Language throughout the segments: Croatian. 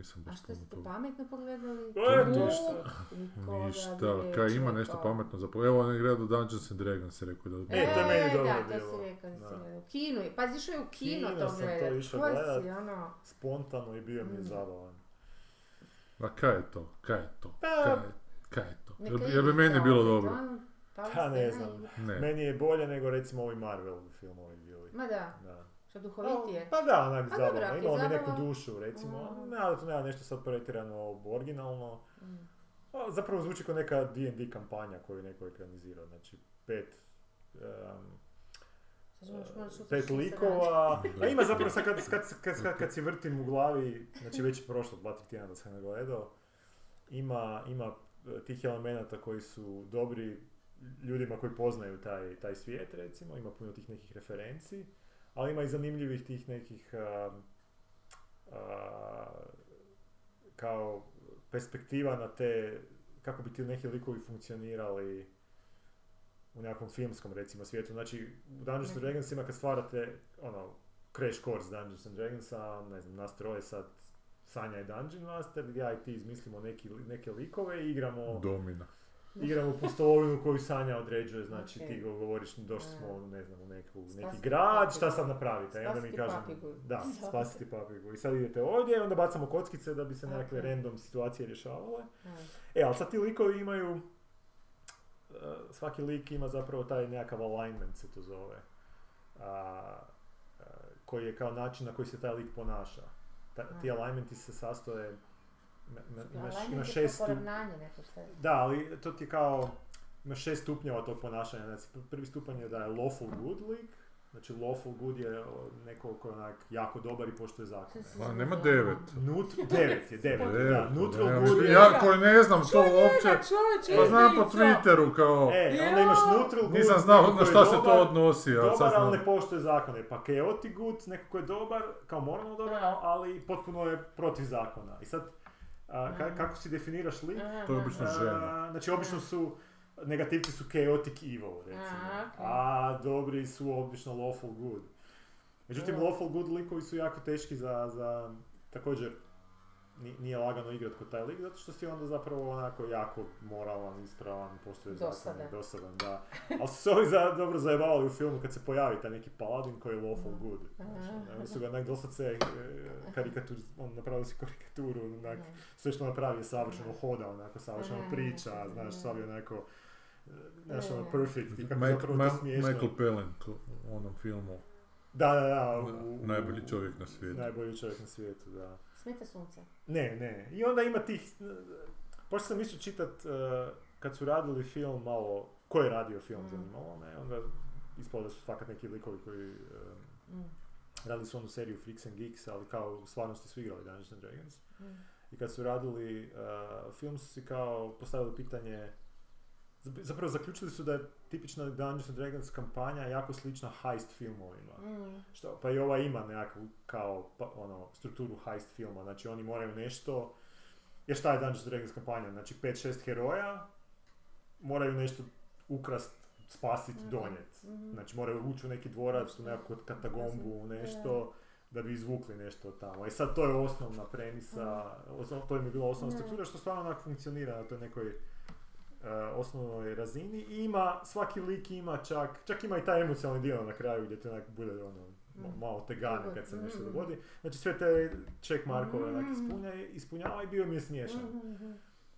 nisam A baš što puno ste pametno pogledali? E, U, ništa. Ništa, kaj ima nešto pametno za po- Evo on je gledao Dungeons and Dragons, je rekao da E, to je meni dobro da, to bilo. si rekao da si. U kinu, je- pa išao je u kino Kino to sam to gledat. išao Koji gledat. si, ono... Spontano i bio mi je Mm. zabavan. A kaj je to? Kaj je to? Pa, Kaj, je- kaj je to? Jer, jer bi meni bilo opet, dobro. pa Pa ne znam. Meni je bolje nego recimo ovi Marvel filmovi bili. Ma da, Da. Što duhovitije. Pa da, onak zabavno. Imalo mi neku dušu, recimo. Mm. Ne, ali to nema nešto sad pretjerano originalno. Mm. A, zapravo zvuči kao neka D&D kampanja koju je neko ekranizirao. Znači, pet... šutiti pet likova, a ima zapravo sad kad, kad, kad, kad, kad si vrtim u glavi, znači već je prošlo dva, tri tjedna da sam ga gledao, ima, ima e, tih elemenata koji su dobri ljudima koji poznaju taj, taj svijet recimo, ima puno tih nekih referenci, ali ima i zanimljivih tih nekih a, a, kao perspektiva na te, kako bi ti neki likovi funkcionirali u nekakvom filmskom recimo svijetu. Znači u Dungeons and. Dragonsima kad stvarate ono, crash course Dungeons and Dragonsa, ne znam, nas troje sad Sanja je Dungeon Master, ja i ti izmislimo neki, neke likove i igramo, Domina. Igramo pustolovinu koju Sanja određuje, znači Ok. ti go- govoriš došli smo, ne znam, u neku, neki Spasiti grad, šta papigu. sad napravite? I onda mi Spasiti kažem, papigu. da, Spasiti. spasiti papigu. I sad idete ovdje, onda bacamo kockice da bi se nekakve Ok. random situacije rješavale. Mm. E, ali sad ti likovi imaju, e, svaki lik ima zapravo taj nekakav alignment se to zove, a, koji je kao način na koji se taj lik ponaša. Ta, ti alignmenti se sastoje, ima- ima- imaš, imaš šest stup- što je. da, ali to ti je kao, imaš šest stupnjeva tog ponašanja. Znači, prvi stupanj je da je lawful good lik, znači lawful good je neko ko je onak jako dobar i poštuje zakone. Ma, nema devet. Nut, devet je, devet, da, Devet, neutral pa good je... Ja koji ne znam to uopće, pa znam po Twitteru kao, E, onda imaš neutral good, nisam znao na šta se to odnosi, a sad Dobar, ali ne poštuje zakone. Pa chaotic good, neko ko je dobar, kao moralno dobar, ali potpuno je protiv zakona. I sad, a, ka- kako si definiraš lik? To je obično žena. A, znači, obično su, negativci su chaotic evil, recimo. A, ok. A dobri su obično lawful good. Međutim, lawful good likovi su jako teški za, za također, nije lagano igrat kod taj lik, zato što si onda zapravo onako jako moralan, ispravan, postoje zakon, Dosadan. dosadan, da. Ali su se ovi za, dobro zajebavali u filmu kad se pojavi taj neki paladin koji je lawful Mhm. good. Znači, su ga onak doslovce e, karikatur, on napravili si karikaturu, onak, Mhm. sve što napravi je savršeno hoda, onako savršeno priča, znaš, sav je onako, e, znaš, ono perfect i kako zapravo Ma- to smiješno. Michael Palin u onom filmu, Da, da, da. U, u- najbolji čovjek na svijetu. Najbolji čovjek na svijetu, da. Smeta sunce. Ne, ne. I onda ima tih... Pošto sam mislio čitat, e, kad su radili film malo... Ko je radio film, Mm. zanimalo me, onda ispalo da su fakat neki likovi koji... e, Mm. radili su onu seriju Freaks and Geeks, ali kao u stvarnosti su igrali Dungeons and Dragons. Mm. I kad su radili uh, film su si kao postavili pitanje zap- zapravo zaključili su da je tipična Dungeons and Dragons kampanja jako slična heist filmovima. Mm. Što, pa i ova ima nekakvu kao pa, ono, strukturu heist filma, znači oni moraju nešto, jer šta je Dungeons and Dragons kampanja? Znači 5-6 heroja moraju nešto ukrast, spasit, Mhm. donijet. Mhm. Znači moraju ući u neki dvorac, u nekakvu katagombu, nešto, da bi izvukli nešto tamo. I sad to je osnovna premisa, osnov, to je bila osnovna Da. struktura što stvarno onak funkcionira na toj nekoj e, osnovnoj razini i ima, svaki lik ima čak, čak ima i taj emocionalni dio na kraju gdje te onak bude ono, Mm. malo tegane kad se nešto Mm. dogodi. Znači sve te check markove onak Mm. ispunja, ispunjava i bio mi je smiješan.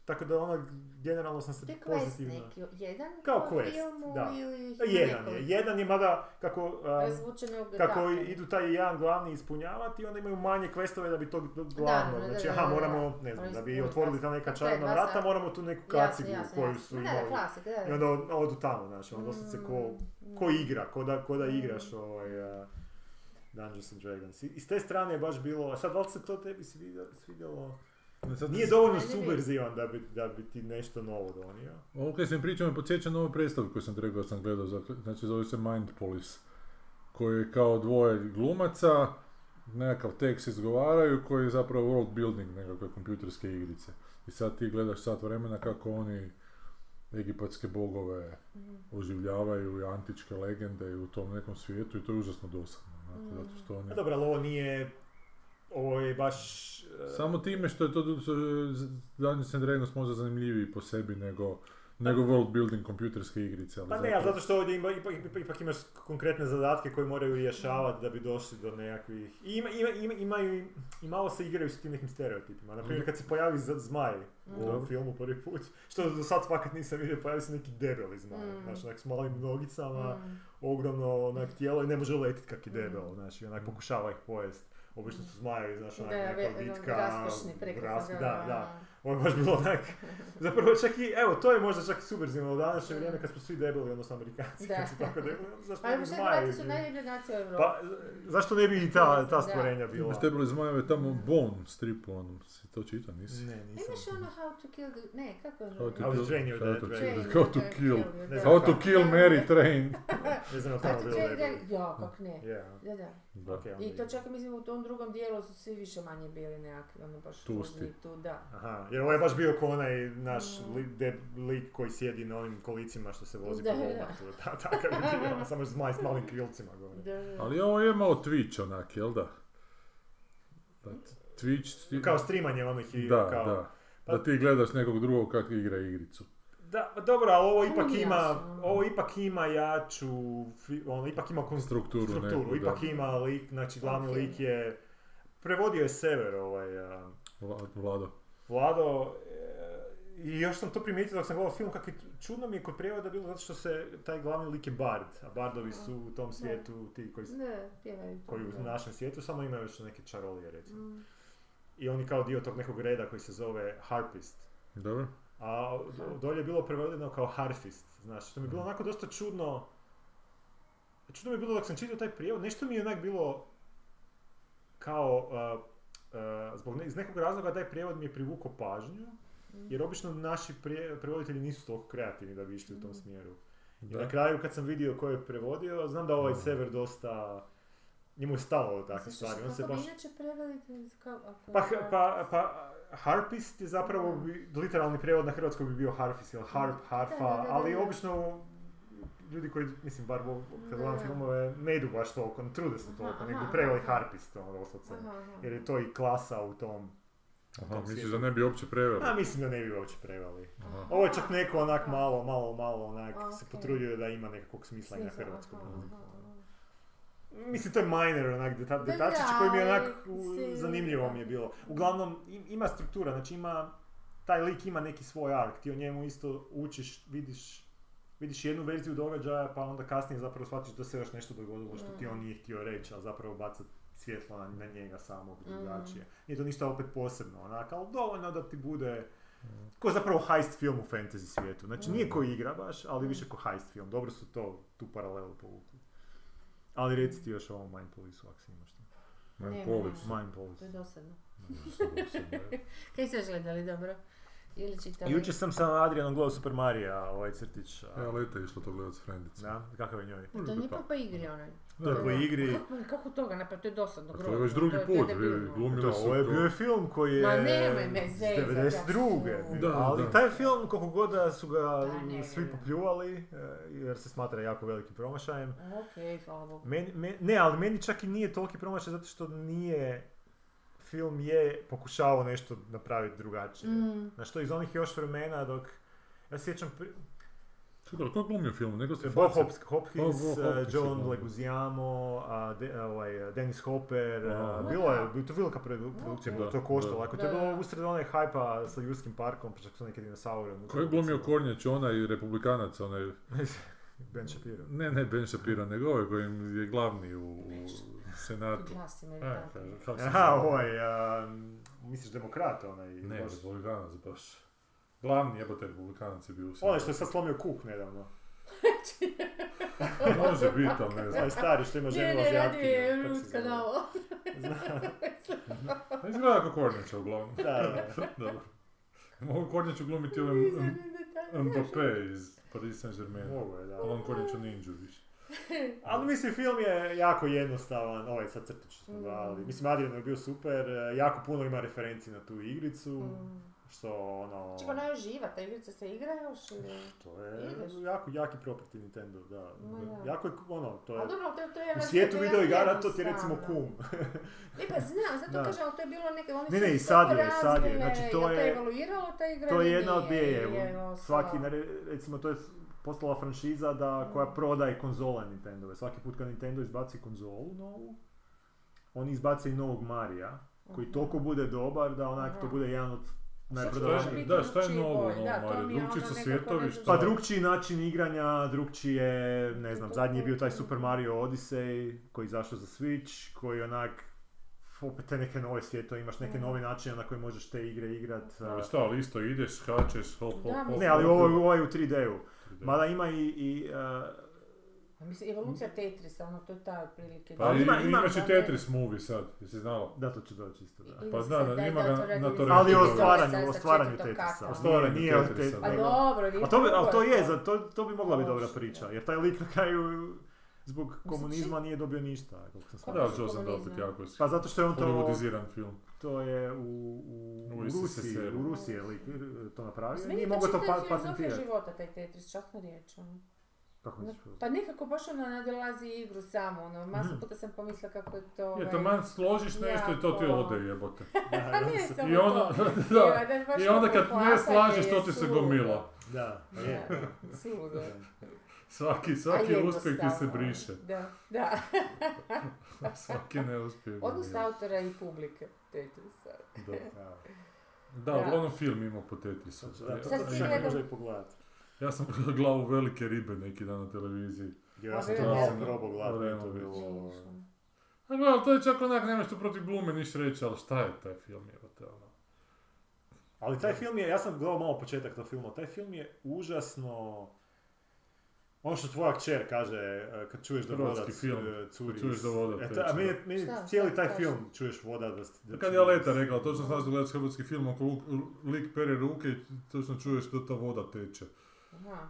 Tako da ono, generalno sam se To je quest pozitivno... neki, jedan Kao quest, filmu da. ili Jedan je, jedan je mada kako... Razvučenog kako idu taj jedan glavni ispunjavati, onda imaju manje questove da bi to glavno. da, znači, da, aha, moramo, ne znam, da bi otvorili ta neka dva vrata, moramo tu neku kacigu koju su imali. I da. onda od- odu tamo, znači, ono doslovce ko, Mm. ko igra, ko da, ko da Mm. igraš ovaj, uh, Dungeons and Dragons. I s te strane je baš bilo, a sad da li se to tebi svidjelo? Nije dovoljno subverzivan da bi, da bi ti nešto novo donio. Ovo kad sam pričao me podsjeća na ovu predstavu koju sam rekao sam gledao, za- znači zove se Mind Police, koji je kao dvoje glumaca, nekakav tekst izgovaraju koji je zapravo world building nekakve kompjuterske igrice. I sad ti gledaš sat vremena kako oni egipatske bogove Mhm. oživljavaju i antičke legende i u tom nekom svijetu i to je užasno dosadno. Mm. zato što oni... A dobro, ali ovo nije ovo je baš... e, Samo time što je to Dungeons and Dragons možda zanimljiviji po sebi nego, nego world building kompjuterske igrice. Ali Pa ne, ali zato što ovdje ima, ipak, ipak, imaš konkretne zadatke koje moraju rješavati da bi došli do nekakvih... I, ima, ima, ima, imaju, i- malo se igraju s tim nekim stereotipima. Naprimjer, kad se pojavi z- zmaj u ovom Dobro. filmu prvi put, što do sad fakat nisam vidio, pojavi se neki debeli zmaj. Mm. Znaš, onak s malim nogicama, Mm. ogromno onak tijelo i ne može letit kak je Mm. debel, znači onak pokušava ih pojest. Obično su zmajevi, znaš, onak Da, neka ve- vitka, raskošni toga, da, da. Ovo je baš bilo onak, zapravo čak i, evo, to je možda čak i subverzivno u današnje vrijeme kad smo svi debeli, odnosno Amerikanci, Da. kad su tako debeli, zašto Pa ne bi što zmajevi su bili? najljublje nacija u Evropi. Pa, zašto ne bi i ta, ta stvorenja bila? Imaš debeli zmajeve tamo Bone stripu, onom, to čita, nisi? Ne, Imaš nisam. ono How to Kill the... Ne, kako je How to How to kill- train your how dead to dragon. kill- Train, How to kill, how to kako. kill Mary Train. Ne znam tamo to bilo Ja, kak ne. Ja, Da, da. Da. ok, onda I to je. čak mislim u tom drugom dijelu su svi više manje bili nekakvi, ono baš Tusti. tužni tu, da. Aha, jer ovo je baš bio ko onaj naš Mm. li, de, lik koji sjedi na onim kolicima što se vozi Da, po da. Walmartu. Ta, takav je bio, samo zmaj s malim krilcima gore. Da, da. Ali ovo je malo Twitch onak, jel da? Da, Twitch... Kao streamanje onih i da, kao... da. Pa- Da ti gledaš nekog drugog kako igra igricu. Da, pa dobro, ali ovo ipak nije ima, jasno. ovo ipak ima jaču, ono, ipak ima kon- Strukturu strukturu, neku, ipak da. ima lik, znači glavni Ok. lik je, prevodio je Sever, ovaj, a, Vla- Vlado. Vlado, e, i još sam to primijetio dok sam gledao film, kako je čudno mi je kod prijevoda bilo zato što se taj glavni lik je bard, a bardovi su u tom svijetu ti koji, Ne, koji u našem svijetu samo imaju još neke čarolije recimo. Mm. I oni kao dio tog nekog reda koji se zove harpist. Dobro? A do- dolje je bilo prevedeno kao harfist, znaš, što mi je bilo onako dosta čudno. Čudno mi je bilo dok sam čitao taj prijevod, nešto mi je onak bilo kao, uh, uh, zbog ne, iz nekog razloga taj prijevod mi je privukao pažnju, jer obično naši prije, prevoditelji nisu toliko kreativni da bi išli u tom Mhm. smjeru. I Da. na kraju kad sam vidio ko je prevodio, znam da ovaj Mhm. Sever dosta, njemu je stalo od takve stvari, što on se baš... inače preveli, kao, ako... Pa, pa, pa, harpist je zapravo, Da. bi- literalni prijevod na hrvatskoj bi bio harfist ili harp, Da, harfa, da, da, da, ali obično ljudi koji, mislim, bar kad gledam Da. filmove, ne idu baš toliko, ne trude se toliko, nego preveli harpist, ono, doslovce. Jer je to i klasa u tom, Aha, misliš da ne bi uopće preveli? a mislim da ne bi uopće preveli. Aha. Ovo je čak neko onak malo, malo, malo onak se Ok. potrudio da ima nekakvog smisla i na hrvatskom aha, jeziku. Mislim, to je minor, onak, deta, koji mi je onak si- zanimljivo mi je bilo. Uglavnom, im- ima struktura, znači ima, taj lik ima neki svoj ark, ti o njemu isto učiš, vidiš, vidiš jednu verziju događaja, pa onda kasnije zapravo shvatiš da se još nešto dogodilo što ti on nije htio reći, ali zapravo baca svjetlo na, na njega samog Mhm. drugačije. Nije to ništa opet posebno, onak, ali dovoljno da ti bude ko zapravo heist film u fantasy svijetu. Znači nije ko igra baš, ali više ko heist film. Dobro su to, tu paralelu povukli. Ali reci ti još o ovom Mind Police-u ako si imaš to. Man Ne, Polis. ne, Mind To je Police. dosadno. Kaj ste još gledali, dobro? Ili čitali? Jučer sam sa Adrianom gledao Super Marija, ovaj crtić. a- Ja, leta je išlo to gledat s frendicom. Da, kakav je njoj? To nije pa po igri onaj. To je po igri. Kako, kako toga napraviti? To je dosadno, A to je već drugi to je- put, debilno. glumili To, su ovo je bio film koji je Ma nemoj me iz zezat, 92. ja su- Da, ali da. taj film, koliko god da su ga Da, ne, svi ne. popljuvali, e, jer se smatra jako velikim promašajem, Ok, hvala Bogu. Ne, ali meni čak i nije toliki promašaj zato što nije, film je pokušavao nešto napraviti drugačije. Mm. Znaš, to iz onih još vremena dok, ja se sjećam, pri- Čekaj, ko glumi u filmu? Neko ste Bob? Hops- Hopkins, Bob Hopkins uh, je John glumio. Leguizamo, a, de, ovaj, Dennis Hopper, a, bilo je, bilo to velika produ- produkcija, bilo je to koštalo, da. ako to je bilo usred onaj hajpa sa Ljudskim parkom, pa čak su neke dinosaure. unutra Ko je glumio. Kornjač, onaj republikanac, onaj... Ben Shapiro. Ne, ne Ben Shapiro, nego ovaj koji je glavni u, u senatu. Glas ima E, kako se Aha, ovaj, a, misliš demokrat onaj? Ne, baš- republikanac baš. Glavni jebote republikanac je bio u senatu. Onaj što je sad slomio kuk nedavno. Može biti, ali ne znam. Onaj stari što ima Ne, ženu ne, radi Azijatkinju, je Ruth zove? kanalo. Pa Izgleda kao Kornjača uglavnom. Da, da. Dobro. Mogu Kornjaču glumiti ovaj Mbappé iz Paris Saint-Germain. Mogu je, da. Ali on Kornjaču ninju više. Ali mislim, film je jako jednostavan, ovaj sad crtić smo Mm. Mislim, Adrian je bio super, jako puno ima referenci na tu igricu, Mm. što ono... Čekaj, ona je živa, ta igrica se igra još ili... To je Ideš. jako, jaki property Nintendo, da. Ma da. Jako je, ono, to A je... dobro, to, to je... U to je svijetu video igara to ti je recimo kum. E pa znam, zato Da. kažem, ali to je bilo neke, oni Ne, ne, i sad je, sad je. Znači, to jel je- evoluiralo ta igra To je jedna od je ostala? Svaki, recimo, to je postala franšiza da, koja prodaje konzole Nintendove. Svaki put kad Nintendo izbaci konzolu novu, oni izbace i novog Marija, koji Mhm. toliko bude dobar da onak to Aha. bude jedan od najprodavanijih. Da, šta je drugčiji novo boj? u novom je? Drugčiji ono su svjetovi, šta? Pa drugčiji način igranja, drugčije, ne znam, zadnji je bio taj Super Mario Odyssey koji je izašao za Switch, koji onak opet te neke nove svjetove, imaš neke Mhm. novi načine na koji možeš te igre igrat. Ali šta, ali isto ideš, skačeš, hop, hop, hop. Ne, ali ovo, ovo je u 3D-u. Mada ima i, i uh, Mislim, evolucija Tetrisa, ono, to je ta otprilike. Pa ima- ima- imaš i Tetris movie sad, jesi znala? da, to će doći isto, da. Pa da, da, ima ga na to Ali o stvaranju, o stvaranju Tetrisa. O stvaranju Nije- nije Tetrisa, te- Pa da. dobro, nije A to, bi, ali to je, to. za, to, to bi mogla biti dobra priča, da. jer taj lik na kraju zbog komunizma nije dobio ništa, koliko sam da, čuo sam da opet Komunizam. jako Pa zato što je on to, hollywoodiziran film. To je u, u, U u Rusiji, u Rusiji je lik to napravio, nije meni je mogao to to čitava pa, filozofija patentirati. života, taj Tetris, časna riječ, ono. Kako Ne- misliš? Pa nekako baš ono nadilazi igru samo, ono, masu Mhm. puta sam pomislila kako je to... Je, ovaj, taman složiš nešto i to ti jako- ode jebote. Pa ne samo I onda, to. da, baš i onda to kad ne slažeš, to ti se gomila. Da, Da, je. suludo. Svaki, svaki uspjeh ti se briše. Da, da. Svaki neuspjeh. Odnos autora i publike Tetrisa. Da. Da. Da, Da. uglavnom film ima po Tetrisu. Da, to, Sad to ti čak gledam- može i pogledati. Ja sam gledao glavu velike ribe neki dan na televiziji. Ja sam to ja sam- probao gledati, to je bilo... A gledaj, to je čak onak, nemaš tu protiv glume niš reći, ali šta je taj film, jebote, ono. Ali taj film je, ja sam gledao malo početak tog filma, taj film je užasno... Ono što tvoja kćer kaže e, kad čuješ da Hrvatski vodac film. e, curi. Kad čuješ da voda E, ta- a meni, meni Šta, cijeli šta taj kaže? film čuješ voda da... da Kad curi je Leta rekao, točno znaš da gledaš hrvatski film, ako lik pere ruke i točno čuješ da ta voda teče. Aha.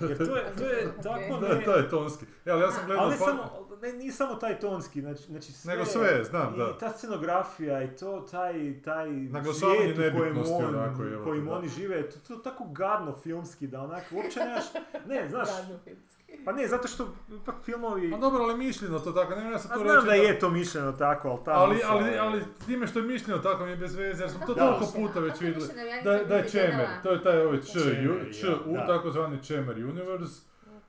Jer to je, to je tako Da, ne... to je tonski. E, ali ja sam gledao... Ali pa- samo, ne, nije samo taj tonski, znači, znači sve... Nego sve, znam, I da. ta scenografija i to, taj, taj svijet u kojem, on, onako, evo kojim da. oni žive, to, to je tako gadno filmski da onak uopće nemaš... Ne, znaš, Gadno filmski. Pa ne, zato što ipak filmovi... Pa dobro, ali mišljeno to tako, ne ja sam to znam reći da je to mišljeno tako, ali tamo... Ali, ali, ali time što je mišljeno tako mi je bez veze, jer smo to toliko puta već vidjeli. Da, da je Čemer, to je taj ovaj Č, Čemer, ju- Č, ja, U, takozvani Čemer Universe,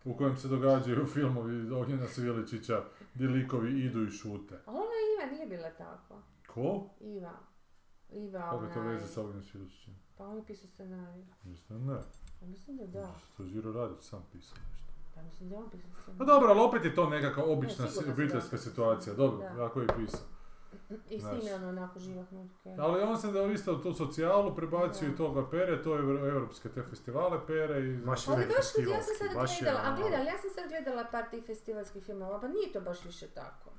u kojem se događaju filmovi Ognjena Sviličića, gdje likovi idu i šute. A ona Iva nije bila takva. Ko? Iva. Iva, Kako je to veze sa Ognjenom Sviličićem? Pa on je pisao scenarij. Mislim da ne. Pa mislim da da. To je Žiro Radić sam pisao nešto. Pa mislim da je on pisao scenarij. Pa dobro, ali opet je to nekakva obična Ne, si- obiteljska situacija. Dobro, Da. ako je pisao. I Znaš. snime ono onako živahno. Ali on se da isto tu socijalu prebacio Da. i toga pere, to je evro- evropske te festivale pere i... Baš Ali ne baš, ja sam festivalski, sad baš je gledala, a ono- gledala, ja sam sad gledala par tih festivalskih filmova, pa nije to baš više tako.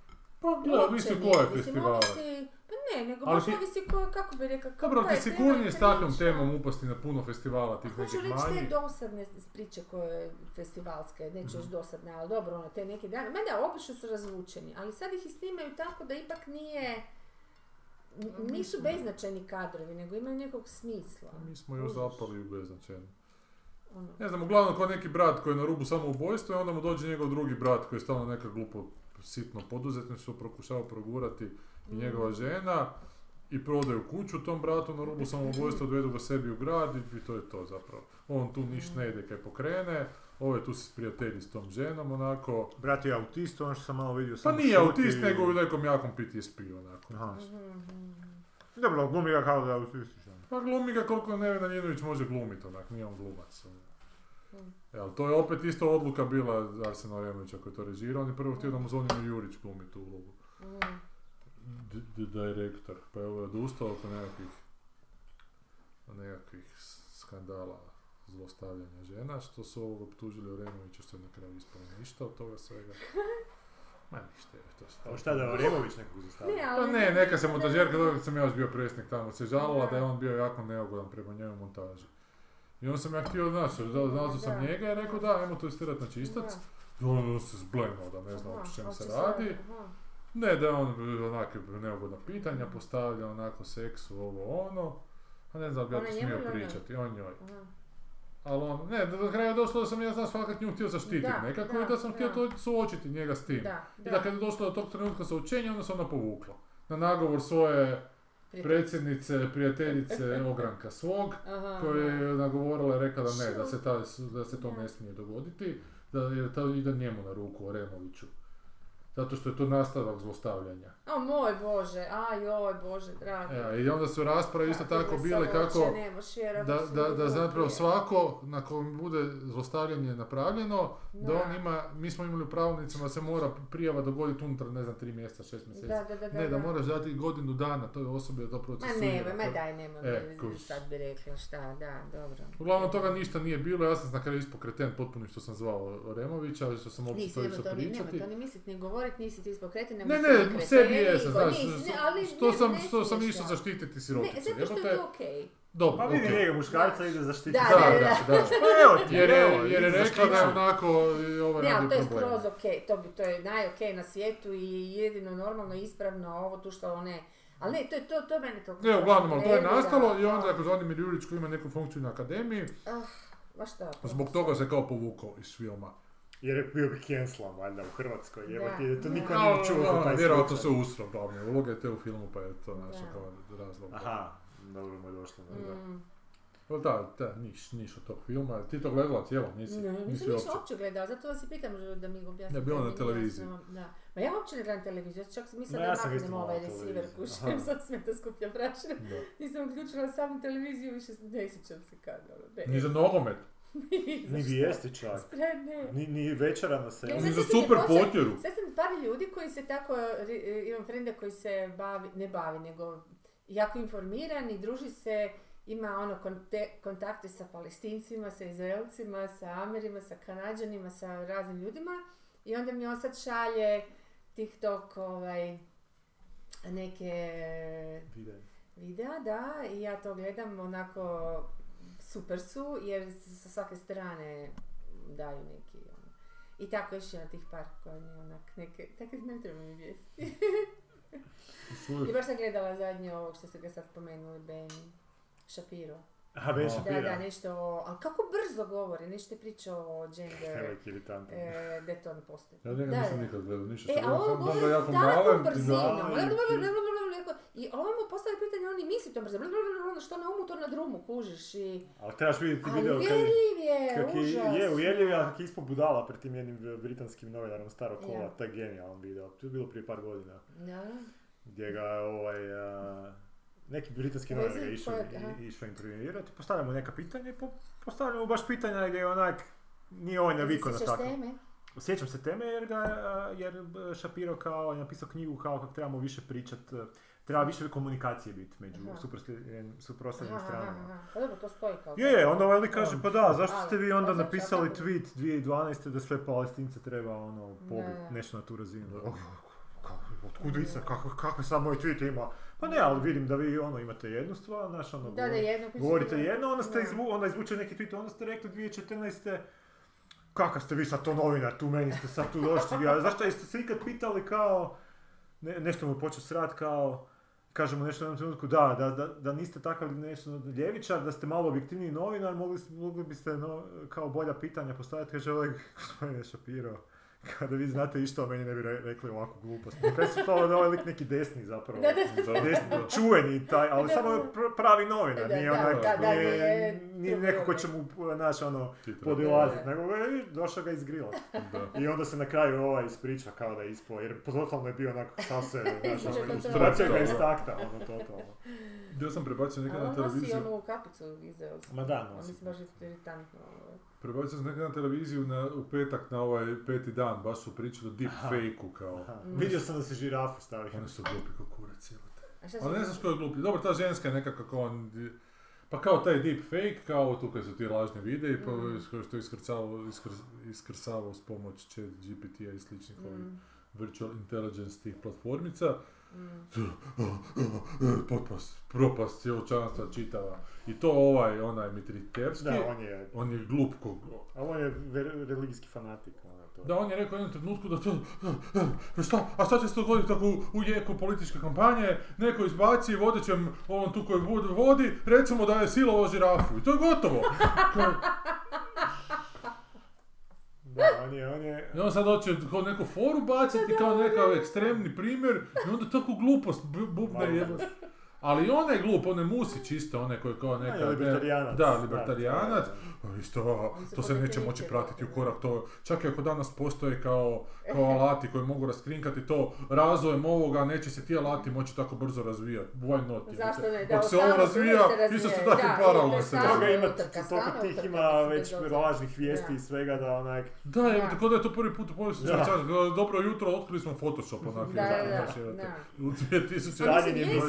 Pa više nije, koje festivale. Pa ne, nego baš ti- ovisi ko, kako bi rekao, kako Dobro, ti je sigurnije s takvom temom upasti na puno festivala tih Pa Hoću nekih reći te manjih. dosadne priče koje festivalske, neću još dosadne, ali dobro, ono, te neke dane, ma da, obično su razvučeni, ali sad ih snimaju tako da ipak nije, nisu beznačajni kadrovi, nego imaju nekog smisla. Mi smo još zapali u beznačajno. Ono. Ne znam, uglavnom kao neki brat koji je na rubu samoubojstva i onda mu dođe njegov drugi brat koji je stalno neka glupo sitno poduzetništvo pokušava progurati i njegova žena i prodaju kuću tom bratu na rubu samoubojstva, odvedu ga sebi u grad i, i to je to zapravo. On tu niš ne ide kaj pokrene, ovaj tu se prijatelji s tom ženom onako. Brat je autist, ono što sam malo vidio Pa nije autist, nego u nekom jakom PTSP onako. Aha. Dobro, glumi ga kao da je autističan. Pa glumi ga koliko Nevena Njinović može glumiti onak, nije on glumac. Mm. Ali to je opet isto odluka bila Arsena Oremovića koji je to režirao, on je prvo htio da mu Zvonimir Jurić glumi tu ulogu. D- direktor, pa je ovo odustao oko nekakvih, nekakvih s- skandala zlostavljanja žena, što su ovog optužili Oremovića što je na kraju ispalo ništa od toga svega. Ma ništa je to. A šta da je Oremović nekog zastavio? Ne, Pa ne, neka se montažerka, dok sam ja još bio predsjednik tamo, se žalila Da. da je on bio jako neugodan prema njoj u montaži. I onda sam ja htio, znaš, da- nazvao sam njega i rekao da, ajmo to istirati na čistac. ono se zblenuo da ne znam Aha, o čemu se radi. Ne, da je on onake neugodna pitanja postavlja, onako seksu, ovo ono. A ne znam, bi ja to smio pričati, on njoj. Ali on, ne, do kraja je došlo da sam ja znaš fakat nju htio zaštititi nekako da, i da sam htio to suočiti njega s tim. Da, I da kad je došlo do tog trenutka sa učenja, onda se ona povukla. Na nagovor svoje predsjednice, prijateljice ogranka svog, Aha, koja je nagovorila i rekla da ne, da se, ta, da se to ne smije dogoditi, da jer to ide njemu na ruku, Oremoviću. Zato što je to nastavak zlostavljanja. O moj Bože, aj joj Bože, dragi. E, I onda su rasprave isto tako bile kako da, da, da zapravo svako na kojem bude zlostavljanje napravljeno, da Da. on ima, mi smo imali u pravilnicima da se mora prijava dogoditi unutar, ne znam, tri mjeseca, šest mjeseci. Da, da, da, ne, da moraš dati godinu dana toj osobi da to Ma procesuira. ne, ma daj, nemoj, E, sad bi rekla šta, da, dobro. Uglavnom toga ništa nije bilo, ja sam na kraju ispod kreten potpuno što sam zvao Removića, što sam uopće Nisi, to nema išao to ni, nema pričati. to ni mislit, ni govorit, nisi ti ispod krete, nego Ne, ne, sebi jesam, znaš, ne, što- ali što ne, sam, ne što sam išao zaštititi Ne, siroticu. zato što je to okej. Dobro, Pa vidi njega muškarca ide zaštititi. Da, Da, da. Pa evo ti, Jer evo, je, jer je rekla da je onako i ovo Ne, ali radi to je problem. skroz okej, to, bi, to je najokej na svijetu i jedino normalno ispravno ovo tu što one... Ali ne, to je to, to mene to... Ne, uglavnom, ali to je nastalo i onda ako Zvonimir Jurić koji ima neku funkciju na akademiji, Ah, ma šta? zbog toga se kao povukao iz filma. Jer je bio bi cancela valjda u Hrvatskoj, evo ti, to niko nije čuo za taj Vjerojatno se usro glavne uloge te u filmu, pa je to naša kao razlog. Aha, dobro mu je došlo. Da. Mm. Ali Da, da, niš, niš od tog filma. Ti to gledala cijelo, nisi? Ne, nisi nisam ništa uopće. uopće gledala, zato vas i pitam da mi objasnite. Ne, bilo na televiziji. Da. Ma ja uopće ne gledam televiziju, čak sam mislila Ma da ja sam maknem ovaj receiver kućem, Aha. sad sve to skuplja prašina. Nisam uključila samu televiziju, više ne sjećam se kad. ono, ne. Ni za nogomet, Ni vijesti čak. Ni, ni večera na selu. Ne, ni za se super potjeru. Sad sam par ljudi koji se tako, ri- imam frenda koji se bavi, ne bavi, nego jako informiran i druži se, ima ono konte- kontakte sa palestincima, sa izraelcima, sa amerima, sa kanadžanima, sa raznim ljudima i onda mi on sad šalje TikTok ovaj, neke Vide. videa, da, i ja to gledam onako super su, jer sa svake strane daju neki ono. I tako još ima tih par koji mi onak neke, tako ne treba mi vijesti. I baš sam gledala zadnje ovog što ste ga sad spomenuli, Ben Shapiro. Aha, Ben Da, Da, da, nešto o, ali kako brzo govori, nešto je pričao o gender, Veliki iritantan. e, da to ne postoji. Ja njega nisam nikad gledao, ništa E, sam a da govori je brzinom. da, I ovo mu postavlja pitanje, on i misli to brzo. Ono što na umu, to na drumu, kužiš. I... Ali trebaš vidjeti Ali video kad, uvjerljiv je, je, užas. je uvjerljiv, je, a kak je ispod budala pred tim jednim britanskim novinarom starog kola, Ja. taj genijalan video. To je bilo prije par godina. Da. Gdje ga je ovaj, a, neki britanski novinar je išao, išao intervjuirati, postavlja mu neka pitanja i po, postavlja mu baš pitanja gdje je onak, nije ovaj navikao na tako. teme? Sjećam se teme jer ga, jer Shapiro kao je napisao knjigu kao kako trebamo više pričat, treba više komunikacije biti među suprotstavljenim- aha, stranama. Pa dobro, to stoji kao... Je, je, onda ovaj lik kaže, pa da, zašto ste vi onda pa zašto, napisali tweet 2012. da sve palestince treba ono pobiti, nešto na tu razinu. Kako- Otkud kako, kako sad moj tweet ima? Pa ne, ali vidim da vi ono imate jednu stvar, znaš ono, Da, da, jedno govorite drugo. jedno, onda ste Da. izvu, onda izvuče neki tweet, onda ste rekli 2014. Kakav ste vi sad to novinar, tu meni ste sad tu došli, a zašto jeste se ikad pitali kao, ne, nešto mu počeo srat kao, kažemo nešto u jednom trenutku, da, da, da, da niste takav nešto ljevičar, da ste malo objektivniji novinar, mogli, mogli biste no, kao bolja pitanja postaviti, kaže ovaj gospodine Shapiro, kada vi znate išto o meni ne bi re- rekli ovakvu glupost. Kaj su to da ovaj lik neki desni zapravo. Da, da, Da, Desni, da. čuveni taj, ali Da, samo pravi novinar, Da, nije da, onak, da, da, nije, nije nije neko ko će mu, znaš, ono, podilaziti, nego e, došao ga izgrilat. Da. I onda se na kraju ovaj ispriča kao da je ispao, jer totalno je bio onako šta se, znaš, ono, ilustracija ga iz takta, ono, totalno. Ja sam prebacio nekad A na on nosi televiziju, onu kapicu izraelsku. Ma da, On nosi. mislim baš iritantno. Prebacio sam nekad na televiziju na, u petak na ovaj peti dan, baš su pričali o deepfake-u kao. Aha. Mm. Vidio sam da se žirafu stavio. Oni su glupi kao kurac, Ali ne znaš ko je glupi. Dobro, ta ženska je nekako kao on... Pa kao taj deepfake, kao tu kad su ti lažni videi, pa Mm. mm. što je iskrcavao, iskr, iskrcavao s pomoć chat GPT-a i sličnih ovih Mm. virtual intelligence tih platformica. Potpast, propast cjeločanstva čitava. I to ovaj, onaj Mitritevski, Da, on je, on je glup kog... ali on je ver- religijski fanatik. ono, to. Da, on je rekao jednom trenutku da to... Šta, a šta će se dogoditi ako u, u jeku političke kampanje neko izbaci vodećem ovom tu koji vod- vodi, recimo da je silovo žirafu. I to je gotovo. Da, on je, on je, I on sad hoće kao neku foru baciti kao nekav ekstremni primjer i onda tako glupost bu- bubne Malo. jedno. Ali on je glup, on je Musić isto, onaj koji je kao neka... libertarijanac. Da, Da, libertarijanac. Da, Isto, to se neće moći pratiti u korak, to čak i ako danas postoje kao, kao alati koji mogu raskrinkati to razvojem ovoga, neće se ti alati moći tako brzo razvijati. Why not? Zašto ne? Da, Dok se ovo razvija, isto se razvija. tako Da, paralelno se je toga razvija. ima, toliko tih ima već lažnih vijesti Da. i svega da onak... Da, evo, Da. tako da je to prvi put u povijesti Da. dobro jutro, otkrili smo Photoshop onak. Da, da, da, da. U 2000... Da, bilo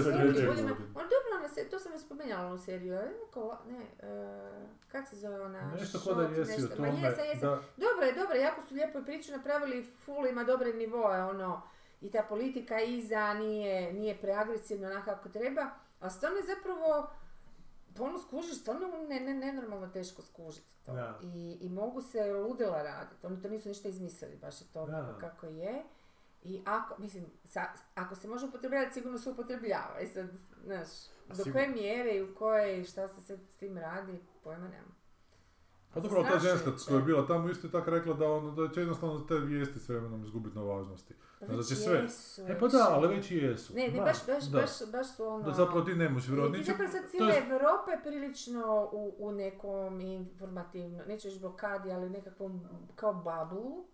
On dobro, ona se, to sam već spomenjala seriju, ali neko, ne, e, kak se zove ona? Nešto ko da jesi nešto. tome. Ma jesam, jesam. Da, Dobro je, dobro jako su lijepo priču napravili, full ima dobre nivoe, ono, i ta politika iza nije, nije preagresivna onako kako treba, a stvarno je zapravo, ono skužiš, stvarno ne, ne, nenormalno teško skužiti to. Da. I, I mogu se ludila raditi, oni to nisu ništa izmislili, baš je to Da. kako je. I ako, mislim, sa, ako se može upotrebljavati, sigurno se upotrebljava. I sad, znaš, do koje mjere i u koje i šta se s tim radi, pojma nemam. Pa dobro, ali ta ženska koja je da. bila tamo isto je tako rekla da, ono, da će jednostavno te vijesti s vremenom izgubiti na važnosti. Pa već će sve- jesu, E pa da, ali već i jesu. Ne, ne, baš, baš, da. baš, baš su ono... Da zapravo ti ne možeš vjerovati. Ti zapravo sad to cijela je- Europa je prilično u, u nekom informativnom, neću reći blokadi, ali nekakvom kao bablu.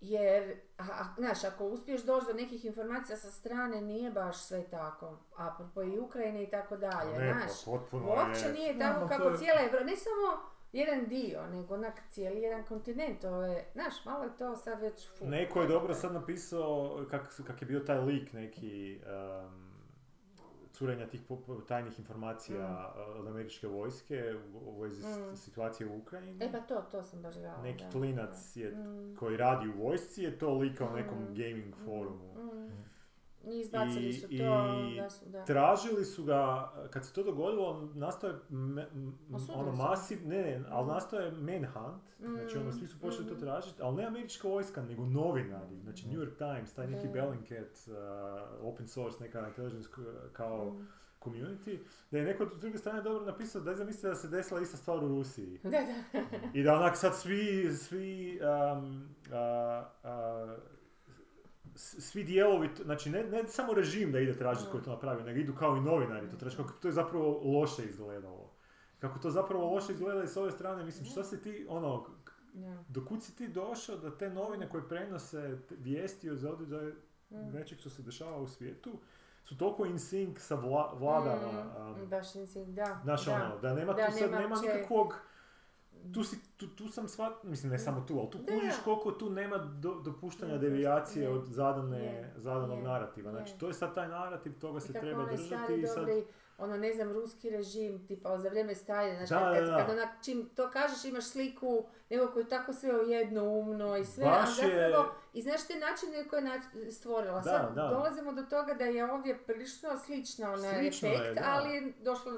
Jer, a, a, znaš, ako uspiješ doći do nekih informacija sa strane, nije baš sve tako. Apropo i Ukrajine i tako dalje, Ne, znaš. pa potpuno Uopće je... nije tako to kako je- cijela Evropa, ne samo jedan dio, nego onak cijeli jedan kontinent. To je, znaš, malo je to sad već fu. Neko je dobro sad napisao kak, kak je bio taj lik neki um, curenja tih tajnih informacija uh, od američke vojske u, vezi Mm. situacije u Ukrajini. E pa to, to sam baš gledala. Neki da, klinac da. je Mm. koji radi u vojsci je to lika u nekom Mm. gaming forumu. Mm. I izbacili su to, i da su, da. Tražili su ga, kad se to dogodilo, nastao je me- m- Osudili ono su. massiv, ne, ne, ali Mm. nastao je manhunt, znači ono, svi su počeli to Mm. tražiti, ali ne američka vojska, nego novinari, znači New York Times, taj neki Da. Bellingcat, uh, open source, neka intelligence kao Mm. community, da je neko s druge strane dobro napisao da zamislite da se desila ista stvar u Rusiji. Da, da. I da onak sad svi, svi, um, a, s- svi dijelovi, znači ne, ne samo režim da ide tražiti koji je to napravio, nego idu kao i novinari to tražiti, kako to je zapravo loše izgledalo. Kako to zapravo loše izgleda i s ove strane, mislim, što si ti, ono, k- Ja. do kud si ti došao da te novine koje prenose vijesti zadođaja Mm. nečeg što se dešava u svijetu, su toliko in sync sa vla, vladama, Mm, um, baš nisi, da. Znaš da. ono, da nema Da, tu sad, nema nema nikakvog, tu, si, tu, tu sam shvat, mislim ne samo tu, ali tu kužiš koliko tu nema do, dopuštanja devijacije je. od zadane, Je, zadanog je, narativa. je. Znači to je sad taj narativ, toga se treba držati i sad... ono ne znam, ruski režim, tipa za vrijeme Staljina, znači Da, kad, da, da. kad onak čim to kažeš imaš sliku nego koji je tako sve jednoumno i sve, Baš a je- zapravo i znaš te načine koje je stvorila. Da, Sad da. dolazimo do toga da je ovdje prilično slična onaj je, efekt, da. ali je došlo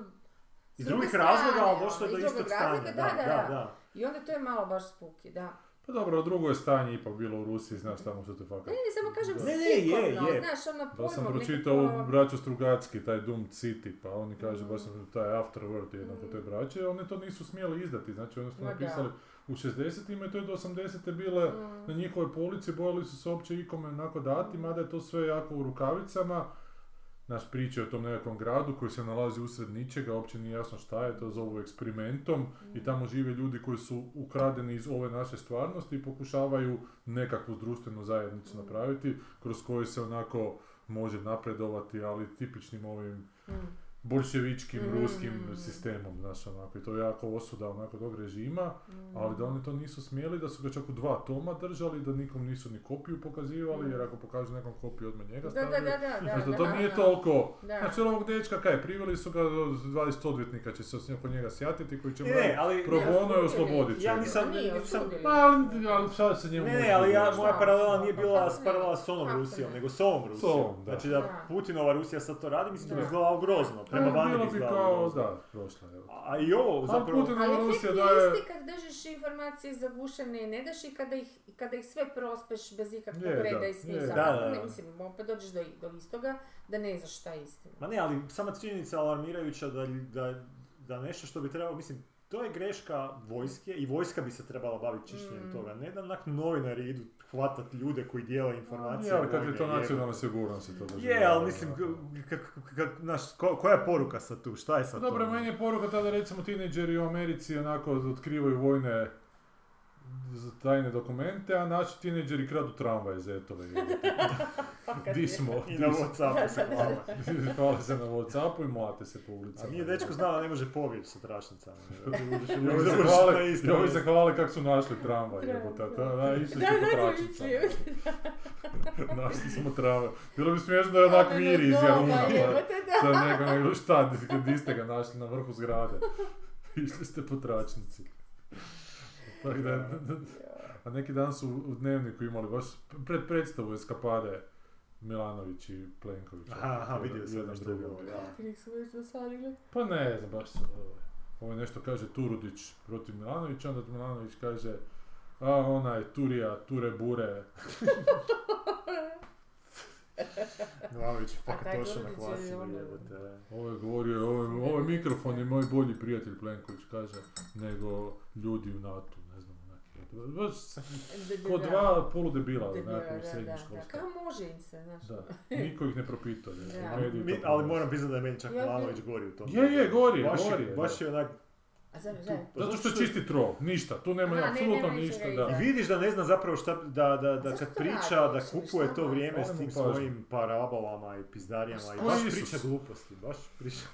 Iz drugih razloga, strane, ali došlo je ono, do istog razloga, stanja. Da, da, da. da. I onda to je malo baš spuki, da. Pa dobro, drugo je stanje ipak bilo u Rusiji, znaš tamo što te fakat. Ne, ne, samo kažem Ne, ne, je, slikovno, je. znaš, ono Da sam pročitao nekako- u braću Strugacki, taj Doomed City, pa oni kažu, Mm. baš sam taj Afterword jednog od te braće, oni to nisu smjeli izdati, znači oni su da. napisali u 60-ima i to je do 80-te bile Mm. na njihovoj polici, bojali su se uopće ikome onako dati, mada je to sve jako u rukavicama. Naš priča o tom nekakvom gradu koji se nalazi usred ničega, uopće nije jasno šta je, to zovu eksperimentom i tamo žive ljudi koji su ukradeni iz ove naše stvarnosti i pokušavaju nekakvu društvenu zajednicu napraviti kroz koju se onako može napredovati, ali tipičnim ovim Mm. Bolševičkim, Mm. ruskim sistemom, znaš, onako, i to je jako osuda onako tog režima, Mm. ali da oni to nisu smjeli, da su ga čak u dva toma držali, da nikom nisu ni kopiju pokazivali, jer ako pokažu nekom kopiju, odmah njega Da, da, stavljaju. da, da, da, Znači, da da, to da, nije da. toliko, Da. znači ovog dečka, kaj, priveli su ga, 20 odvjetnika će se oko njega sjatiti, koji će mu ali... pro bono i osudili. oslobodit će Ja nisam- Pa nisam-. Pa, ali, ali šta se njemu Ne, ali ja, moja paralela nije Pa bila ne? paralela s onom Kako Rusijom, ne? nego s ovom Rusijom. Znači da. Putinova Rusija sad to radi, mislim da bi Da. izgledalo grozno. Prema Pa, vani bilo bi kao, da, prošla je. A i ovo Ali zapravo... Putin- Ali Rusija efekt daje- je isti kad držiš informacije zagušene i ne daš i kada ih, kada ih sve prospeš bez ikakvog Je, da, reda i smisla. da, Kako da, ne, mislim, opet dođeš do, do istoga da ne znaš šta je istina. Ma ne, ali sama činjenica alarmirajuća da, da, da nešto što bi trebalo, mislim, to je greška vojske i vojska bi se trebala baviti čišćenjem Mm. toga. Ne da onak novinari idu hvatat ljude koji dijele informacije. Je, ali kad je to nacionalna sigurnost to drži. Je, ali mislim, ko- koja je poruka sad tu? Šta je sad Dobro, to? meni je poruka tada recimo tineđeri u Americi onako otkrivaju vojne z- tajne dokumente, a naši tineđeri kradu tramvaje zetove. Di smo? I na Whatsappu se hvale. Hvale se na Whatsappu i mlate se po A ulicama. nije dečko znao da ne može pobjeći sa tračnicama. I ovi se hvale, kako su našli tramvaj. Da, da, išli Da, su po zamislio. Našli smo tramvaj. Bilo bi smiješno da je onak Ono viri iz Jaruna. pa- jebote, da. Sa nego, nego šta, di ste ga našli na vrhu zgrade. Išli ste po tračnici. Tako da, a neki dan su u dnevniku imali baš pred predstavu eskapade Milanović i Plenković. Aha, aha, vidio sam Jedan nešto je su već dosadili. Pa ne znam, baš su, ovaj, ovo nešto kaže Turudić protiv Milanovića, onda Milanović kaže a onaj Turija, Ture Bure, Milanović je fakat točno na je klasi, jebote. ovo je govorio, ovo, je- ovo je mikrofon je moj bolji prijatelj Plenković, kaže, nego ljudi u NATO, ne znam, onak, baš ko dva poludebila, Debila, nekako u srednjoj da, da. školskoj. Kao može im se, znaš. Da, niko ih ne propituje. Ali moram priznati da je meni čak Ja- Milanović gori u tom. Je, je, gori je, baš gori je, Baš je onak... A pa Zato što je čisti troll, ništa, tu nema Aha, ne, apsolutno ništa, da. I vidiš da ne zna zapravo šta, da, da, da kad priča, da kupuje to vrijeme s tim svojim parabolama i pizdarijama i Ko baš priča gluposti, baš priča...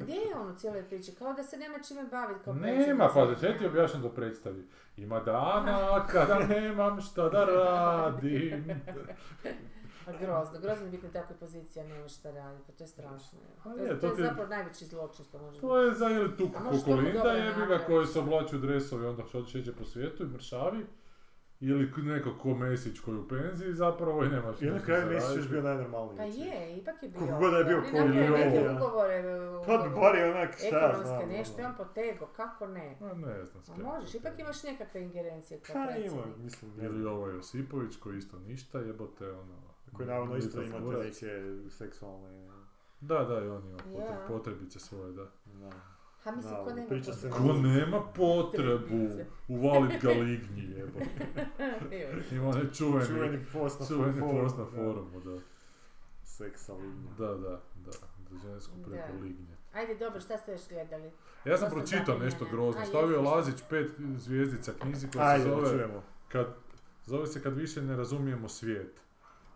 Gdje je on u cijeloj priči? Kao da se nema čime baviti kao Nema, pa da ti objašnjam do predstavi. Ima dana kada nemam šta da radim. A grozno, grozno je biti na takvoj poziciji, a nemaš šta raditi, pa to je strašno. Pa To, je, je, to to je zapravo najveći zločin što može To je za ili tu kukulinda dobro jebi ga napraviti. koji se oblači u dresovi onda što šeće po svijetu i mršavi. Ili neko ko Mesić koji u penziji zapravo i nemaš I na kraju za Mesić još bio najnormalniji. Pa je, ipak je bio. God da je bio On ko napravio je neke ovo. ugovore. e, Pa bar je onak, šta ja Ekonomske znam. nešto, ono. on potego, kako ne? Ma ne znam s A kim. možeš, ipak imaš nekakve ingerencije kao Pa ima, predsjednik. mislim, ne Ili ovo Josipović koji isto ništa jebote ono. Koji naravno isto imate kurac. neke seksualne... Da, da, i on ima potrebice svoje, da. Da. Ha, mislim, ko nema priča se. Ko nema potrebu uvalit ga lignji. Joj. Ima onaj čuveni, Čuveni post na čuveni forumu, post na da. forumu, da. Seksa linija. Da, da, da. Za žensku preko Da. lignje. Ajde, dobro, šta ste još gledali? Ja sam pročitao nešto grozno. Stavio? Lazić pet zvijezdica knjizi koja se Ajde, da zove, čujemo. kad, zove se Kad više ne razumijemo svijet.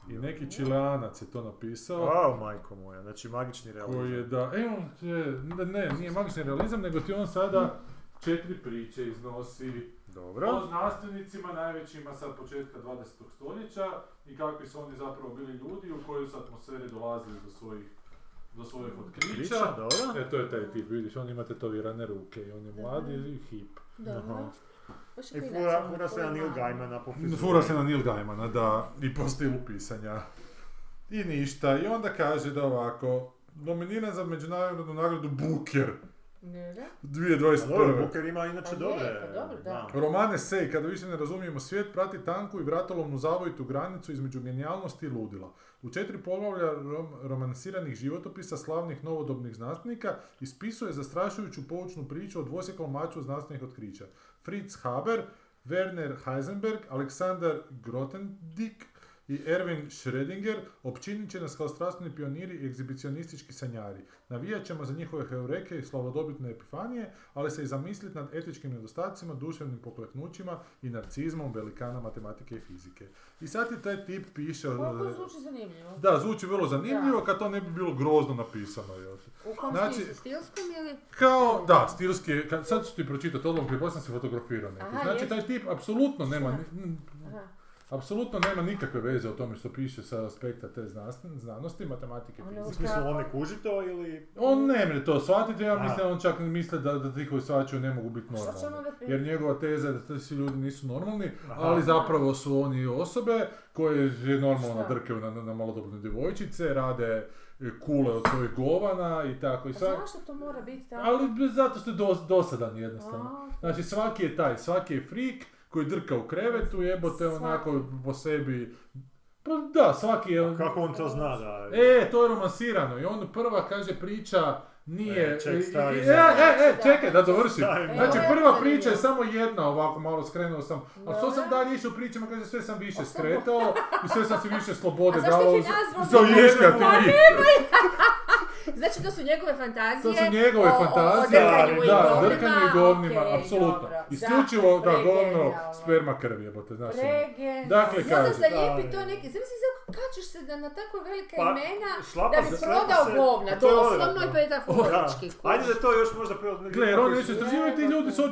I neki čileanac je to napisao. Au, majko moja, znači magični koji je realizam. da, e on je, ne, ne, nije magični realizam, nego ti on sada četiri priče iznosi Dobro. o znanstvenicima najvećima sad početka 20. stoljeća i kakvi su oni zapravo bili ljudi u kojoj su atmosferi dolazili do svojih do svojih otkrića. E, to je taj tip, vidiš, on ima tetovirane ruke i on je mlad i hip. Dobro. Aha. I fura, fura se na Neil ima- Gaimana po frizuri. Fura se na Neil Gaimana, da, i po stilu pisanja. I ništa, i onda kaže da ovako, nominiran za međunarodnu nagradu Booker Ne, dobro, 2021. Booker ima inače Pa dobre... pa dobro, da. Romane Sej, kada više ne razumijemo svijet, prati tanku i vratolovnu zavojitu granicu između genijalnosti i ludila. U četiri poglavlja rom- romansiranih životopisa slavnih novodobnih znanstvenika ispisuje zastrašujuću poučnu priču o dvosjeklom maču znanstvenih otkrića. Fritz Haber, Werner Heisenberg, Aleksandar Grothendieck, i Erwin Schrödinger općinit će nas kao strastveni pioniri i egzibicionistički sanjari. Navijat ćemo za njihove heureke i slavodobitne epifanije, ali se i zamisliti nad etičkim nedostacima, duševnim pokleknućima i narcizmom velikana matematike i fizike. I sad ti taj tip piše... Koliko e, zvuči zanimljivo. Da, zvuči vrlo zanimljivo kad to ne bi bilo grozno napisano. Jel? U kom Znači- stilskom ili? Kao, da, stilski, kad, sad ću ti pročitati odlom, prije sam se. Aha, Znači, taj tip apsolutno nema, n-. apsolutno nema nikakve veze o tome što piše sa aspekta te znanosti, i Ono, U fizike. smislu, on ne kuži to ili... On ne mre to shvatiti, ja A. mislim, on čak ne misle da, da ti koji shvaćaju ne mogu biti normalni. Jer njegova teza je da ti svi ljudi nisu normalni, Aha. ali zapravo su oni osobe koje je normalno Šta? drkaju na, na, na malodobne djevojčice, rade kule od svojih govana i tako i sad. zašto to mora biti tako? Ali zato što je dos, dosadan jednostavno. A, Znači svaki je taj, svaki je frik koji drka u krevetu, jebote onako po sebi. Pa da, svaki je... Kako on to zna da... E, to je romansirano i on prva kaže priča nije... E, ček, stavi e, e, e, čekaj da dovršim. Znači Evo, prva priča je samo jedna ovako malo skrenuo sam, ali što sam dalje išao pričama kaže sve sam više A skretao i sve sam si više slobode A zašto dao ti nazvao za Pa njih. Znači to su njegove fantazije. To su njegove o- o- fantazije, O, drkanju i da, govnima, drkanju i govnima, okej, apsolutno. Isključivo, da, govno, pregenijalno. sperma krv jebote, znaš. ono. Dakle, I onda kaže, zalijepi da, to neki, zamisli sad kačeš se da na tako velika Pa, imena da bi se, prodao se- govna, pa to odvratno. i metaforički. Da. Ajde da to još možda prvo... Gle, jer oni nešto istraživaju, ti ljudi su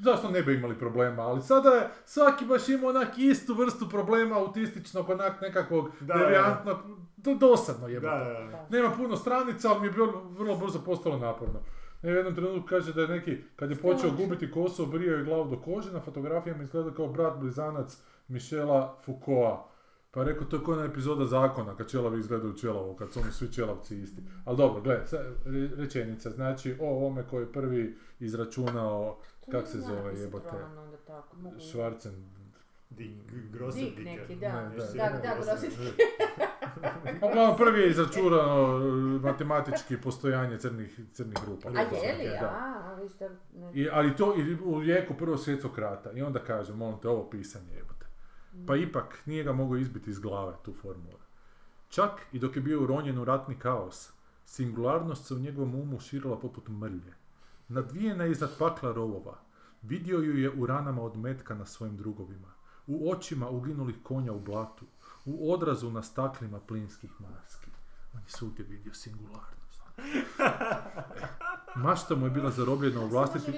zašto ne bi imali problema, ali sada je svaki baš ima onak istu vrstu problema autističnog, onak nekakvog Da, devijantnog, do, dosadno Da, jebote. da, da. Nema puno stranica, ali mi je bilo vrlo brzo postalo naporno. U jednom trenutku kaže da je neki, kad je počeo gubiti kosu, obrijao je glavu do kože, na fotografijama izgleda kao brat blizanac Michela Foucaulta. Pa je rekao, to je koja epizoda zakona, kad čelavi izgledaju čelavo, kad su oni svi čelavci isti. Ali dobro, gle, rečenica, znači o ovome koji je prvi izračunao, kak se zove jebote, Schwarzen, Dik, Dik Grossendiker. neki, da. Ne, da. Da, da. Uglavnom, prvi je izračunao e, matematički postojanje crnih, crnih grupa. A je li? Da. A, a vi ste... ne- I, ali to i u vijeku prvog svjetskog rata. I onda kaže, molim te, ovo pisanje jebote. Pa ipak nije ga mogao izbiti iz glave, tu formulu. Čak i dok je bio uronjen u ratni kaos, singularnost se u njegovom umu širila poput mrlje. Nadvijena iznad pakla rovova, vidio ju je u ranama od metka na svojim drugovima, u očima uginulih konja u blatu, u odrazu na staklima plinskih maski. On je svugdje vidio singularnost. Mašta mu je bila zarobljena u vlastiti...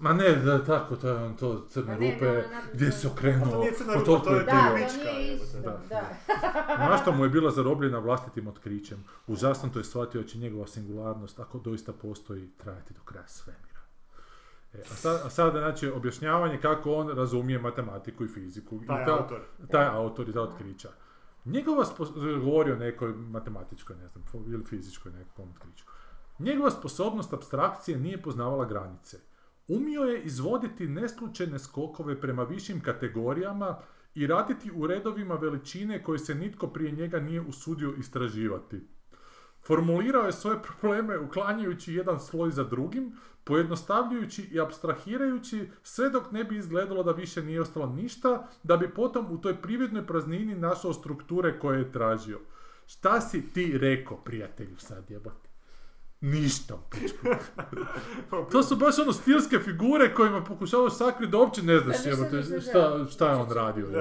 Ma ne, da, tako, to je on to crne ne, rupe, ne, gdje se okrenuo, nije crna od toliko to je to isto, Da. da. Mašta mu je bila zarobljena vlastitim otkrićem. Užasno to je shvatio da će njegova singularnost, ako doista postoji, trajati do kraja svemira. E, a, sad, a sada, znači, objašnjavanje kako on razumije matematiku i fiziku. Taj I ta- autor. taj autor i ta otkrića. Njegova spo- govori o nekoj matematičkoj, ne znam, ili fizičkoj nekom otkriću. Njegova sposobnost abstrakcije nije poznavala granice. Umio je izvoditi neslučajne skokove prema višim kategorijama i raditi u redovima veličine koje se nitko prije njega nije usudio istraživati. Formulirao je svoje probleme uklanjajući jedan sloj za drugim, pojednostavljujući i abstrahirajući sve dok ne bi izgledalo da više nije ostalo ništa, da bi potom u toj prividnoj praznini našao strukture koje je tražio. Šta si ti rekao, prijatelju, sad jebote? Ništa. To su baš ono stilske figure kojima pokušavaš sakriti da uopće ne znaš ne znaš, šta, šta je on radio. I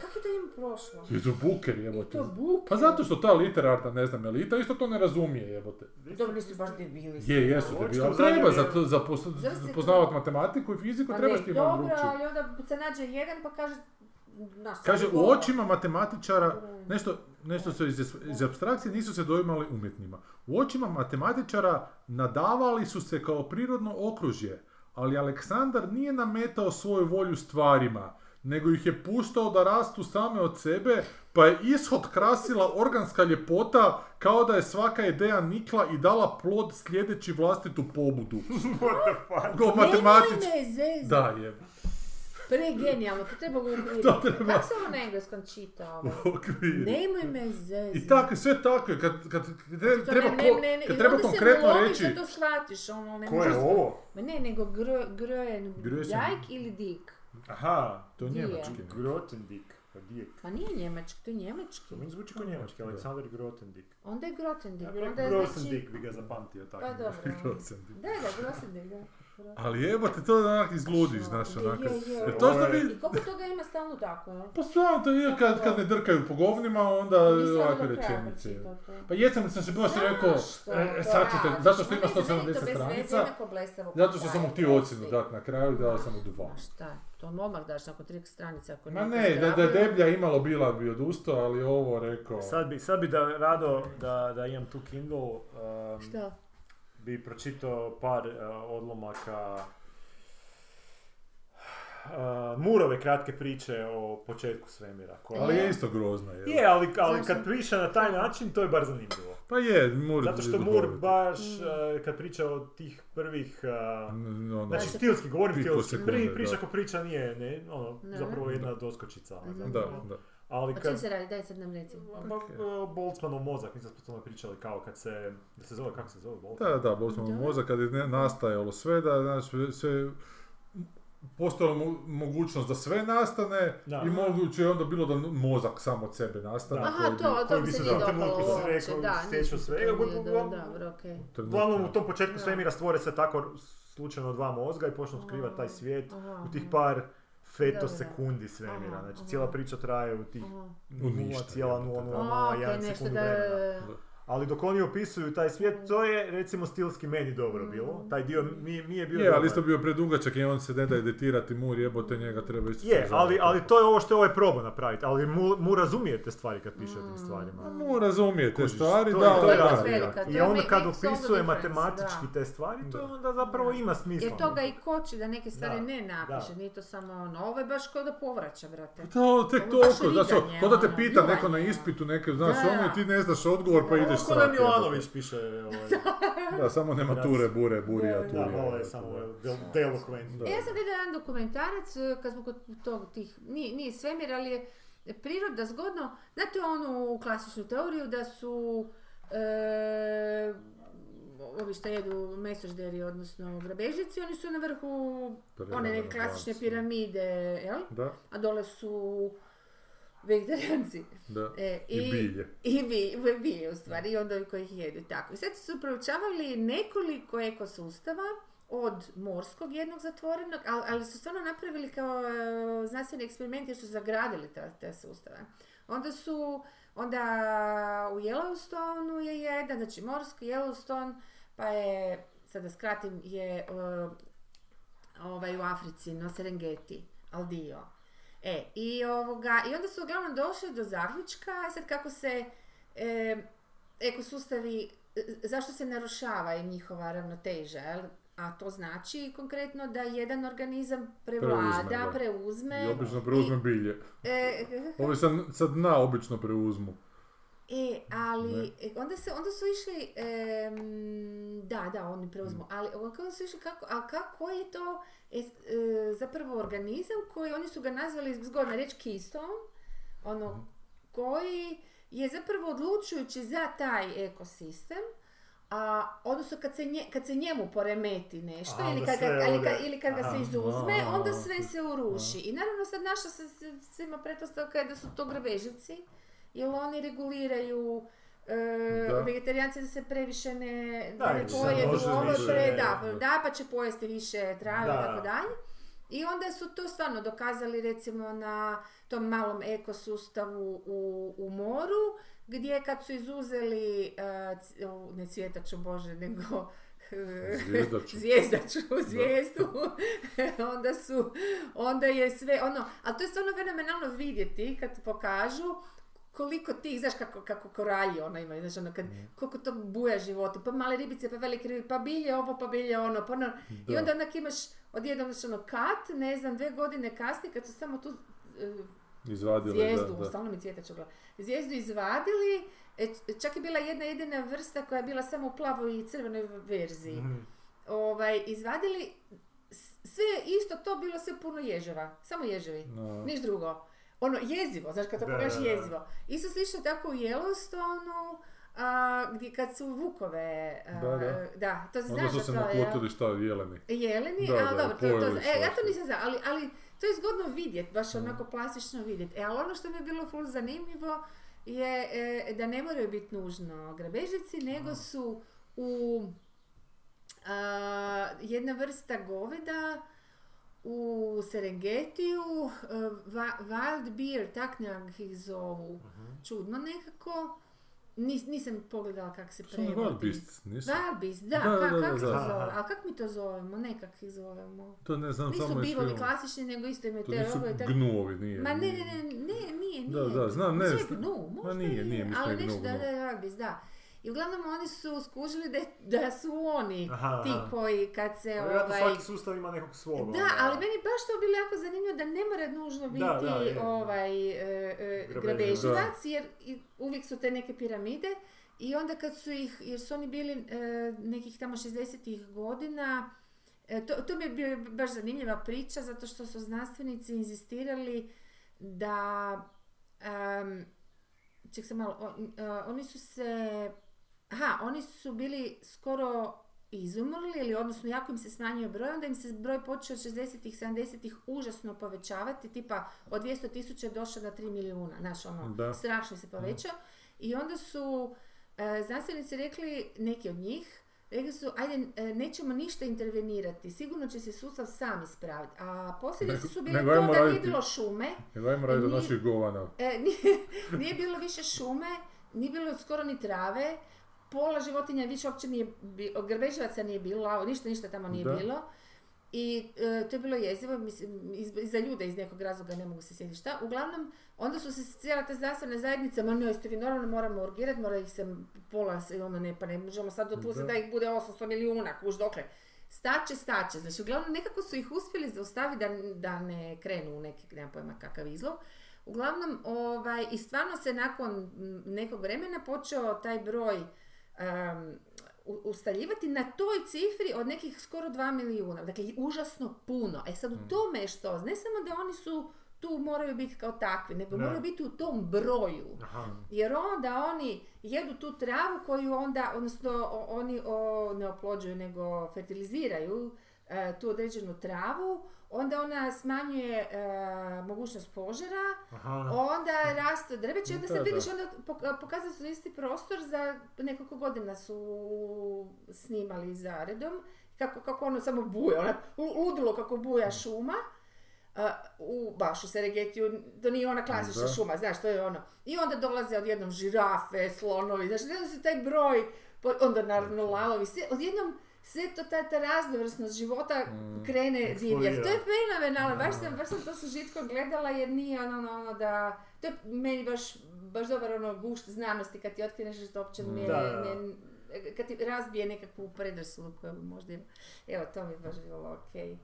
kako je to njemu prošlo? Je to buker I jebote. to buk. Pa zato što ta literarna, ne znam, elita isto to ne razumije jebote. Dobro, nisu baš debili. Je, jesu, Očito debil, ali u zadnje treba za, za, poznavati matematiku i fiziku, Pa trebaš ti malo dobro, drugčije. ali onda se nađe jedan pa kaže... Sad Kaže, u očima matematičara, nešto, nešto su iz, iz abstrakcije nisu se doimali umjetnima. U očima matematičara nadavali su se kao prirodno okružje, ali Aleksandar nije nametao svoju volju stvarima, nego ih je puštao da rastu same od sebe, pa je ishod krasila organska ljepota kao da je svaka ideja nikla i dala plod sljedeći vlastitu pobudu. What the fuck? Go Nemoj matematič... me zezati. Da, je. Pregenijalno, to treba uokviriti. To treba. Kako se ovo na engleskom čita ovo? Okvir. Nemoj me zezati. I tako, sve tako je, kad, kad, kad To treba, ne- ne- ne- kad i treba onda se konkretno reći, da to shvatiš, ono, ne Ko je ovo? Ma ne, nego gro, grojen, jajk ili dik. Aha, to je njemački. Grotendijk. Dijek. Ma nije njemački, to je njemački. To meni zvuči kao njemački, Alexander Grothendieck. Onda je Grothendieck. Ja bih onda rekao je znači... Bi ga zapamtio tako. Pa dobro. Grothendieck. Da, da, Grothendieck, da. Ali jebate, to onak izludiš, znaš, Je, onak. je, je. Jer to što je- vi... I koliko toga ima stalno tako, jel? Pa stvarno, to je kad, kad ne drkaju po govnima, onda ovakve rečenice. Pa jesam sam se baš rekao, Zašto e, to sad ćete, zato što Ma ima ne znam, meni 170 to bez veze, stranica, zato što sam mu htio ocjenu dati na kraju, dao sam mu dva. Šta, to odmah daš nakon 30 stranica ako Ma ne, da, da je deblja imalo bila bi odustao, ali ovo rekao... Sad bi, sad bi da rado da, da imam tu Kindle, um, Šta? Bi pročitao par uh, odlomaka uh, Murove kratke priče o početku svemira. Koja... Ali je isto grozna, je. Je, ali, ali kad priča na taj način, to je bar zanimljivo. Pa je, Mur Zato što Mur baš, uh, kad priča o tih prvih... uh, N- ono, Znači stilski, govorim stilski. sekunde, Prvi priča ko priča nije, ne, ono, Ne. zapravo jedna doskočica. Mhm. Da, da. Ali O čem kad... se radi? Daj sad nam reci. Ba, Ok. uh, Boltzmannov mozak, mislim da smo o tome pričali kao kad se, da se zove, kako se zove Boltzmann? Da, da, Boltzmannov Da. mozak kad je nastajalo sve, da znaš, sve, sve postojala mo- mogućnost da sve nastane Da. i moguće je onda bilo da mozak sam od sebe nastane. Da. Aha, koji to, koji to bi mi se nije dopalo uopće, da, stječu nisam dobro, okej. trenutku- Uglavnom u tom početku Da. svemira stvore se tako slučajno dva mozga i počnu skrivati taj svijet Aha, u tih aha. par Da, da, feto da. sekundi svemira. Aha, Znači aha. cijela priča traje u tih Aha. U ništa, A, 0,0001 okej, nešto sekundu da... vremena. Ali dok oni opisuju taj svijet, to je recimo stilski meni dobro bilo. Taj dio mi, mi je bio Je, dobar. ali isto bio predugačak i on se ne da editirati mur, jebote njega treba isto Je, ali, ali to je ovo što je ovaj probao napraviti. Ali mu, mu razumije te stvari kad piše o tim stvarima. A mu razumije te Kužiš, stvari, to da, je- to je da, razlika. I onda ma- kad opisuje matematički da. te stvari, to Da. onda zapravo Da. ima smisla. Jer to ga i koči da neke stvari Da, ne napiše, da. nije to samo ono, ovo je baš kao da povraća, brate. To, tek toliko, znači, ko da te ono, pita neko na pljuvanje, ispitu, neke, znaš, Da. ono i ti ne znaš odgovor pa Da. ideš Ko da Milanović piše ovaj. Da, samo nema ture, bure, burija, turija. da, ovo je samo da. del-. E, ja sam gledala jedan dokumentarac, e, kad smo kod tog tih, nije, nije svemir, ali je priroda zgodno, znate onu klasičnu teoriju da su e, ovi što jedu mesožderi, odnosno grabežici, oni su na vrhu one neke klasične piramide, jel? Da, A dole su vegetarijanci. da. E, I bilje. I bi, bilje u stvari, i onda koji ih jedu. Tako. I sad su proučavali nekoliko ekosustava od morskog jednog zatvorenog, ali, ali su stvarno napravili kao e, znanstveni eksperiment jer su zagradili te, te sustave. Onda su, onda u Yellowstoneu je jedan, znači morski Yellowstone, pa je, sad da skratim, je e, ovaj, u Africi, na Serengeti, Aldio. E, i, ovoga, i onda su uglavnom došli do zaključka, sad kako se e, ekosustavi, e, zašto se narušava njihova ravnoteža, jel? A to znači konkretno da jedan organizam prevlada, Preuzme, da. preuzme. I obično preuzme bilje. e, Ovi sad, sad dna obično preuzmu. E, ali e, onda, se, onda su išli, em, da, da, oni preuzmu, ali onda su išli kako, a kako je to e, e, zapravo organizam koji, oni su ga nazvali zgodna reč keystone, ono, koji je zapravo odlučujući za taj ekosistem, a odnosno kad se, nje, kad se njemu poremeti nešto A, ili kad, ga, ali ili kad ga se izuzme, onda sve se uruši. I naravno sad naša se svima pretpostavka je da su to grabežljivci, jer oni reguliraju e, Da. vegetarijanci da se previše ne, Da, da ne pojedu ovo, pre, da, da. da, pa će pojesti više trave i tako dalje. I onda su to stvarno dokazali recimo na tom malom ekosustavu u, u moru, gdje kad su izuzeli, o, ne cvjetaču Bože, nego e, Zvijezdaču. zvijezdaču, zvijezdu, onda su, onda je sve, ono, ali to je stvarno fenomenalno vidjeti kad pokažu koliko tih, znaš kako, kako koralji ono imaju, znaš ono kad, koliko to buja života, pa male ribice, pa velike ribice, pa bilje ovo, pa bilje ono, pa ono, i Da. onda onak imaš odjednom znaš ono kat, ne znam, dve godine kasnije kad su samo tu e, Izvadili, zvijezdu, da, da. stalno mi cvjetač zvijezdu izvadili, e, čak je bila jedna jedina vrsta koja je bila samo u plavoj i crvenoj verziji. Mhm. Ovaj, izvadili, sve isto to bilo sve puno ježeva, samo ježevi, No. niš drugo. Ono, jezivo, znaš kad to Da, pogledaš da, da. jezivo. Isto slično tako u Yellowstoneu, a, gdje kad su vukove, a, Da, da. da, to Onda znaš su da se je, šta, jeleni. Jeleni, Da, ali da, dobro, to, to, e, ja to nisam znala, ali, ali to je zgodno vidjet, baš onako plastično vidjet. E, ali ono što mi je bilo ful zanimljivo je e, da ne moraju biti nužno grabežici, nego su u a, jedna vrsta goveda u Serengetiju, e, wild beer, tak nekak ih zovu, Mhm. čudno nekako. Nis, nisam pogledala kak se prevodi. Wild Beasts, nisu? Wild Beast, da, Da, ka- da, da, kak se da. zove? Aha. A kak mi to zovemo? Nekak ih zovemo. To ne znam, Nisu samo iz filma. klasični, nego isto To te nisu rogove. tak- gnuovi, nije. Ma ne, ne, ne, ne, nije, Da, nije. da, znam, ne znam. gnu, Ma možda nije, nije, mislim ali da nešto, da, da, je Rugby's, da. I uglavnom oni su skužili da, da su oni Aha, ti koji kad se ovaj... svaki sustav ima nekog svog. Da, onda. ali meni baš to bilo jako zanimljivo da ne mora nužno biti Da, da, je. ovaj e, e, Grabeživac. grabeživac, jer i uvijek su te neke piramide i onda kad su ih, jer su oni bili e, nekih tamo 60-ih godina, e, to, to mi je bio baš zanimljiva priča zato što su znanstvenici inzistirali da em, ček se malo, on- e, oni su se, aha, oni su bili skoro izumrli ili odnosno jako im se smanjio broj, onda im se broj počeo od 60-ih, 70-ih užasno povećavati, tipa od 200 tisuća je došao na 3 milijuna, znaš ono, Da. strašno se povećao. I onda su e, znanstvenici rekli, neki od njih, rekli su, ajde, e, nećemo ništa intervenirati, sigurno će se sustav sam ispraviti. A posljedice su bile to da nije bilo šume, Nego ajmo raditi do Nije- naših govana. E, nije, nije bilo više šume, nije bilo skoro ni trave, pola životinja više uopće nije, bi, grbeživaca nije bilo, ništa, ništa tamo nije Da. bilo. I e, to je bilo jezivo, mislim, iz, za ljude iz nekog razloga ne mogu se sjetiti šta. Uglavnom, onda su se cijela ta znanstvena zajednica, ma jeste vi normalno moramo urgirati, mora ih se pola, ono ne, pa ne možemo sad dopustiti da. Da. ih bude 800 milijuna, kuš dokle. Staće, staće. Znači, uglavnom nekako su ih uspjeli zaustaviti da, da ne krenu u neki, nemam pojma kakav izlov. Uglavnom, ovaj, i stvarno se nakon nekog vremena počeo taj broj um, ustaljivati na toj cifri od nekih skoro 2 milijuna. Dakle, užasno puno. E sad u tome je što, ne samo da oni su tu moraju biti kao takvi, nego moraju biti u tom broju. Aha. Jer onda oni jedu tu travu koju onda, odnosno o- oni o, ne oplođuju nego fertiliziraju e, tu određenu travu, onda ona smanjuje e, mogućnost požara, Aha. onda raste drveće onda Da, sad vidiš, da. onda pok- pokazali su isti prostor za nekoliko godina su snimali za redom, kako, kako ono samo buja, ona, lu- ludilo kako buja šuma, a, u, baš u Seregetiju, to nije ona klasična Da. šuma, znaš, to je ono. I onda dolaze odjednom žirafe, slonovi, znaš, odjednom se taj broj, onda naravno lavovi, sve, odjednom sve to, ta, ta raznovrsnost života Mm. krene divljati. To je fenomenalno, baš sam, baš sam to sa žitkom gledala jer nije ono, ono, ono da, to je meni baš, baš dobar ono gušt znanosti kad ti otkriješ što uopće ne, Da, da. ne- kad ti razbije nekakvu predrasudu koju bi možda ima. Evo, to mi je baš bilo okej.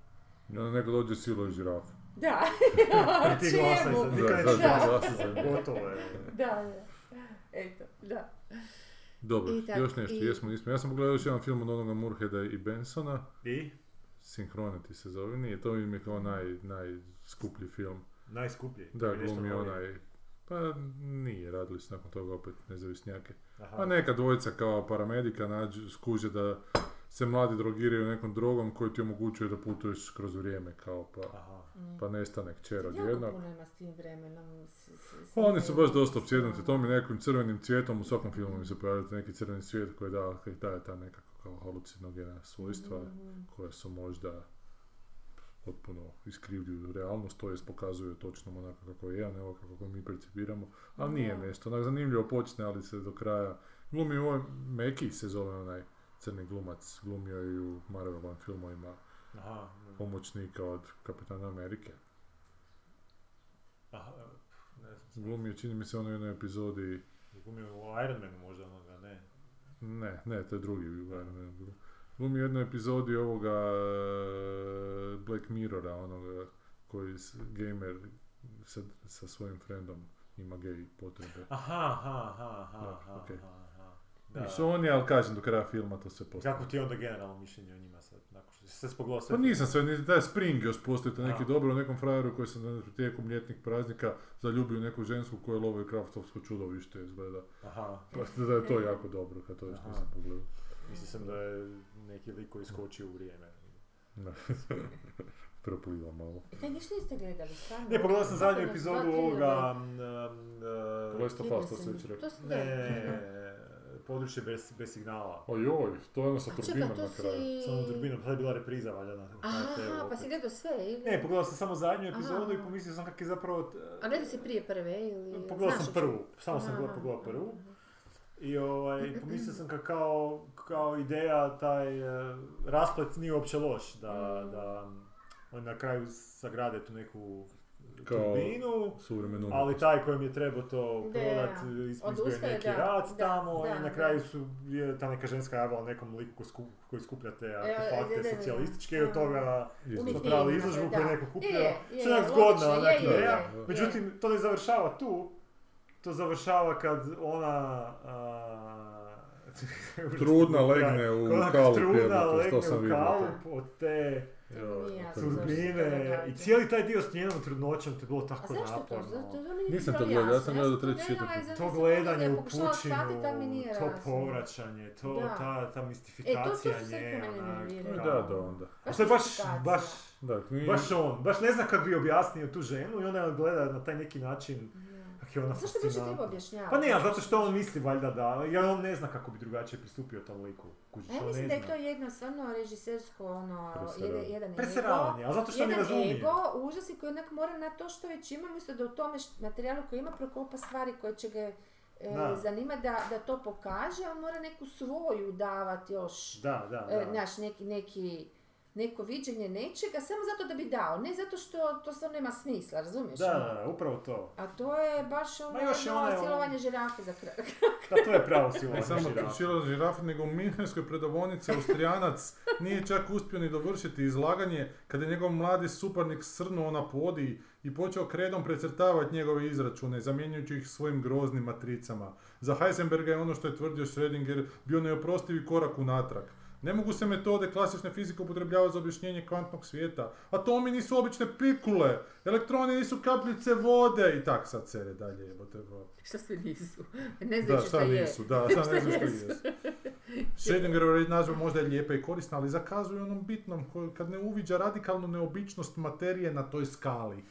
I onda neko dođe silo i žirafu. Da, I ti glasaj za Da, nikad da, da, da. Gotovo je. Da, da. Eto, da. Dobro, I tako, još nešto, i- jesmo, nismo. Ja sam pogledao još jedan film od onoga Murheada i Bensona, I? Synchronity se zove, nije, to im je kao naj, najskuplji film. Najskuplji. Da, glumi onaj, pa nije, radili su nakon toga opet nezavisnjake. Aha. Pa neka dvojica kao paramedika nađu, skuže da se mladi drogiraju nekom drogom koji ti omogućuje da putuješ kroz vrijeme, kao pa, Aha. Pa nestane kćer Jako odjednom. puno ima s tim vremenom. s- s- s- Pa Oni su baš dosta s- opsjednuti tom i nekim crvenim cvijetom, u svakom filmu mi se pojavlja neki crveni cvijet koji da, daje ta nekako kao halucinogena svojstva Mhm. koja su možda potpuno iskrivljuju realnost, to jest pokazuju točno onako kako je, a ne ovako kako mi percipiramo, ali nije Da. nešto, onak zanimljivo počne, ali se do kraja, glumi ovaj Meki se zove onaj crni glumac, glumio je i u Marvelovim filmovima Aha. pomoćnika od Kapitana Amerike. Aha. Ne znam. Glumio, čini mi se ono u jednoj epizodi Glumio u Iron Manu možda onoga, ne. Ne, ne, to je drugi Iron Man bilo. Glumi u jednoj epizodi ovoga e, Black Mirrora, onoga koji gamer sa, sa svojim friendom ima gay potrebe. Aha, aha, aha, aha, Da, aha, aha, aha. Da. Više on je, ali kažem, do kraja filma to sve postoji. Kako ti je onda generalno mišljenje o njima sad? Što si sve spogledao sve? Pa nisam sve, ni taj Spring još postoji, to neki dobro, nekom frajeru koji se na- tijekom ljetnih praznika zaljubio u neku žensku koja lovi kraftovsko čudovište izgleda. Aha. Pa da je to jako dobro, kad to još Aha. nisam pogledao. Mislio sam da je neki lik koji skočio u vrijeme. Da. Propliva malo. I taj ništa niste gledali, stvarno? Ne, pogledao sam zadnju epizodu ovoga... mm, mm, Last of Us, to se već rekao. Ne, da. ne, ne, područje bez, bez signala. Ojoj, to je ono sa turbinom na kraju. si... Sa onom turbinom, sad je bila repriza valjda na Aha, pa si gledao sve, ili? Ne, pogledao sam samo zadnju epizodu i pomislio sam kak je zapravo... A gledao si prije prve, ili... Pogledao sam prvu, samo sam gledao- pogledao prvu. I ovaj, pomislio sam ka kao, kao ideja, taj eh, rasplet nije uopće loš, da, Mm. da oni na kraju sagrade tu neku Kao turbinu, Suvremenu ali taj kojem je trebao to Da, prodat, da. izbio neki da, rat da, tamo da, i na kraju su, je ta neka ženska javila nekom liku koji, sku, koji skuplja te artefakte socijalističke i od toga napravili naprave, izložbu koju je neko kupio. je, Što je zgodna ideja. Međutim, to ne završava tu. To završava kad ona... a, Trudna legne u kalup, Trudna legne sam u kalup od te To jasno Turbine, zašto to i cijeli taj dio s njenom trudnoćom to je bilo A tako zašto to? naporno. Zato, to mi Nisam to gledao, ja sam gledao treći, četvrti. To gledanje ja u nije to povraćanje, to, Da. ta, ta E, to- to mistifikacija su sve nje, koje mene onak, nerviraju. No kao- da, da, onda. A to je baš, Mistifikacija. baš, Da, baš on, baš ne znam kako bi objasnio tu ženu i ona gleda na taj neki način kak je ona Zašto bi treba objašnjavati? Pa ne, a zato što on misli valjda da, jer on ne zna kako bi drugačije pristupio tom liku. Kužiš, ja mislim ne da je to jedno stvarno režisersko, ono, jedan, jedan Preseravanje, ego, a zato što ne jedan razumije. ego, užasi koji onak mora na to što već ima, umjesto da u tome materijalu koji ima prokopa stvari koje će ga e, Da. zanima da, da to pokaže, on mora neku svoju davati još, Da, da, e, da. znaš, neki, neki, neko viđenje nečega, samo zato da bi dao, ne zato što to stvarno nema smisla, razumiješ? Da, da, da, upravo to. A to je baš ono, Ma još je ono silovanje žirafe za kraj. Da, to je pravo Ne silovanje samo žirafe. Šilo žirafe, nego u Minhenskoj predavonici Austrijanac nije čak uspio ni dovršiti izlaganje kada je njegov mladi suparnik srnuo na podij i počeo kredom precrtavati njegove izračune, zamjenjujući ih svojim groznim matricama. Za Heisenberga je ono što je tvrdio Schrödinger bio neoprostivi korak unatrag. Ne mogu se metode klasične fizike upotrebljavati za objašnjenje kvantnog svijeta. Atomi nisu obične pikule, elektroni nisu kapljice vode i tak sad sere dalje jebote. bro. Što sve nisu? Ne znajući šta šta je. nisu, da, šta ne znam šta jesu. Schrödingerova nazva možda je lijepa i korisna, ali zakazuje onom bitnom, kad ne uviđa radikalnu neobičnost materije na toj skali.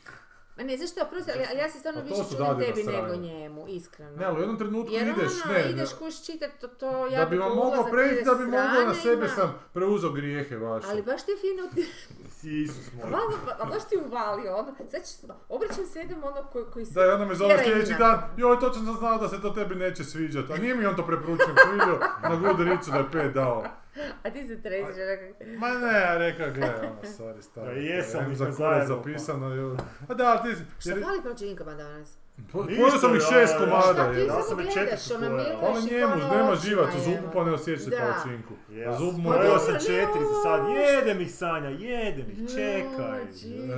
Ma ne, zašto, oprosti, ali, ali ja se stvarno A to više čudim tebi nego njemu, iskreno. Ne, ali u jednom trenutku Jer ideš, ono, ne, ideš kuš čitat to, to ja da bi vam mogao preći, da bi mogao na sebe sam preuzeo grijehe vaše. Ali baš ti je fino, Isus moj. malo, a baš ti uvalio, ono, sad ćeš, obraćam se jednom ono koji, koji se... Da, i onda me zove sljedeći dan, joj, točno sam znao da se to tebi neće sviđati. A nije mi on to preporučio, vidio na Gudericu da je pet dao. A ti se trećeš, onako, Ma ne, ja rekao, gle, ono, sorry, stari. Da, jesam, kurac zajedno, pa. zapisano. joj. A da, ti... Šta jer- fali pročinkama danas? Po- Ništa, Pojeo sam ih ja, šest ja, komada. Šta. Ja sam i gledaš, četiri ono, pojeo. miluješ Ali ih njemu, ono nema živac u zubu pa ne palačinku. Ja A zub sam- mu je... sam dobro, četiri za sad, jedem ih Sanja, jedem ih, čekaj.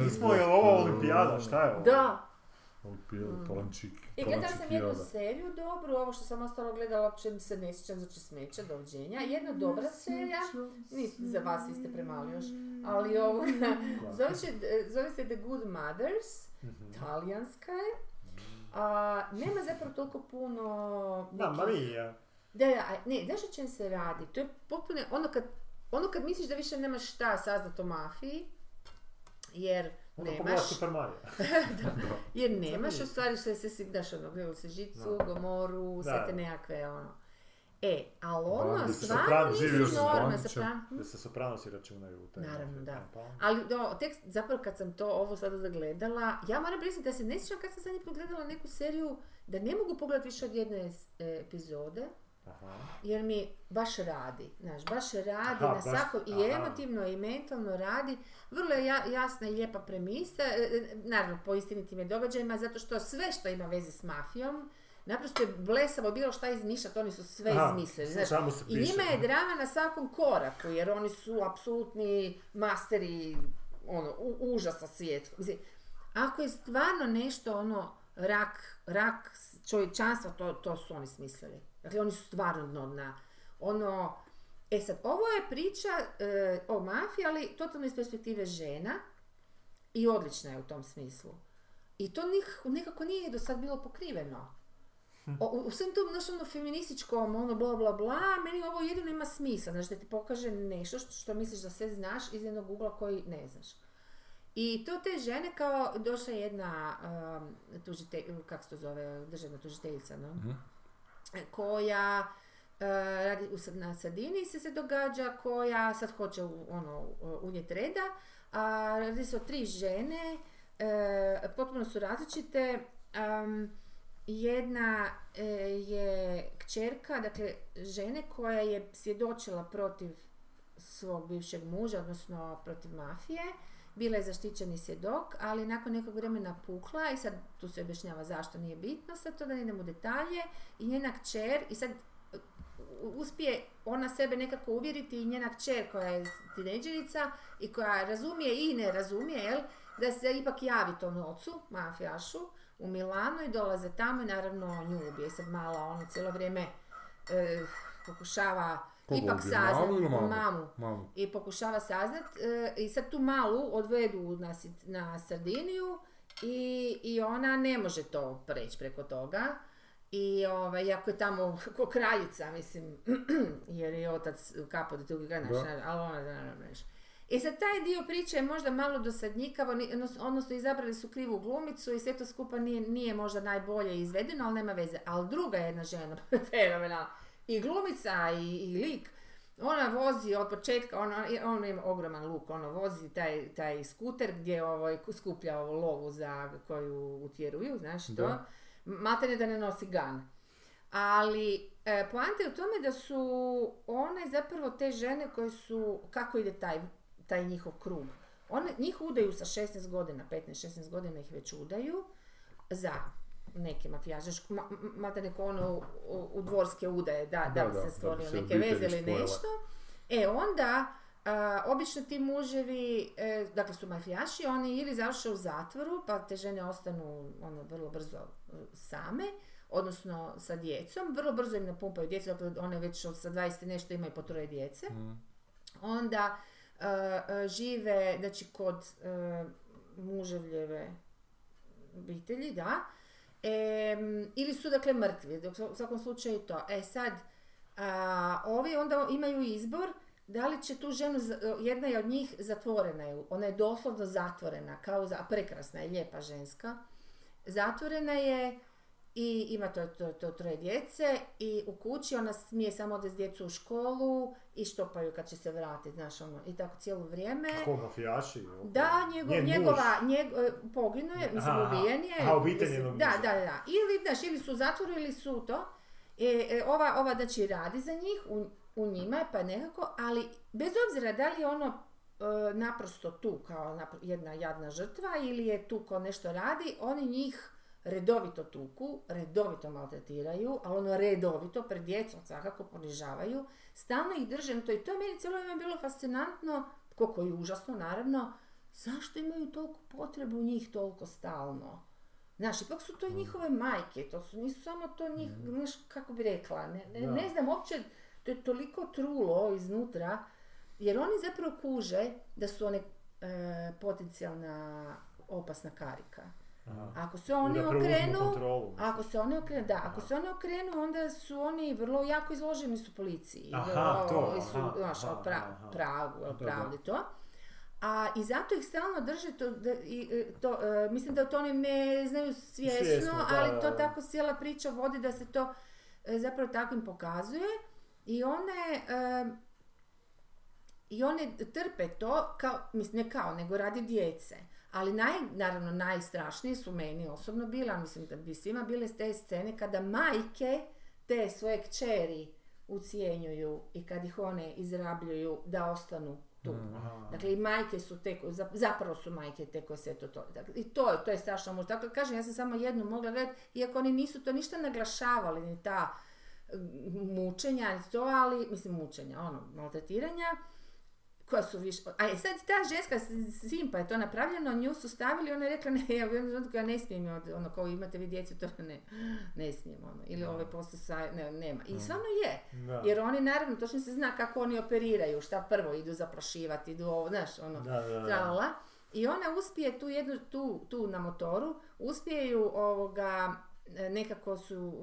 Nismo je ovo olimpijada, šta je ovo? Da. Palančik. I gledala sam jednu seriju dobru, ovo što sam ostalo gledala, uopće se ne sjećam, znači smeća, doviđenja. Jedna dobra serija, Nis, za vas vi ste premali još, ali ovo, zove, se, zove se The Good Mothers, Mhm. talijanska je. A, nema zapravo toliko puno... Da, Marija. Da, da, ne, znaš o čem se radi? To je potpuno, ono kad, ono kad misliš da više nemaš šta saznat o mafiji, jer Onda nemaš, Super Mario. jer nemaš, u stvari sve se si, daš ono, gledalo se žicu, Da. gomoru, sve Da. te nekakve, ono. E, ali ono, stvarno Soprano, Bandićem. Soprano. Da se Sopranosi računaju u taj Naravno, da. pa- Ali do, tek zapravo kad sam to ovo sada zagledala, ja moram priznati da se ne sjećam kad sam zadnji put gledala neku seriju, da ne mogu pogledati više od jedne e, epizode, Aha. jer mi baš radi, znaš, baš radi Aha, na baš- svako, i emotivno i mentalno radi, vrlo je ja- jasna i lijepa premisa, e, e, naravno po istinitim je događajima, zato što sve što ima veze s mafijom, naprosto je blesavo bilo šta izmišljati, oni su sve Aha, izmislili, znaš, samo se i njima je drama na svakom koraku, jer oni su apsolutni masteri ono, u, užasa svjetskog. Mislim, ako je stvarno nešto ono rak, rak čovječanstva, to, to su oni smislili. Dakle, oni su stvarno dno dna. Ono, e sad, ovo je priča e, o mafiji, ali totalno iz perspektive žena i odlična je u tom smislu. I to nik, nekako nije do sad bilo pokriveno. O, u- svem tom znaš, ono feminističkom, ono bla bla bla, meni ovo jedino ima smisla, znači da ti pokaže nešto što, što misliš da sve znaš iz jednog ugla koji ne znaš. I to te žene kao, došla je jedna um, tužite, kako se to zove, državna tužiteljica, no? Mhm. Koja uh, radi Sad- na Sardini se se događa, koja sad hoće ono, unijeti reda, a radi se o tri žene, e, potpuno su različite, jedna e, je kćerka, dakle žene koja je svjedočila protiv svog bivšeg muža, odnosno protiv mafije, bila je zaštićeni svjedok, ali nakon nekog vremena pukla i sad tu se objašnjava zašto nije bitno, sad to da ne idemo u detalje i njena kćer i sad u- uspije ona sebe nekako uvjeriti i njena kćer koja je tineđerica i koja razumije i ne razumije, jel, da se ipak javi tom ocu, mafijašu, u Milanu i dolaze tamo i naravno nju ubije. Sad mala ona cijelo vrijeme e, pokušava Koga ipak saznat mamu? mamu Mamu. i pokušava saznat e, i sad tu malu odvedu na, na Sardiniju i, i ona ne može to preći preko toga i ovaj, iako je tamo ko kraljica, mislim, jer je otac kapo Da. ali ona naravno. I sad taj dio priče je možda malo dosadnjikavo, odnosno izabrali su krivu glumicu i sve to skupa nije, nije možda najbolje izvedeno, ali nema veze. Ali druga jedna žena, fenomenalna, i glumica i, i lik, ona vozi od početka, ona, ona ima ogroman luk, ona vozi taj, taj skuter gdje ovaj, skuplja ovo lovu za koju utjeruju, znaš to. Maltene da ne nosi gan. Ali e, poanta je u tome da su one zapravo te žene koje su, kako ide taj, taj njihov krug. One, njih udaju sa 16 godina, 15-16 godina ih već udaju za neke mafijaže, ma, ma- maltene ko ono u, dvorske udaje, da, da, Da, bi se se neke veze ili nešto. E onda, a, obično ti muževi, e, dakle su mafijaši, oni ili završe u zatvoru, pa te žene ostanu ono, vrlo brzo e, same, odnosno sa djecom, vrlo brzo im napumpaju djecu, dakle one već od sa 20 i nešto imaju po troje djece. Mhm. Onda e, žive, znači kod muževljeve obitelji, da, Em, ili su dakle mrtvi, dok u svakom slučaju to. E sad, a, ovi onda imaju izbor da li će tu ženu, jedna je od njih zatvorena, je, ona je doslovno zatvorena, kao za, prekrasna je, lijepa ženska. Zatvorena je i ima to, to, to troje djece i u kući ona smije samo odvesti djecu u školu i štopaju kad će se vratiti, znaš ono, i tako cijelo vrijeme. Ko, mafijaši? Da, njegov, Njen njegova, njeg, e, poginuo je, mislim, ubijen je. Aha, obitelj njenog Da, da, da. Ili, znaš, ili su u zatvoru ili su to. E, e, ova, ova, znači, radi za njih, u, u njima je pa nekako, ali bez obzira da li je ono e, naprosto tu kao jedna jadna žrtva ili je tu ko nešto radi, oni njih redovito tuku, redovito maltretiraju, ali ono redovito, pred djecom svakako ponižavaju, stalno ih drže na to i to je meni cijelo vrijeme bilo fascinantno, koliko i užasno naravno, zašto imaju toliko potrebu njih toliko stalno? Znaš, ipak su to i njihove majke, to su, nisu samo to njih, znaš, kako bi rekla, ne, ne, ne znam, uopće, to je toliko trulo iznutra, jer oni zapravo kuže da su one e, potencijalna opasna karika. Aha. Ako se oni okrenu, ako se oni okrenu, da, ako se oni okrenu, onda su oni vrlo jako izloženi su policiji. Aha, to, Ovo, su, aha, znaš, aha, o pra, pravu, o pravdi to. A i zato ih stalno drže, to, da, i, e, to, e, mislim da to oni ne znaju svjesno, Svjesno, da, ali to tako cijela priča vodi da se to e, zapravo takvim pokazuje. I one, e, i one trpe to, kao, mislim ne kao, nego radi djece. Ali naj, naravno najstrašnije su meni osobno bila, mislim da bi svima bile te scene kada majke te svoje kćeri ucijenjuju i kad ih one izrabljuju da ostanu tu. Aha. Dakle, i majke su te, koje- zap- zapravo su majke te koje se to, to dakle, I to, to je strašno muž. Dakle, kažem, ja sam samo jednu mogla gledati, iako oni nisu to ništa naglašavali, ni ta mm, mučenja, ni to, ali, mislim, mučenja, ono, maltretiranja, koja su više... A je sad ta ženska simpa je to napravljeno, nju su stavili, ona je rekla ne, ja, u jednom trenutku ja ne smijem, od, ono, kao imate vi djecu, to ne, ne smijem, ono, ili ovaj posto sa, ne, nema. I stvarno je, Da. jer oni naravno, točno se zna kako oni operiraju, šta prvo idu zaprašivati, idu ovo, znaš, ono, Da, da, da. tralala. I ona uspije tu jednu, tu, tu na motoru, uspiju ovoga, e, nekako su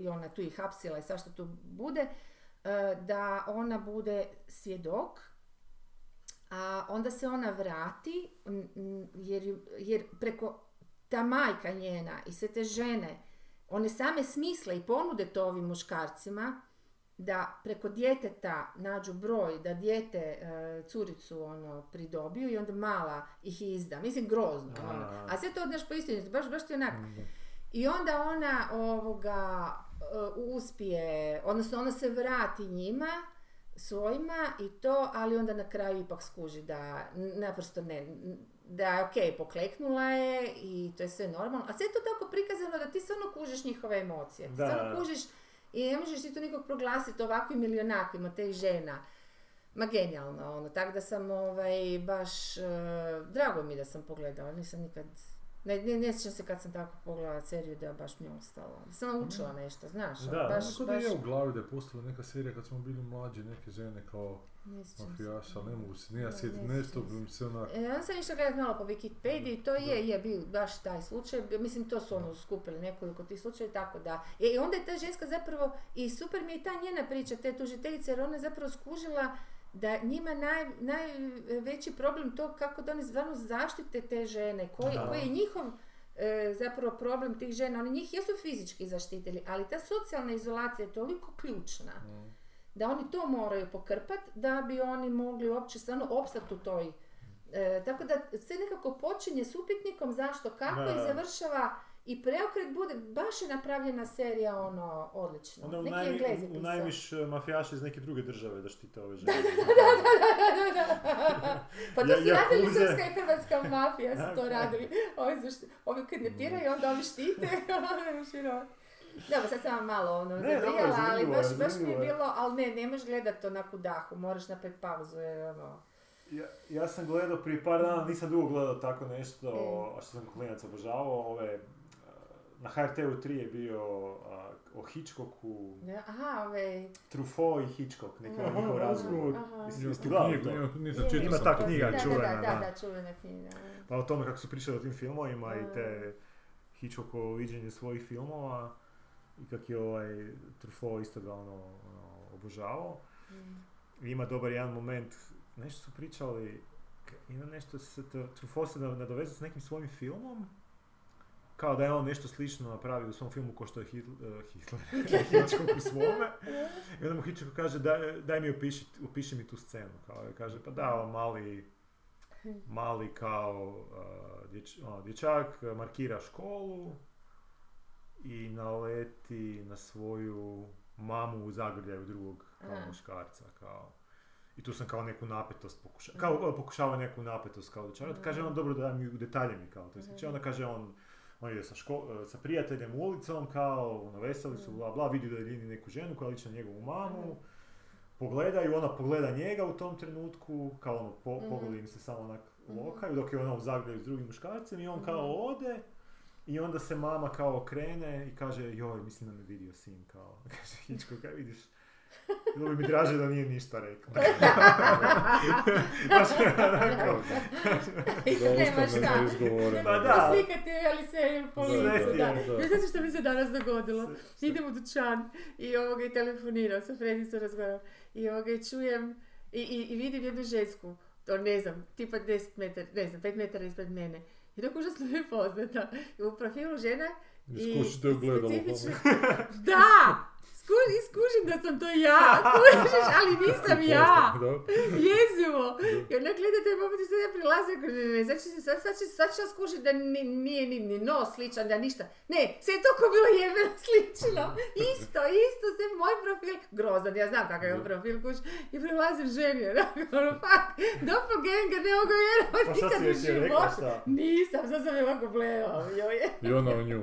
i ona tu ih hapsila i sva što tu bude, e, da ona bude svjedok, a onda se ona vrati, jer, jer preko ta majka njena i sve te žene, one same smisle i ponude to ovim muškarcima, da preko djeteta nađu broj, da dijete e, curicu ono pridobiju i onda mala ih izda. Mislim grozno. A. Ono. A sve to odnaš po istini, baš, baš ti onak. I onda ona ovoga e, uspije, odnosno ona se vrati njima, svojima i to, ali onda na kraju ipak skuži da naprosto ne, da je ok, pokleknula je i to je sve normalno, a sve je to tako prikazano da ti stvarno kužiš njihove emocije. Ti Da. stvarno kužiš i ne možeš ti to nikog proglasiti ovakvim ili onakvim od tih žena. Ma genijalno, ono, tako da sam ovaj, baš, e, drago mi da sam pogledala, nisam nikad, ne, ne, ne sjećam se kad sam tako pogledala seriju da je baš mi je ostalo. Da sam naučila nešto, znaš, Da. baš, da baš, je u glavi da je postala neka serija kad smo bili mlađi, neke žene kao mafijaša, ali ne mogu se, nije sjetiti, ne nešto bi mi se onak... E, Ja sam išla gledat malo po Wikipediji, to je, je bio baš taj slučaj, mislim to su ono skupili nekoliko tih slučaja, tako da. E, I onda je ta ženska zapravo, i super mi je ta njena priča, te tužiteljice, jer ona je zapravo skužila da njima naj, najveći problem to kako da oni stvarno zaštite te žene, koji, koji je njihov e, zapravo problem tih žena, oni njih jesu fizički zaštitili, ali ta socijalna izolacija je toliko ključna Mm. da oni to moraju pokrpat da bi oni mogli uopće stvarno opstati u toj E, tako da sve nekako počinje s upitnikom zašto, kako Da. i završava i preokret bude, baš je napravljena serija ono odlično. Onda u, Neki najmi, Englezi u najmiš e, mafijaši iz neke druge države da štite ove žene. Pa to Ja- su radili Jakuze. srpska i hrvatska mafija, su to Da. radili. Ovi, št- ovi kidnapiraju, onda ovi štite. Dobro, sad sam vam malo ono Ne, zabrijala, ali baš, baš mi je bilo, ali ne, ne možeš gledati onako u dahu, moraš napraviti pauzu jer ono... Ja, ja sam gledao prije par dana, nisam dugo gledao tako nešto, Mm. a što sam klinac obožavao, ove, e, na HRT-u 3 je bio a, o Hitchcocku, Ne, aha, ove... Truffaut i Hitchcock, neki Aha, njihov razgovor. nisam čitao Ima ta knjiga da, čuvena, Da, da, da. da, čuvena knjiga. Pa o tome kako su pričali o tim filmovima i te Hitchcockovo viđenje svojih filmova i kak je ovaj Truffaut isto ga ono, ono obožavao. Mm. I ima dobar jedan moment, nešto su pričali, ima nešto se, Tr- Truffaut se nad- nadovezao s nekim svojim filmom, kao da je on nešto slično napravio u svom filmu ko što je Hitler, Hitler Hitchcock u svome. I onda mu Hitchcock kaže, daj, daj mi opiši, opiši mi tu scenu. Kao, kaže, pa da, on mali, mali kao uh, dječ, ono, dječak markira školu i naleti na svoju mamu u zagrljaju drugog kao muškarca. Kao. I tu sam kao neku napetost pokušao, kao uh, pokušava neku napetost kao dočarati. Kaže on, dobro da mi u detalje mi kao to ispriča. Onda kaže on, on ide sa, ško- sa prijateljem ulicom, kao, ono, veseli su, bla, bla, vidi da je neku ženu koja liči na njegovu mamu, pogledaju, ona pogleda njega u tom trenutku, kao ono, po, Mhm. pogledi im se samo onak Mhm. lokaju, dok je ona u zagrljaju s drugim muškarcem i on kao Mhm. ode, i onda se mama kao okrene i kaže, joj, mislim da me vidio sin, kao, kaže Hitchcock, kaj vidiš, bilo bi mi draže da nije ništa rekla. Baš je onako, I Da nema šta. Pa da. Slikati ali se po Da, licu, da. Ne znate što mi se danas dogodilo? Idem u dućan i ovoga i telefonirao, sa Fredicom razgovaram. I ovoga i čujem i, i, i vidim jednu žensku, to ne znam, tipa 10 metara, ne znam, 5 metara ispred mene. I dok užasno mi je poznata. U profilu žena i Iskušite ogledalo. specifično- Da! Sku- iskužim da sam to ja, kužiš, ali nisam ja. Jezivo! I onda gleda taj moment i sad ja prilazim, kaže, ne, će se, sad, sad će, sad ja skužiti da ni, nije ni, ni nos sličan, da ništa. Ne, sve je toliko bilo jebeno slično. Isto, isto, sve moj profil. Grozan, ja znam kakav je profil, kuć. I prilazim ženi, onako, ono, fuck, doppelganger, ne mogu vjerovati Pa šta nikad si u životu. šta? Nisam, sad sam je ovako gledala, joj. I ona o nju.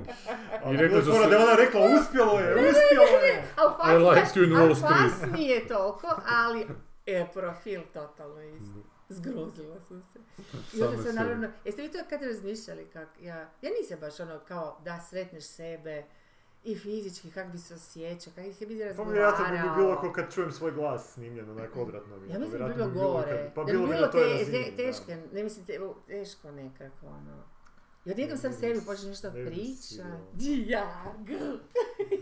I rekla da je ona rekla, uspjelo je, uspjelo je. A u faci, I like znaš, you in Wall Street. nije toliko, ali E, profil totalno isti. Zgrozila sam se. I onda sam naravno, jeste vi to kad razmišljali kak, ja, ja nisam baš ono kao da sretneš sebe i fizički kak bi se osjećao, kak ih je bi Pa razgovarao. vjerojatno bi mi bilo kao kad čujem svoj glas snimljen onak odvratno je. Ja mislim da bi bilo kad- gore, Pa da bi bilo bi bilo na toj te, teško, ne mislim te, teško nekako, ono. I odjednom sam Ne bi sebi počne nešto ne priča. Di ja, gr.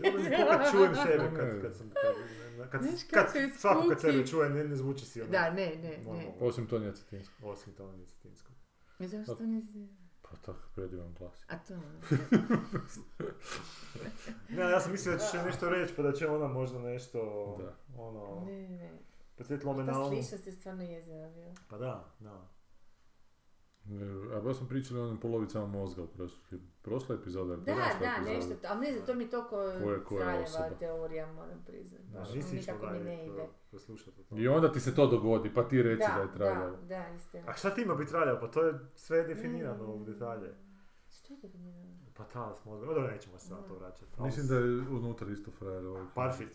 Dobro mi ko kad čujem sebe, kad, kad sam, kad, kad, Znaš kad, je svako kad sebe čuje, ne, ne zvuči si ono. Da, ne, ne, ne. Osim Tonija Cetinskog. Osim to nije cetinsko. I zašto nisi... Pa tako predivan glas. A to, Ne, ja sam mislio da će nešto reći, pa da će ona možda nešto, Da. ono, ne, ne. podsjetilo me na Ta onu. sličnost je stvarno jezera bila. Pa da, da. Ne, A baš smo pričali o onim polovicama mozga u prošloj, prošla epizoda. ili Da, da, epizoda. nešto, to- ali ne znam, to mi je toliko Koja- koja teorija, moram priznati. Da, Baš, nisi išla nikako mi ne ide. to. I onda ti se to dogodi, pa ti reci da, Da, je traljavo. da, da, istina. A šta ti ima biti traljavo? Pa to je sve definirano u Mm. detalje. Što je definirano? Pa ta smo odgovor, dobro nećemo se na to vraćati. ali- Mislim da je unutra isto frajer ovaj. Parfit.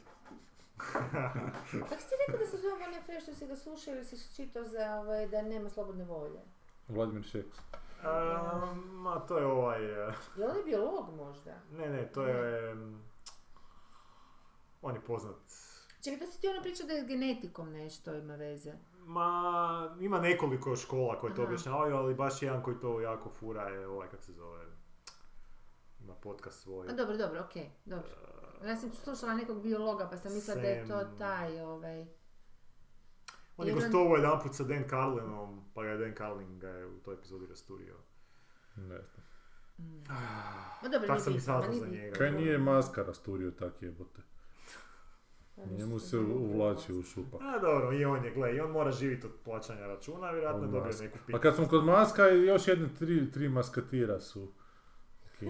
Kako si ti rekao da se zove onaj fre što si ga slušao ili si čitao za ovaj, da nema slobodne volje? Vladimir Šeks. Um, ma to je ovaj... eh, Je on je biolog možda? Ne, ne, to je... on je poznat... Čekaj, to si ti ono pričao da je s genetikom nešto ima veze. Ma, ima nekoliko škola koje to Aha. objašnjavaju, ali baš jedan koji to jako fura je ovaj, kak se zove, ima podcast svoj. A dobro, dobro, okej, dobro. Eh, Ja sam slušala nekog biologa pa sam mislila da je to taj, ovaj... on je gostovao jedan put sa Dan Carlinom, pa ga je Dan Carlin ga je u toj epizodi rasturio. Ne znam. Mm. Ma dobro, Tak nije sam i saznao za njega. Kaj nije maska rasturio tak jebote. Pa Njemu se uvlači u šupak. A dobro, i on je, gle, i on mora živjeti od plaćanja računa, vjerojatno dobio neku A pitu. kad smo kod maska, još jedne tri, tri maskatira su.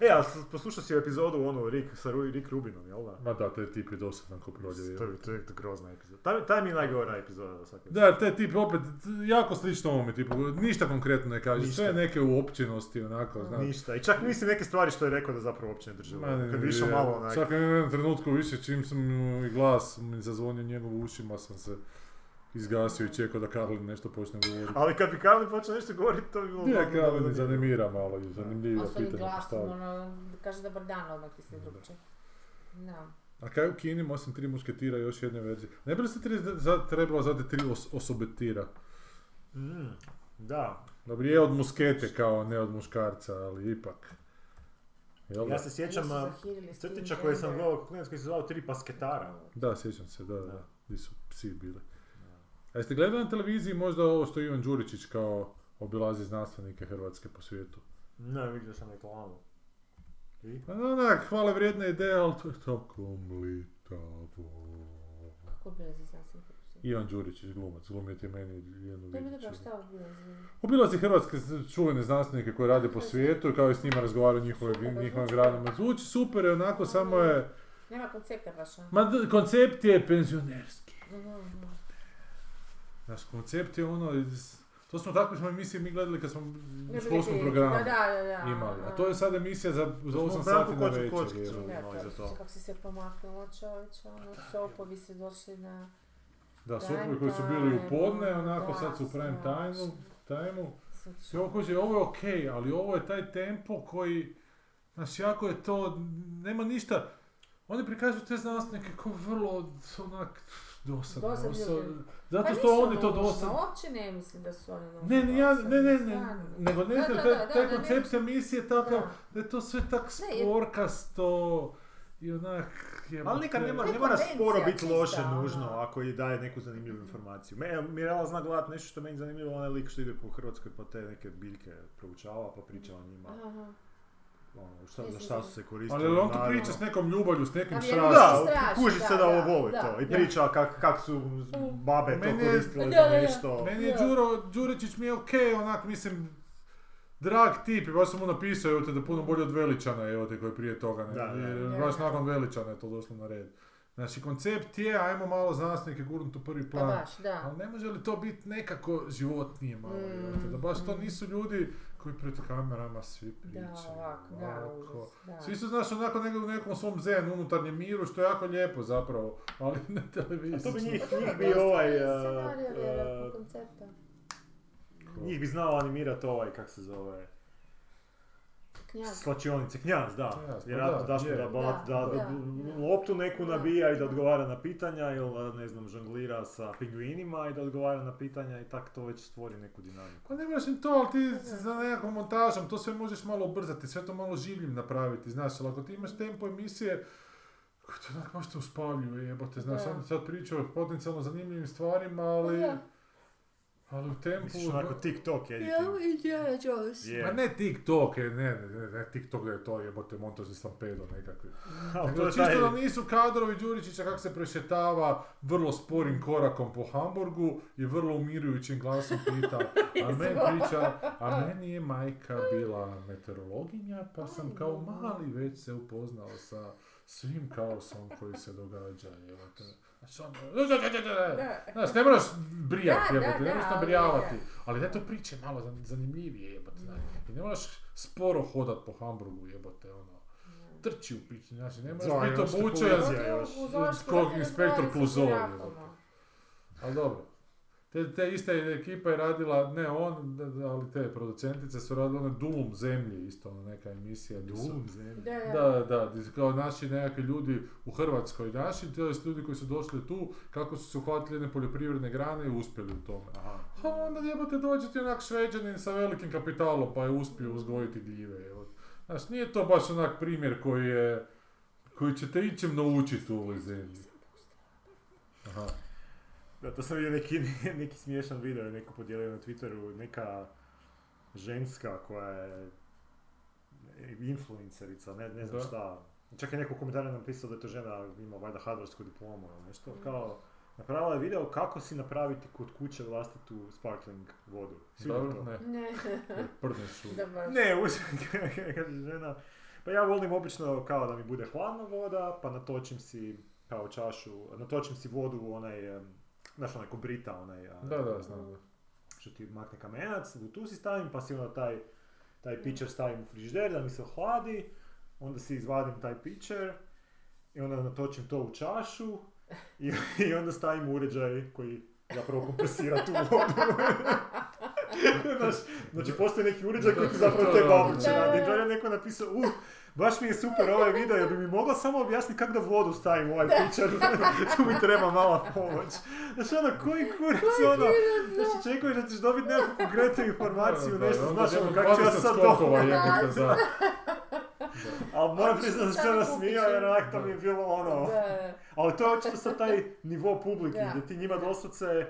E, ali s- poslušao si epizodu onu Rick, sa Rick Rubinom, jel da? Ma da, taj tip je dosadan ko proljevi. To, je- to je grozna epizoda. Taj, taj mi je najgora epizoda do svake. Da, taj tip opet jako slično ovome tipu, ništa konkretno ne kaže, sve neke uopćenosti onako, znaš. Ništa. I čak mislim neke stvari što je rekao da zapravo uopće ne ne, Kad bi ne, išao je- malo onak... Čak jednom trenutku više, čim sam i glas mi zazvonio njegov u ušima, sam se izgasio i čekao da Karlin nešto počne govoriti. Ali kad bi Karlin počeo nešto govoriti, to bi bilo... Ne, Karlin zanimira malo i zanimljivo A pitanje glasom, postavlja. ono, kaže dobar dan, odmah ti se drugče. Da. A kaj u Kini, osim tri mušketira, još jedne verzije? Ne bi li se tri, za, trebalo zvati tri os, osobetira? Mm, da. Dobro, je od muskete kao ne od muškarca, ali ipak. Jel da? Ja se sjećam a, crtića koje sam gledao, koji se zvao Tri pasketara. Da, sjećam se, da, da. Da. Gdje su psi bili. A jeste gledali na televiziji možda ovo što Ivan Đuričić kao obilazi znanstvenike Hrvatske po svijetu? Ne, vidio sam reklamu. I? Pa onak, hvale vrijedna ideja, ali to je tako mlitavo. Kako bilo za znanstvenik Ivan Đuričić, glumac, glumio ti meni jednu mi vidiću. dobro, šta bilo za Obilazi hrvatske čuvene znanstvenike koji rade po svijetu i kao i s njima razgovaraju o njihove, Super, njihovim zvuči gradima. Zvuči super je onako, samo je... Nema koncepta baš, a? Ma d- koncept je penzionerski. Mhm, mhm. Naš koncept je ono. To smo takve smo emisije mi gledali kad smo u školskom programu Da, da, da. imali. A to je sad emisija za, za smo 8 Branku sati na večer. Kockicu. je. Da, to za to. kako si se pomaknulo čovječe, ono, sopovi su došli na... Da, sopovi koji su bili u podne, time, onako da, sad su u prime strašno. time tajmu. Sad I ovo kaže, ovo je okej, ali ovo je taj tempo koji, znaš, jako je to, nema ništa, oni prikazuju te znanstvenike kao vrlo, onak, dosadno. Dosadni oso- ljudi. zato Pa što oni to dosadno... Uopće ne mislim da su oni Ne, ne, ja, ne, ne, ne, nego ne taj, koncept emisije je takav, Da. da je to sve tak sporkasto i onak... Ali nikad ne mora, ne mora sporo biti loše ono. nužno ako i daje neku zanimljivu informaciju. Me, Mirela zna gledat nešto što meni zanimljivo, onaj lik što ide po Hrvatskoj pa te neke biljke proučava pa priča o njima. Aha. Ono, šta, za šta su se koristili. Ali on to naravno. priča s nekom ljubavlju, s nekim vjerujem Da, kuži se da, da ovo voli da, to. I priča kak, kak su babe to koristile Da, za da, da. nešto. Meni je. Đuro Đuričić mi je okej, onak mislim, drag tip, i baš sam mu napisao evo te, da je puno bolje od Veličana evo te koji je prije toga, ne, Da, jer baš nakon Veličana je to došlo na red. Znači, koncept je, ajmo malo znanstvenike gurnuti u prvi Pa plan. baš, da. Ali ne može li to biti nekako životnije malo, Mm, da baš to mm. nisu ljudi koji pred kamerama svi Da, pričaju. ovako, da, ovako. užas, da. Svi su, znaš, onako nego u nekom svom zen, unutarnjem miru, što je jako lijepo zapravo, ali na televiziji. A to bi njih, njih bi ovaj... je uh, scenarija, vjerojatno, uh, koncepta. njih bi znao animirati ovaj, kak se zove, Knjaz. slačionice, knjaz, da. Knjaz, pa Vjerojatno da, daš mu da, Da, da, da, da, da. loptu neku Da, nabija i da odgovara na pitanja ili ne znam, žonglira sa pingvinima i da odgovara na pitanja i tak to već stvori neku dinamiku. Pa ne ni to, ali ti za nekakvom montažom to sve možeš malo ubrzati, sve to malo življim napraviti, znaš, ali ako ti imaš tempo emisije, te onak baš te uspavljuje, jebote, znaš, onda sad priča o potencijalno zanimljivim stvarima, ali, Da. Ali u tempu... Misliš onako TikTok editing. Indiana Jones. Je. Ma ne TikTok, ne, ne, ne, ne, TikTok da je to jebote montažni stampedo nekakvi. Je čisto taj- da nisu kadrovi Đuričića kako se prešetava vrlo sporim korakom po Hamburgu i vrlo umirujućim glasom pita, a meni priča, a meni je majka bila meteorologinja, pa sam kao mali već se upoznao sa svim kaosom koji se događa, evo te. Znači, Da. Znaš, ne moraš brijati, Da, da, jebote, ne moraš ali nabrijavati, je. ali da je to priče malo zan- zanimljivije, jebote, znaš. I ne moraš sporo hodat po Hamburgu, jebote, ono. Trči u pići, znači, ne moraš biti obučen, Kog inspektor no. ali dobro. Te, te iste ekipa je radila, ne on, ali te producentice su radile one Dulum zemlje, isto ona neka emisija. Dulum zemlje. Da, da. Da, kao naši nekakvi ljudi u Hrvatskoj, naši, to jest ljudi koji su došli tu, kako su se uhvatili jedne poljoprivredne grane i uspjeli u tome. Aha. A onda jebote dođe ti onak šveđanin sa velikim kapitalom pa je uspio uzgojiti gljive. Znaš, nije to baš onak primjer koji je, koji će te ičem naučiti u ovoj zemlji. Aha. Da, to sam vidio neki, neki smiješan video, je neko podijelio na Twitteru, neka ženska koja je influencerica, ne, ne znam Da. šta. Čak je neko u komentaru napisao da je to žena ima valjda harvardsku diplomu ili nešto. Kao, napravila je video kako si napraviti kod kuće vlastitu sparkling vodu. Svi Dobro, to. ne, Ne, da baš. Ne, kaže žena, pa ja volim obično kao da mi bude hladna voda, pa natočim si kao čašu, natočim si vodu u onaj, znaš onaj kobrita, onaj, a, Da, da, znam. da. što ti makne kamenac, tu si stavim, pa si onda taj, taj pitcher stavim u frižider da mi se ohladi, onda si izvadim taj pitcher i onda natočim to u čašu i, i onda stavim uređaj koji zapravo kompresira tu vodu. Znaš, znači postoji neki uređaj koji ti zapravo te babuće Da. radi. I to je neko napisao, uh, baš mi je super ovaj video, jer bi mi mogla samo objasniti kako da vodu stavim u ovaj pitcher, tu mi treba mala pomoć. Znači ono, koji kurac ono, znači čekuješ da ćeš dobiti nekakvu konkretnu informaciju, Da, nešto, da, znaš ono, kako ću ja 20 sad za... Ali moram priznati da se nasmijao jer onak to mi je bilo ono... Da. Ali to je očito sad taj nivo publike Da. gdje ti njima doslovce...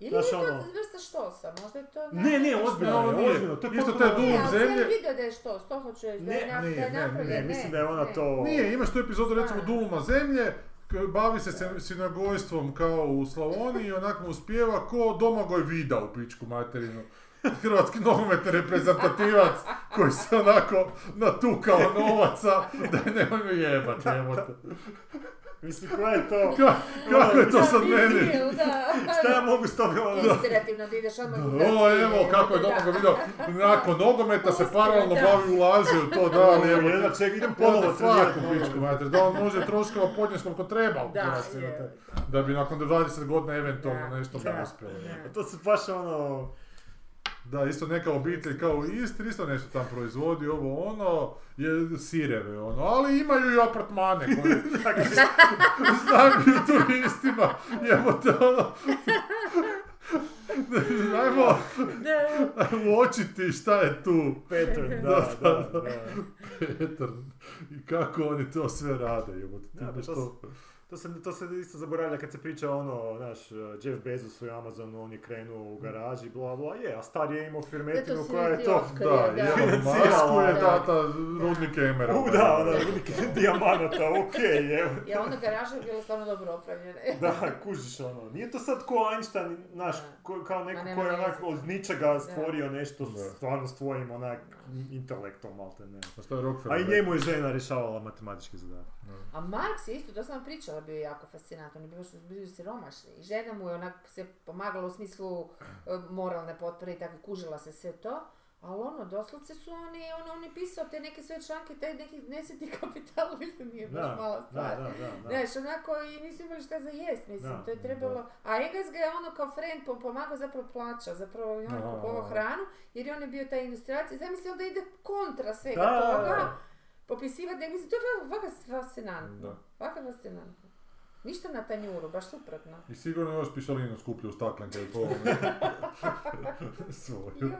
Ili Znaš, je to ono- vrsta štosa, možda je to... Ne, ne, ozbiljno Ne, ovo je, nije. ozbiljno, to je Isto taj Ne, dulum ali sam zemlje. vidio da je što, to hoću reći, da je, Ne, nap- ne, ne, napravljen, Ne, mislim da je ona ne. to... Nije, imaš tu epizodu recimo. Duluma zemlje, bavi se sinagojstvom kao u Slavoniji i onak mu uspijeva ko Domagoj Vida u pičku materinu. Hrvatski nogometni reprezentativac koji se onako natukao novaca da je nemoj me jebat, jebote. Mislim, koja je to... Ka- kako je to Da, sad meni? Šta ja mogu s tome ono... Inspirativno da ideš odmah u O, evo kako je Da. Domagoj video, nakon nogometa se paralelno bavi ulaže u to, da, ali evo. Jedna, ček, idem ponovo trenirati. u pičku mater, da on može troškova podnijeti koliko treba u Da, da bi nakon 20 godina eventualno nešto da, uspjelo. da. To se baš ono... Da, isto neka obitelj kao u Istri, isto nešto tam proizvodi, ovo ono, je sireve ono, ali imaju i apartmane koji znaju turistima, jebote ono, Ajmo Da. uočiti šta je tu Pattern, da, Da, da, da. Petar i kako oni to sve rade, jebote. Da, to što... To se, to se isto zaboravlja kad se priča ono, znaš, Jeff Bezos u Amazonu, on je krenuo u garaži, bla bla, je, a star je imao firmetinu koja je to... Da, da. je Financirala, Masku je da. tata rudnike Emeralda. U, da, ono, velike dijamanata, okej, evo. Ja, onda garaža je bila stvarno dobro opravljena. Da, kužiš ono, nije to sad ko Einstein, znaš, ko, kao neko Ma nema ko je onak od ničega stvorio nešto Da. stvarno s tvojim onak intelektom, malte ne. A šta je Rockefeller? A i njemu je žena rješavala matematički zadatak. A Marks je isto, to sam vam pričala, bio je jako fascinantno, oni bili su bili siromašni. I žena mu je onak se pomagala u smislu e, moralne potpore i tako kužila se sve to. Ali ono, doslovce su oni, ono, on je pisao te neke sve članke, taj neki nesretni kapital, mislim, nije baš Da, mala da, stvar. da, da, da. Znaš, onako i nisu imali šta za jest, mislim, Da, to je trebalo... A Egas ga je ono kao friend pom- pomagao, zapravo plaća, zapravo i on Aha, kupovao hranu, jer je on je bio taj industrijac i zamisli onda ide kontra svega Da, da, toga, da. popisivati, mislim, to je fakat fascinantno, Da. fakat fascinantno. Ništa na tanjuru, baš suprotno. I sigurno još pišalinu skuplju u staklenke i po ovome. Svoju.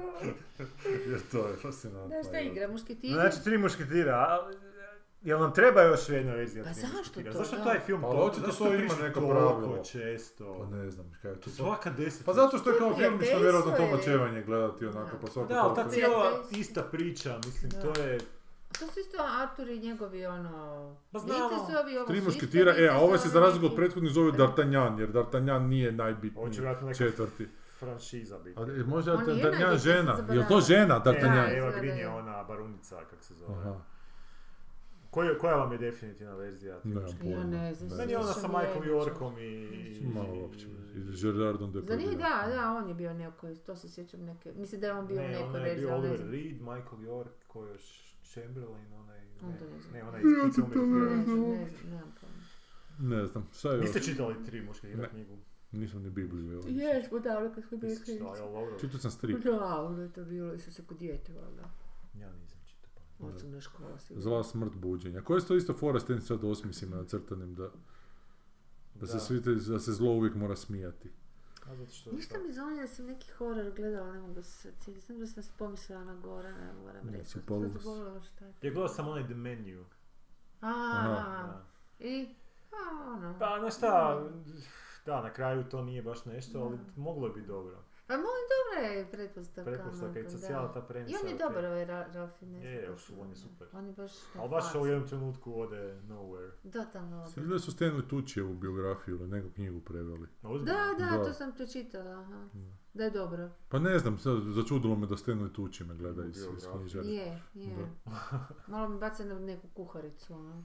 Jer to je fascinantno. Da, šta igra, mušketiri? Znači, tri mušketira, a jel nam treba još jedna verzija Pa zašto to, Zašto taj film Pa to, očito zašto to ima neko pravilo. često? Pa ne znam, kaj je to. Svaka deset. Pa zato što je kao film što prijateljstvo vjerojatno to mačevanje gledati onako Da. po svaku Da, ali ta cijela ista priča, mislim, to je... To su isto Artur i njegovi ono... Pa znamo. Vitezovi, ovo Tri su mušketira, e, a ovaj se za razliku od prethodnih zove D'Artagnan, jer D'Artagnan nije najbitniji četvrti. franšiza biti. A e, možda On je D'Artagnan žena, je li to žena Ne, D'Artagnan? Da, Eva Green je je. ona barunica, kak se zove. Aha, Koja, koja vam je definitivna verzija? Nemam? Ja ne znam, Meni je ona sa Michael je, Yorkom i... Ma uopće, i Gerardom Za nije, Depardieu. da, da, on je bio neko, to se sjećam neke, mislim da je on bio u Ne, nekoj ona je verziji, bio ali ne Oliver. Reed, Michael York, ko je još Chamberlain, onaj... Ne, ne onaj iz Pizza Ne umjetnika. znam, ne znam. Ne znam, šta je Niste čitali tri mušketira Ne. knjigu? Nisam ni Bibliju, evo. Jesmo, da, ali kad smo bili jel dobro? Čitao sam strip. Da, onda je to bilo, isto se kod dijete, valjda. Ja nisam čitao. pa. Osnovna škola sigurno. Zla smrt buđenja. Koje su to isto fora s tim sad osmisima nacrtanim da, da, se svi te- da se zlo uvijek mora smijati. A zato što je Ništa to- mi zvoni da sam neki horor gledala, ne mogu se sjetiti. Znam da sam se pomislila na moram Ne, reći. si Sam polu- se zaboravila šta je. Ja gledao sam onaj The Menu. A, i, a, ono. Pa, znaš šta, da, na kraju to nije baš nešto, ali moglo je biti dobro. Pa molim, dobra je pretpostavka. Pretpostavka i socijala, da. ta premisa. I on je okej. dobar ovaj Ra- Ralph Fiennes. Je, je, baš, su- on je super. On je baš... Ali baš u jednom trenutku ode nowhere. Totalno odličan. Gledali su Stanley Tuccijevu biografiju ili neku knjigu preveli. Da, da, Da. to sam to čitala, aha. Da je dobro. Pa ne znam, sad začudilo me da Stanley Tucci me gleda iz, iz knjižare. Je, je. Malo mi baca na neku kuharicu, ono.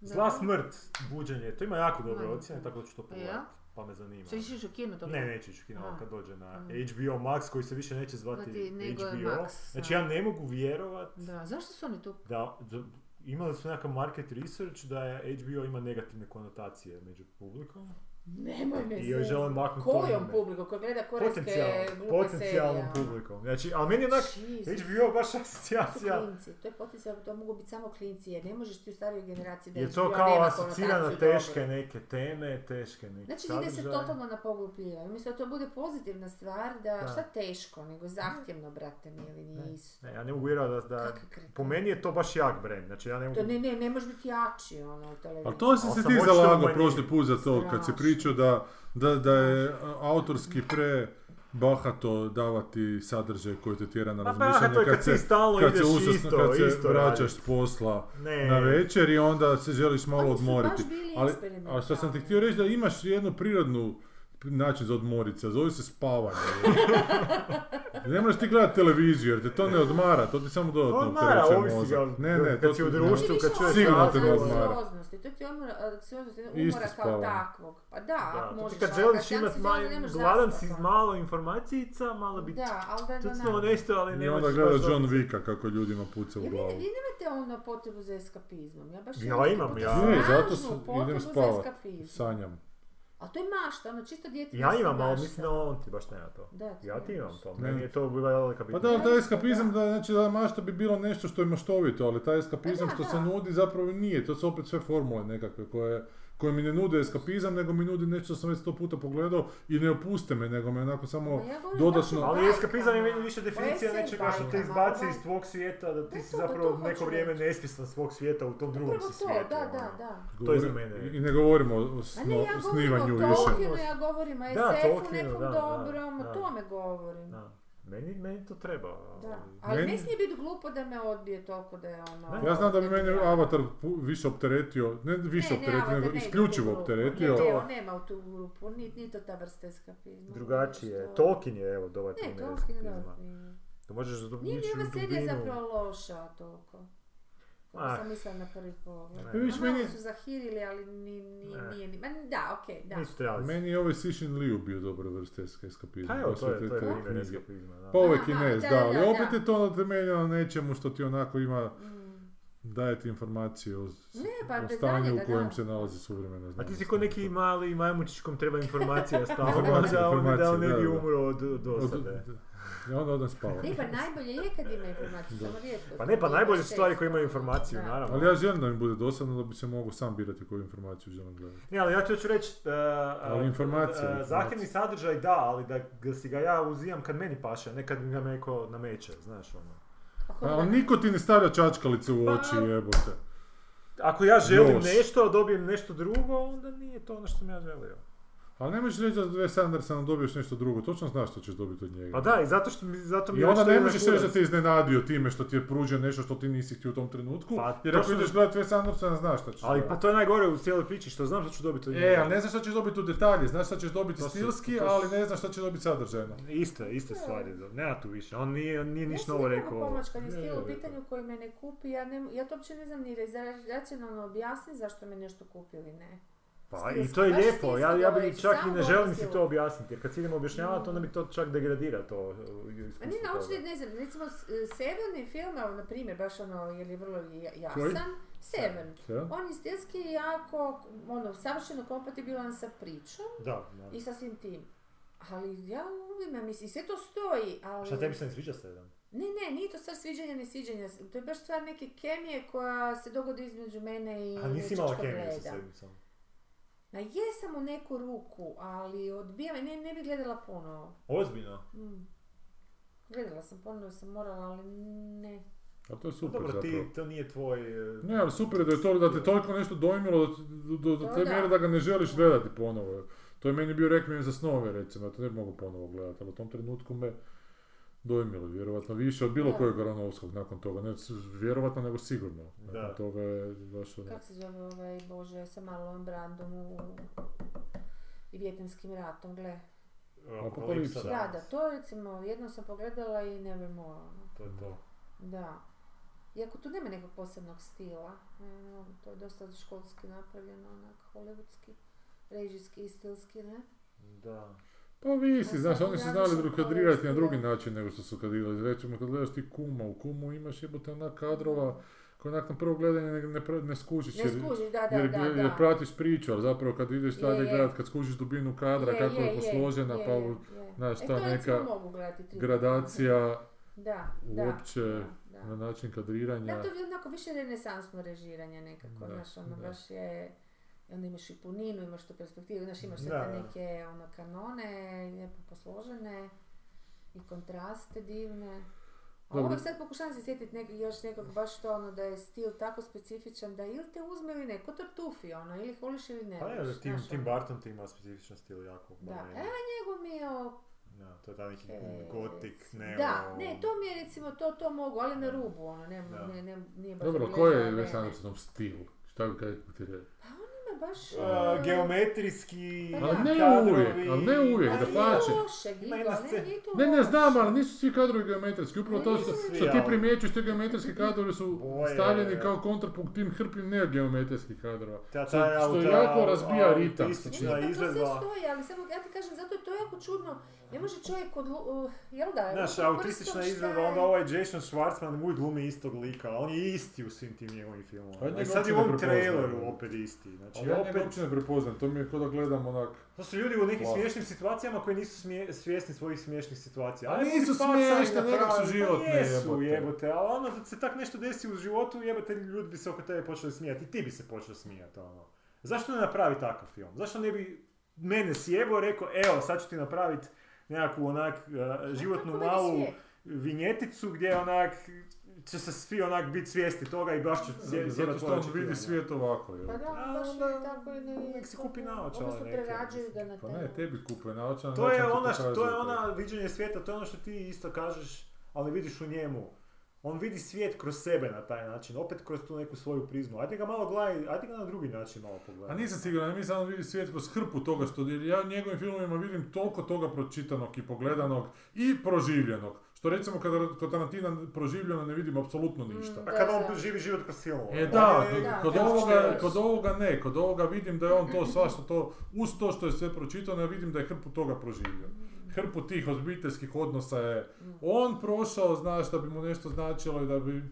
Da. Zla smrt, buđenje, to ima jako dobre ocjene, tako da ću to pogledati. Pa me zanima. Što išliš u kino to? Ne, neću ići u kino, kad dođe na A. HBO Max, koji se više neće zvati HBO. Max, Znači ja ne mogu vjerovat Da, zašto su oni tu? da, da imali su nekakav market research da je HBO ima negativne konotacije među publikom. Nemoj me I joj žele zezati. maknut to Kojom ime. publikom? Ko gleda korejske Potencijalnom, glupe potencijalnom serije, ono. publikom. Znači, ali meni je onak. HBO baš To su asocijacija. klinci, to je potencijalno, to mogu biti samo klinci, jer ne možeš ti u starijoj generaciji da Je to kao nema asocira na konotaciju teške dobru. neke teme, teške neke Znači ide se totalno na poglupljivanje. Umjesto da to bude pozitivna stvar, da, Da. šta teško, nego zahtjevno, brate mili, nije Ne, isto. Ne, ja ne mogu vjerovati da, da po meni je to baš jak brand. Znači ja ne mogu... To ne, ne, ne može biti jači ono u televiziji. Ali to si se ti zalagao prošli put za to, kad si Strašno. Pričao da, da, da je autorski pre bahato davati sadržaj koji te tjera na Pa razmišljanje kad kad se, ti stalno kad se, isto, kad se isto vraćaš s posla Ne. na večer i onda se želiš malo odmoriti. Ali, a što sam ti htio reći da imaš jednu prirodnu način za odmoriti se, zove se spavanje. ne možeš ti gledati televiziju jer te to ne odmara, to ti samo dodatno Odmara, mozak. ga, Ne, ne, kad to si u ti- društvu, kad čuješ Sigurno te ne odmara. anksioznosti, to ti je odmor, anksioznost Isto umora kao spavanje. takvog. Pa da, Da, ti možeš, kad želiš si imat anksiozan, maj, ne možeš gladan zaspat, si ono. malo informacijica, malo bi tucnuo nešto, ali ne I onda možeš gleda John. Vicka kako ljudima puca u glavu. vi nemate ono potrebu za eskapizmom. Ja baš Ja imam ja. Ne, zato idem za spavat. Sanjam. A to je mašta, ono čisto dijete Ja imam, ali mislim da on ti baš nema to. Da, Ja ti imam to, Ne. meni je to bila velika Pa bitna. da, taj eskapizam, da, znači da mašta bi bilo nešto što je maštovito, ali taj eskapizam Pa da, što se nudi zapravo i nije, to su opet sve formule nekakve koje, koje mi ne nude eskapizam, nego mi nudi nešto što sam već sto puta pogledao i ne opuste me, nego me onako samo Ma ja govorim dodatno... o Ali eskapizam je meni bajkama. više O definicija nečega što te izbaci ovaj- iz tvog svijeta, da ti Da, si pa zapravo to neko vrijeme nesvjestan svog svijeta, u tom drugom Upravo si to, svijetu. da, ono. da, da. To je za Govorim- mene. I ne govorimo o A ne, sno, ja govorim snivanju o više. Tolkienu, ja govorim o Da, SF-u Tolkienu, nekom da, da, dobrom, da. o tome govorim. Da. Meni, meni to treba. Da. ali- Meni- ne smije biti glupo da me odbije toliko da je ono... Ne. Ja znam da bi meni. Avatar više opteretio, ne više Ne, ne, opteretio, Avatar nego ne isključivo opteretio. Ne, ne, nema u tu grupu, ni, ni to ta vrsta eskapizma. Drugačije. Što- Tolkien je, evo, dobar Ne, primjer Tolkien je eskapizma. dobar primjer. Da možeš Nije ići ni u ova serija zapravo loša toliko. Kako Ah. sam mislila na prvi pogled. Pa Ma malo meni- su zahirili, ali ni, ni, Ne. nije ni... Ma, da, okej, da. Nisu trebali. Meni je ovaj Sishin Liu bio dobra vrsta eska- eskapizma. Pa evo, to je, to je primjer eskapizma, da. Pa ovaj Kinez, da, da, da, ali da. opet je to temeljeno na nečemu što ti onako ima, Mm. daje ti informacije o, Ne, pa o stanju u kojem da. se nalazi suvremena A znanost. ti si ko neki mali majmučić kom treba informacija stalno, da on, da ne bi da, da. umro od, I onda odem spava. Ne, pa najbolje je kad ima informaciju, Da. samo rijetko. Pa ne, pa najbolje su stvari koje imaju informaciju, Da. naravno. Ali ja želim da mi bude dosadno da bi se mogao sam birati koju informaciju želim gledati. Ne, ali ja ću hoću reći, uh, Ali informacija, informacija. zahtjevni sadržaj da, ali da ga si ga ja uzimam kad meni paše, ne kad mi ga neko nameće, znaš ono. Ako A, da- ali niko ti ne stavlja čačkalice u Pa- oči, jebote. Ako ja želim Još. nešto, a dobijem nešto drugo, onda nije to ono što sam ja želio. Ali ne možeš reći da od Wes Andersona dobiješ nešto drugo, točno znaš što ćeš dobiti od njega. Pa da, i zato što mi, zato mi I je onda ne možeš reći da te iznenadio time što ti je pružio nešto što ti nisi htio u tom trenutku, Pa, jer ako ideš gledati Wes Andersona znaš što ćeš Ali pa to je najgore u cijeloj priči, što znam što ću dobiti od E, njega. ali ne znaš što ćeš dobiti u detalje, znaš što ćeš dobiti To stilski, to ali ne znaš što ćeš dobiti sadržajno. Iste, iste stvari, da. nema tu više, on nije, on nije ništa novo rekao. pomoć kad je Ne, stil ne, u pitanju koji me ne kupi, ja, ne, ja to uopće ne znam ni ra- racionalno objasniti zašto me nešto kupi ili ne. Pa i to je lijepo, ja, ja bi govoreći, čak i ne želim si to objasniti, jer kad si idemo objašnjavati, onda mi to čak degradira to uh, iskustvo nije toga. naučiti, ne znam, recimo s- Seven je film, evo, na primjer, baš ono, jer je vrlo jasan, Seven. On je stilski jako, ono, savršeno kompatibilan sa pričom Da, da. i sa svim tim. Ali ja volim, mislim, sve to stoji, ali... Šta tebi se ne sviđa sedam? Ne, ne, nije to stvar sviđanja, ne sviđanja. To je baš stvar neke kemije koja se dogodi između mene i A nisi imala kemiju sa sedmicom. Ma jesam u neku ruku, ali odbijam, ne, ne bi gledala puno. Ozbiljno? Mm. Gledala sam ponovno, sam morala, ali ne. A to je super dobro, zapravo. ti, to nije tvoj... uh, Ne, ali super je da, je to, da te toliko nešto dojmilo do, do, do te da. mjere da ga ne želiš gledati ponovo. To je meni bio rekvijem za snove, recimo, ja to ne bi mogu ponovo gledati, ali u tom trenutku me dojmilo, vjerovatno više od bilo Da. kojeg Aronovskog nakon toga, ne vjerovatno nego sigurno. Nakon Da. toga je baš ono... Kak se zove ovaj, bože, sa Marlon Brandom u... i vjetnanskim ratom, gle. Apokalipsa. Da, da, to recimo, jednom sam pogledala i ne morala. To je to. Da. Iako tu nema nekog posebnog stila. Ne, mogu, to je dosta školski napravljeno, onak, hollywoodski, režijski i stilski, ne? Da. Pa visi, Pa znaš, oni su znali drukadirati na drugi način nego što su kadirali. Recimo, kad gledaš ti kuma, u kumu imaš jebote onak kadrova koje nakon prvog gledanja ne, ne, ne skužiš. Ne jer- skuži, da, da, jer, da, jer da. pratiš priču, ali zapravo kad ideš je. gledat, kad skužiš dubinu kadra, Je, kako je, je, posložena, je, pa je, znaš, E, ta recimo neka gradacija Da, uopće Da, na da. način kadriranja. Da, to je onako više renesansno režiranje nekako, Da, znaš, ono da. baš je... I onda imaš i puninu, imaš tu perspektivu, znaš, imaš sve te neke ono, kanone, lijepo posložene i kontraste divne. A uvijek sad pokušavam se sjetiti nek, još nekog baš to ono da je stil tako specifičan da ili te uzme ili ne, ko tartufi ono, ili ih voliš ili ne Pa je, Tim, znaš, Tim ono. Burton ti ima specifičan stil jako. Da, ono, e, njegov mi je o- Da, to je taj neki e, gotik, neo... Da, ne, to mi je recimo, to, to mogu, ali na rubu, ono, ne, ne, ne, nije baš Dobro, koji je ne, Wes ne. Andersonov stil? Šta bi kaj ti reći? Baš... Uh, geometrijski Pa Ali ne kadrovi. uvijek, ali ne uvijek, ali da pače. ne, Ne, znam, ali nisu svi kadrovi geometrijski. Upravo to što, što ti primjećuješ, ti geometrijski kadrovi su stavljeni kao kontrapunkt tim hrpi negeometrijskih kadrova. Što- jako razbija ritam. to sve stoji, ali samo ja ti kažem, zato je to jako čudno. Ne može čovjek od... Uh, jel da? Znaš, autistična je- onda ovaj Jason Schwartzman uvijek glumi istog lika, on je isti u svim tim njegovim Pa filmovima. njega I sad je u ovom traileru opet isti. Znači, Ali ja njega opet, uopće ne prepoznam, to mi je kao da gledam onak... to su ljudi u nekim Wow. smiješnim situacijama koji nisu smije- svjesni svojih smiješnih situacija. A Ajde, nisu smiješne, nekak su životne, pa Jesu, jebote. jebote, ali ono da se tak nešto desi u životu, jebote, ljudi bi se oko tebe počeli smijati. I ti bi se počeo smijati, ono. Zašto ne napravi takav film? Zašto ne bi mene sjebo rekao, evo, sad ću ti napraviti nekakvu onak uh, životnu malu svijet? vinjeticu gdje onak će se svi onak biti svijesti toga i baš će sje- Zato što on vidi svijet ovako, jel? Pa da, A baš je tako i ne... nek si kupi naočale Odnosno neke, prerađuju ga na Pa ne, tebi kupuje naočan. To je ona, to je ona viđenje svijeta, to je ono što ti isto kažeš, ali vidiš u njemu. On vidi svijet kroz sebe na taj način, opet kroz tu neku svoju prizmu. Ajde ga malo gledaj, ajde ga na drugi način malo pogledaj. A nisam siguran, ja mislim da on vidi svijet kroz hrpu toga što, jer ja u njegovim filmovima vidim toliko toga pročitanog i pogledanog i proživljenog. Što recimo kada kod Tarantina proživljeno ne vidim apsolutno ništa. Mm. Pa kad Da, on da. živi život kroz filmove. E da, je- da, kod, da, ovoga, kod ovoga ne, kod ovoga vidim da je on to svašta to, uz to što je sve pročitano, ja vidim da je hrpu toga proživio. Hrpu tih obiteljskih odnosa je on prošao, znaš, da bi mu nešto značilo i da bi,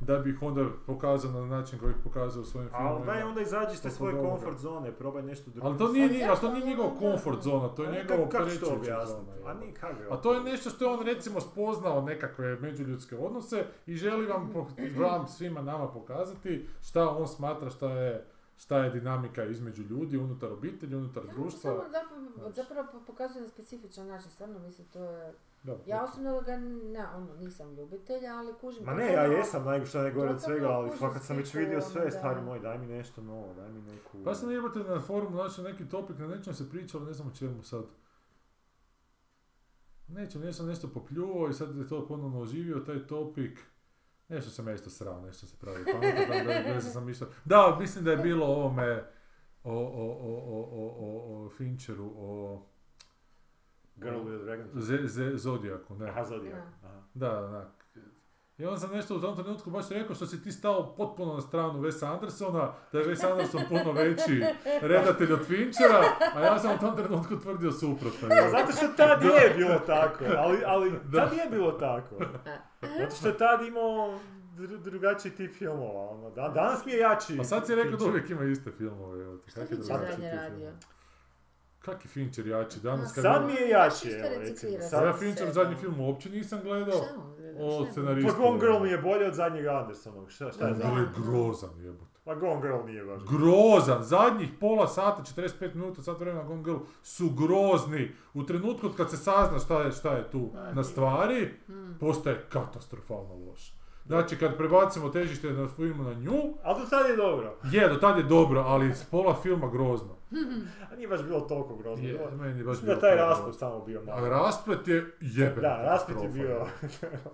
da bi ih onda pokazao na način koji ih pokazao u svojim Ali filmovima. daj onda izađi iz te Oko svoje comfort zone, probaj nešto drugo. Ali to nije, Ali ni- a to nije njegov comfort zona, to je A opterećujuća objasniti? zona. A nije A to je nešto što je on recimo spoznao nekakve međuljudske odnose i želi vam, vam svima nama pokazati šta on smatra šta je, šta je dinamika između ljudi, unutar obitelji, unutar Ja, društva. Samo zapravo, zapravo po- pokazuje na specifičan način, stvarno mislim to je... Da, Ja osobno ga ne, ono, nisam ljubitelj, ali kužim... Ma ne, ja jesam najgo što ne gore od svega, ali fakat sam već vidio sve, da. stari moj, daj mi nešto novo, daj mi neku... Pa sam jebote na forumu našao neki topik, na nečem se pričalo, ne znam o čemu sad. Nečem, nešto nešto popljuvao i sad je to ponovno oživio, taj topik. Nešto sam ja isto srao, nešto se pravi pametno, sam išao. Da, mislim da je bilo ovome, o, o, o, o, o, o, o Fincheru, o Girl with a Dragon. Z, Z, Zodiaku, ne. Aha, Zodiac. Da. Aha. I onda sam nešto u tom trenutku baš rekao što si ti stao potpuno na stranu Wesa Andersona, da je Wes Anderson puno veći redatelj od Finchera, a ja sam u tom trenutku tvrdio suprotno. Pa zato što tad je bilo tako, ali, ali Da. tad je bilo tako. Zato što je tad imao dru- drugačiji tip filmova, ono, da, danas mi je jači. A sad si rekao da uvijek ima iste filmove. Evo, ti, kak je drugačiji radio? Kak je Fincher jači? Danas kad Sad mi je jači, evo, recimo. Sad, Pa ja. Fincher zadnji film uopće nisam gledao. Šta? O scenaristu. pa Gone Girl mi je bolje od zadnjeg Andersonovog, šta, šta je je grozan jebote. Pa Gone Girl nije baš. Grozan, zadnjih pola sata, 45 minuta, sat vremena Gone Girl su grozni. U trenutku kad se sazna šta je, šta je tu na stvari, Mm. postaje katastrofalno loš. Znači kad prebacimo težište na filmu na nju, Ali do sad je dobro. je, do tad je dobro, ali s pola filma grozno. A nije baš bilo toliko grozno. Je, meni je baš da bilo taj rasplet samo bio A malo. rasplet je jeben. Da, rasplet je bio...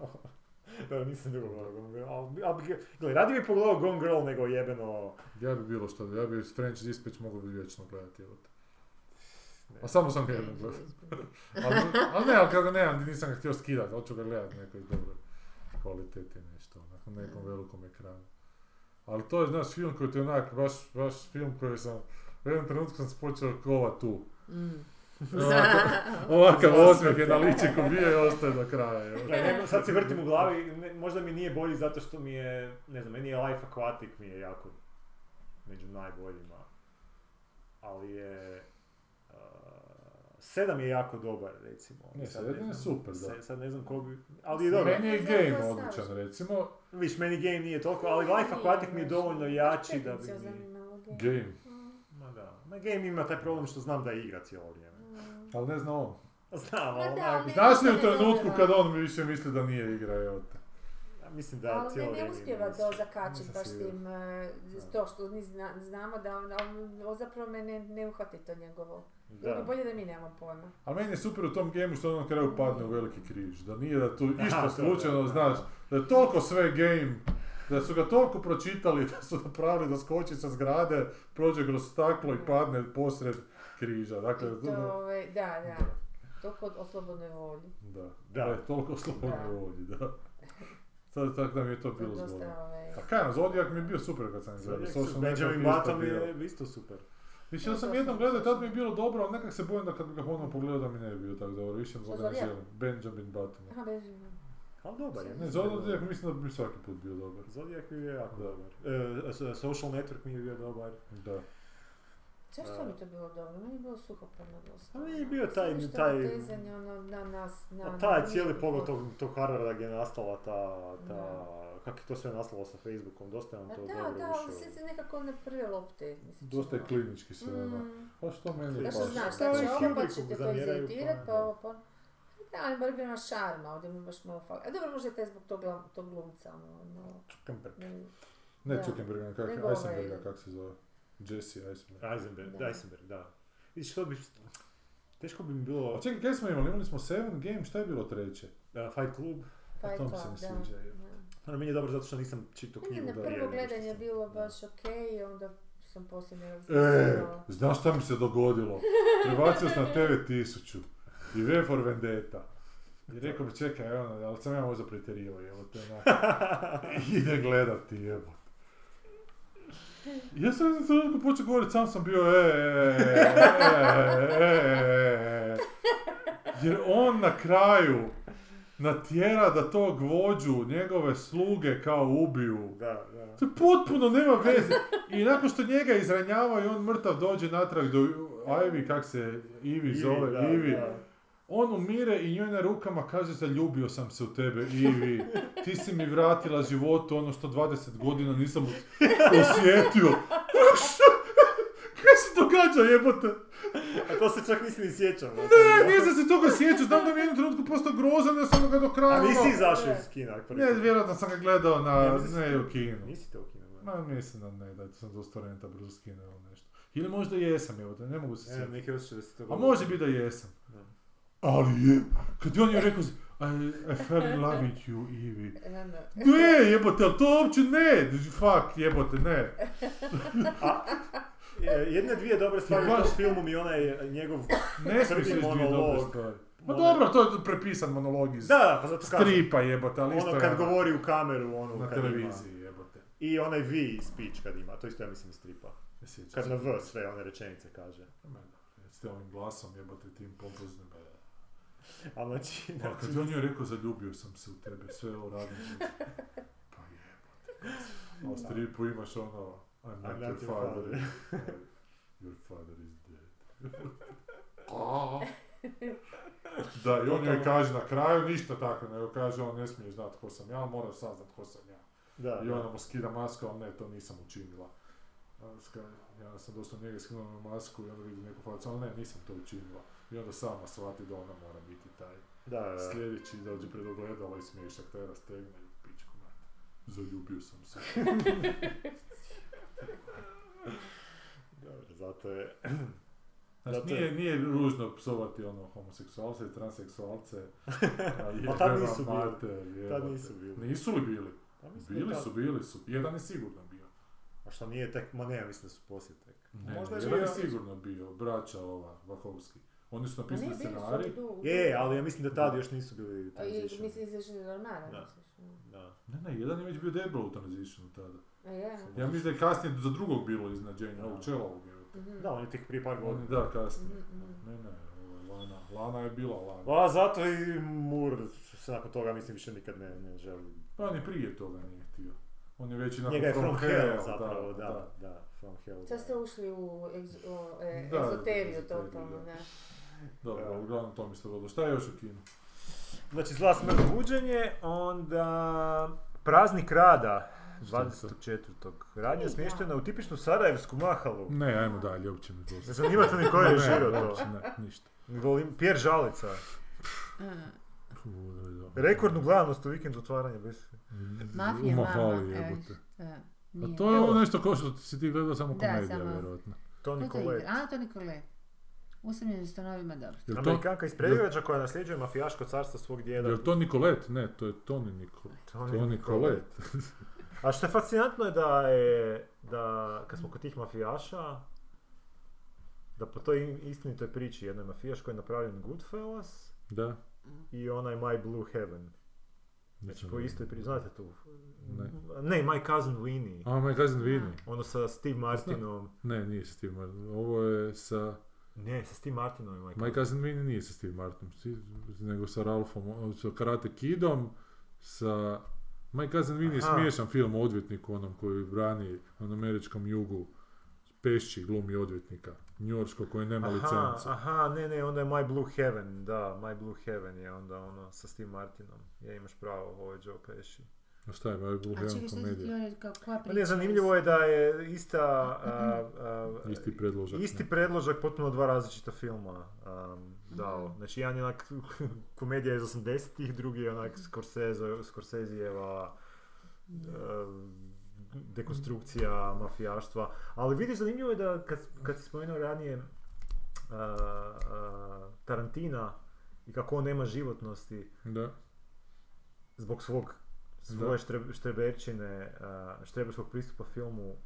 da, nisam dugo gledao Gone Girl. Gledaj, radije bi pogledao Gone Girl nego jebeno... Ja bi bilo što, ja bi French Dispatch mogao bi vječno gledati. Te. A samo sam ga jednom gledao. Ali, ali ne, ali ga nemam, nisam ga htio skidati, hoću ga gledati nekoj dobroj kvaliteti nešto, na nekom velikom ekranu. Ali to je, znaš, film koji ti je onak, baš, baš film koji sam, u jednom trenutku sam se počeo kova tu. Mm. Ovakav, ovakav osmijeh je na ličiku bio i ostaje do kraja. ne, sad se vrtim u glavi, ne, možda mi nije bolji zato što mi je, ne znam, meni je Life Aquatic mi je jako među najboljima. Ali je... Uh, sedam je jako dobar, recimo. Ne, Sad sedam je znam- super, da. se- sad ne znam ko bi... Ali je dobro. Meni je game odličan, recimo. Viš, meni game nije toliko, ali Life Aquatic mi je dovoljno jači da bi je game. Ma game ima taj problem što znam da igra cijelo vrijeme. Ali ne zna on. Znam, Ma ali da, ne- Znaš li u trenutku kad on više misli da nije igra, evo te. ja mislim da Ali cijelo ne, ne ima to zakačiti baš tim, e, to što mi zna- znamo da on, on, on zapravo me ne, ne uhvati to njegovo. Bilo Da. bolje da mi nemamo pojma. Ali meni je super u tom gemu što on na kraju padne u veliki križ. Da nije da tu Aha, išta to, slučajno, da, znaš, da. da je toliko sve game, da su ga toliko pročitali, da su napravili da skoči sa zgrade, prođe kroz staklo i padne posred križa. Dakle, I to, ovaj, da, da. Toliko o slobodnoj volji. da, da, Da. je toliko slobodno Da. volji, da. Sad tako da mi je to bilo zgodno. ovaj, A kaj, na Zodijak mi je bio super kad sam ga gledao. Social Benjamin Button je isto super. Više ja sam jednom gledao, tad mi je bilo dobro, ali nekak se bojim da kad bi ga ponovno pogledao da mi ne bi bio tako dobro. Više ga ne želim. Benjamin Button. Aha, beži. Ali dobar je. Ne, Zodijak mislim da bi mi svaki put bio dobar. Zodiac mi je jako Da. dobar. E, so- social Network mi je bio dobar. Da. Zašto mi to bilo dobro? Meni je bilo suhoparno dosta. A meni je bio taj- što taj- ono, na nas, na... A taj na- cijeli pogled tog, tog Harvarda gdje je nastala ta, ta Da. kako je to sve nastalo sa Facebookom, dosta je on A to da, dobro da, ali ušao. sve se nekako ne prve lopte. mi se Dosta je klinički sve ono. Mm. Pa što meni Da što paše? znaš, je znači ovo pa ćete to iziritirat, pa pa da. ovo pa... Da, ali bar bi ima šarma, ovdje mi baš malo fali. A dobro, možda je taj zbog tog, tog glumca, ono, ono, Zuckerberg. ne- Ne Da. Zuckerberga, kak, Nego ovaj- Eisenberga, kak se zove? Jesse Eisenberg. Eisenberg, Da. da. Eisenberg, da. Vidiš, što bi... Teško bi mi bilo... A čekaj, kaj smo imali? Imali smo Seven Game, šta je bilo treće? Uh, Fight Club. Fight Club, se ne da. sviđa, je. da. Ono, meni je dobro zato što nisam čitao Meni je knjigu. na da je prvo gledanje bilo baš okej, onda sam poslije ne E, znaš šta mi se dogodilo? Prebacio sam na TV 1000 i V for Vendetta. I rekao mi, čekaj, ono, ali sam ja možda pretjerivao, evo te. Ide gledati, evo. Ja sam na trenutku počeo govoriti, sam sam bio e, e, e, e. Jer on na kraju natjera da tog vođu, njegove sluge kao ubiju. Da, da. To potpuno nema veze. I nakon što njega izranjava i on mrtav dođe natrag do Ivy, kak se Ivi zove, Ivi. da. On umire i njoj na rukama kaže zaljubio sam se u tebe, Ivi. Ti si mi vratila životu ono što 20 godina nisam osjetio. Kaj se događa jebote? A to se čak nisi ni sjećao. Ne, nisam se toga sjećao, znam da mi je u jednom trenutku postao grozan da sam ga do kraja... A nisi ono- izašao iz kina? Ne, vjerojatno sam ga gledao na, ne si- u kinu. Nisi te u kinu. Ma mislim da ne, da sam dosta renta brzo skinuo ili nešto. Ili možda jesam, evo, ne mogu se Ne, sjetiti. neki osjećaj da si to A može biti da jesam. Da. Ali je, kad je on je rekao, I, I fell in love with you, da. Ne, jebote, ali to uopće ne, fuck, jebote, ne. E, Jedne dvije dobre stvari u tom filmu mi onaj njegov... Ne Prvi monolog. Ma Onaj- dobro, to je prepisan monolog iz Da, pa zato stripa jebote, ali isto Ono je kad ono, govori u kameru, ono na kad ima. televiziji jebote. I onaj V speech kad ima, to isto ja mislim iz stripa. Ne Kad na V sve one rečenice kaže. Ma da, S ovim glasom jebote tim pompoznim. A znači, A znači kad je on joj rekao zaljubio sam se u tebe, sve ovo radim. Pa jebote. A u stripu imaš ono, I'm not, I'm your not your father. father. your father is dead. da, i on joj kaže na kraju ništa tako, nego kaže on ne smiješ znati ko sam ja, moraš saznat ko sam ja. da, I ona mu skida masku, ali ne, to nisam učinila. Ja sam došao njega skinuo mu masku i onda vidi neku facu, ali ne, nisam to učinila. I onda sama shvati da ona mora biti taj. Da. Sljedeći dođe pred ogledalo i smiješak taj rastegne i pičku mati. Zaljubio sam se. Dobro, zato je... Znači, Zato nije, nije ružno psovati ono homoseksualce i transseksualce. a Ma tad nisu bili. Tad nisu bili. Nisu li bili? Pa Bili su, bili su. Jedan je sigurno bio. A što nije tek, ma ne, ja mislim da su poslije tek. Ne, Možda je jedan je sigurno bio, braća ova, Vahovski. Oni su Pa napisali scenarij. Je, ali ja mislim da tad još nisu bili transition. mislim izašli iz ormara, Da. misliš? Da. Ne, ne, jedan je već bio debelo u transitionu tada. A je? Ja mislim da je kasnije za drugog bilo iznenađenje, Da. ovog čelovog je. Mhm. Da, on je tek prije par godina. da, kasnije. Mhm, mhm. Ne, ne, Lana. Lana je bila Lana. Pa zato i Moore se nakon toga mislim više nikad ne, ne želi. Pa ni prije toga nije htio. On je već i nakon From Hell zapravo, da, da, From Hell. Sad ste ušli u egz, o, e, Da, ezoteriju ezoteriju, totalno, da. Dobro, uglavnom to mi se dogodilo. Šta je još u kinu? Znači, zla smrt buđenje, onda praznik rada, Šta je to? 24. Radnja smještena u tipičnu sarajevsku mahalu. Ne, ajmo dalje, uopće mi. Ne zanima te ni ko je režirao to. uopće ne, ništa. Volim, Pjer Žalica. Rekordnu gledanost u vikendu otvaranja bez... Mafija, mama, evo. jebote. A to je ovo nešto kao što si ti gledao samo komedija, vjerojatno. Toni Ko to Collette. igra? Antoni Collette. Usamljeni stanovima dobro. Jel to, Amerikanka iz Prediveča koja nasljeđuje mafijaško carstvo svog djeda. jel to Nicolette? Ne, to je Toni Nicolette. Toni Colette. A što je fascinantno je da je, da kad smo kod tih mafijaša, da po toj istinitoj priči jednoj mafijaš koji je napravljen Goodfellas Da. i onaj My Blue Heaven. Znači po istoj priči, znate tu? Ne. Ne, My Cousin Winnie. A, My Cousin Vinny. Ono sa Steve Martinom. Ne, nije Steve Martin. Ovo je sa... Ne, sa Steve Martinom i My Cousin Vinny nije sa Steve Martinom, nego sa Ralphom, o- sa Karate Kidom, sa... My Cousin Vinny je smiješan film o odvjetniku onom koji brani na američkom jugu Pešći glumi odvjetnika, njorsko koji nema Aha, licencu. aha, ne, ne, onda je My Blue Heaven, da, My Blue Heaven je onda ono sa Steve Martinom. Ja imaš pravo, ovo je Joe Pesci. A šta je, My Blue A Heaven čekaj, komedija? koja Pa priča? ne, zanimljivo je da je ista... a, a, Isti predložak. Isti ne. predložak, potpuno dva različita filma um, dao. Mhm. Znači, jedan je onak komedija iz 80-ih, drugi je onak Scorsese, Scorsesijeva um, dekonstrukcija mafijaštva. Ali vidiš, zanimljivo je da kad, kad si spomenuo ranije a, a, Tarantina i kako on nema životnosti Da. zbog svog svoje štreb, štreberčine, štreberskog pristupa filmu,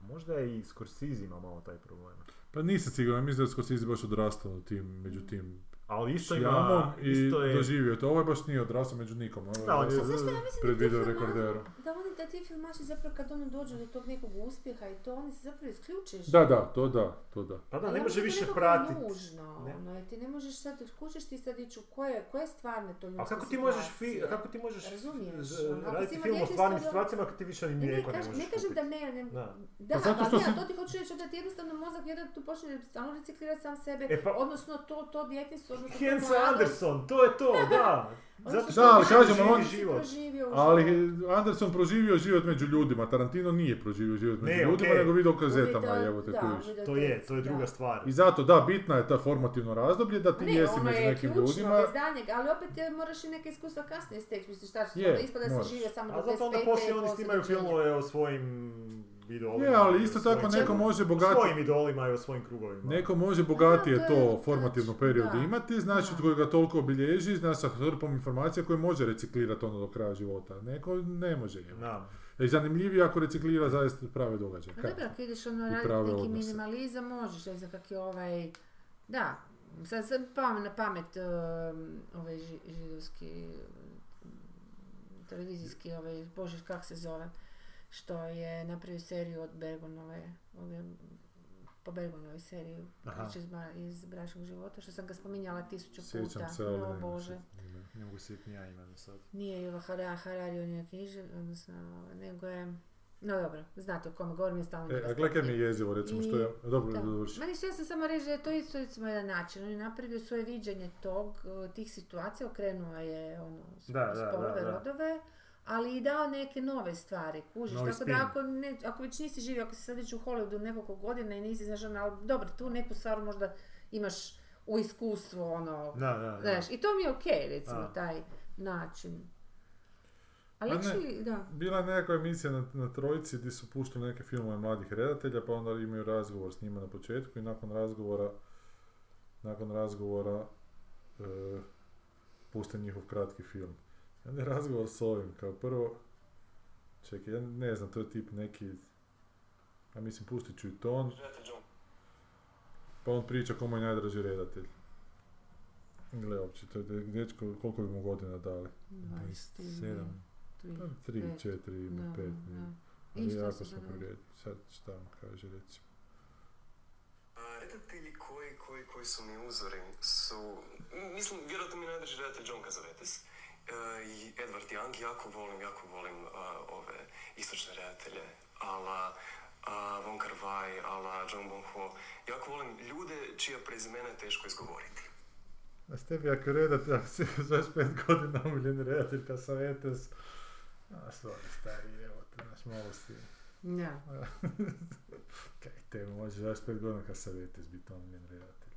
možda je i Scorsese ima malo taj problem. Pa nisam siguran, mislim da je Scorsese baš odrastao tim, među tim Ali isto šljamom ima, i isto je, doživio to. Ovo baš nije odrastao među nikom. Ovo je Da, je- odrastao Zašto ja mislim pred da ti video filmaši- rekorderom. Da oni, da ti filmaši zapravo kad ono dođu do tog nekog uspjeha i to, oni se zapravo isključiš. Da, da, to da, to da. pa da, Ali ne ono može je više nekako pratiti. nužno, Ne. ono, ti ne možeš sad, kućeš ti sad ići u koje, koje stvarne to ljudske A kako ti možeš, fi, kako ti možeš Razumiješ, ono, raditi film o stvarnim da- situacijama kad ti više ni Ne, ne, mlijeko ne kažem, možeš ne kažem da ne, ne, Da. da, Pa zato ali što ja, to ti hoću reći, da ti jednostavno mozak jedan tu počne stalno reciklirati sam sebe, E pa- odnosno to, to to Hans Anderson, to je to, da. Zato to što Da, ali kažemo, on- život. Ali. Anderson proživio život među ljudima, Tarantino nije proživio život među Ne, ljudima, okej. nego video kazetama, evo te da, To je, to je druga da. stvar. I zato, da, bitno je ta formativno razdoblje, da ti Ne, jesi ono među je nekim ključno, ljudima. bez ali opet je, moraš i neke iskustva kasnije steći, misliš šta što Je, ispada si živio samo do A zato onda 25. poslije oni snimaju filmove o svojim idolima. Je, ali isto svojim- tako neko može o bogati, svojim idolima i o svojim krugovima. neko može bogatije Da, to je- to formativno znači, period da. imati, znači Da. koji ga toliko obilježi, zna sa hrpom informacija koje može reciklirati ono do kraja života. Neko ne može. je. Da. I zanimljivije ako reciklira zaista prave događaje. Pa dobro, ako ideš ono raditi neki odnose. minimalizam, možeš, ne znam kak je ovaj, da, sad, sad pam na pamet um, ovaj ži, židovski um, televizijski, ovaj, bože, kak se zove, što je napravio seriju od Bergonove, ove, po Bergonovoj seriji, priče iz, Bra- iz bračnog života, što sam ga spominjala tisuću puta, Sjećam se, ali o ne Bože. Ne mogu ni ja imam sad. Nije Hara- Harari, on je književ, odnosno, nego je, no dobro, znate o kome govorim, je stalno E, a gledaj mi je jezivo, recimo, što I- je... Dobro, Da. dovrši. Meni što ja sam samo reći da je to isto recimo jedan način. On je napravio svoje viđenje tog, tih situacija, okrenuo je ono, Da, da, spolove, da, da. rodove, ali i dao neke nove stvari, kužiš. Novi Tako spin. da ako, ne, ako već nisi živio, ako si sad već u Hollywoodu nekoliko godina i nisi, znaš, ono, ali dobro, tu neku stvar možda imaš u iskustvu, ono, Da, da, da. znaš, i to mi je okej, recimo, A. taj način. Ali Ma ne, da. Bila je nekakva emisija na, na Trojici gdje su puštali neke filmove mladih redatelja, pa onda imaju razgovor s njima na početku i nakon razgovora nakon razgovora e, puste njihov kratki film. Je razgovor s ovim, kao prvo, čekaj, ja ne znam, to je tip neki, a mislim pustit ću i ton, pa on priča komu je najdraži redatelj. Gle, uopće, to je dečko, koliko bi mu godina dali? 27. Pa, tri, pet. četiri, ima Da, pet. da. nije. I Ali što jako događa? povrijedio. Sad šta vam kaže recimo. A redatelji koji, koji, koji su mi uzori su, mislim, vjerojatno mi najdraži redatelj John Cazavetes i Edward Young, jako volim, jako volim a, ove istočne redatelje, ala a, Von Kar Wai, ala John Bon-ho. Jako volim ljude čija prezimena je teško izgovoriti. A s tebi ako redate, ako si 25 godina omiljen redatelj Casavetes, a stvari stari, evo te, znaš, malo si, Da. kaj tebi može 25 godina Casavetes biti omiljen redatelj.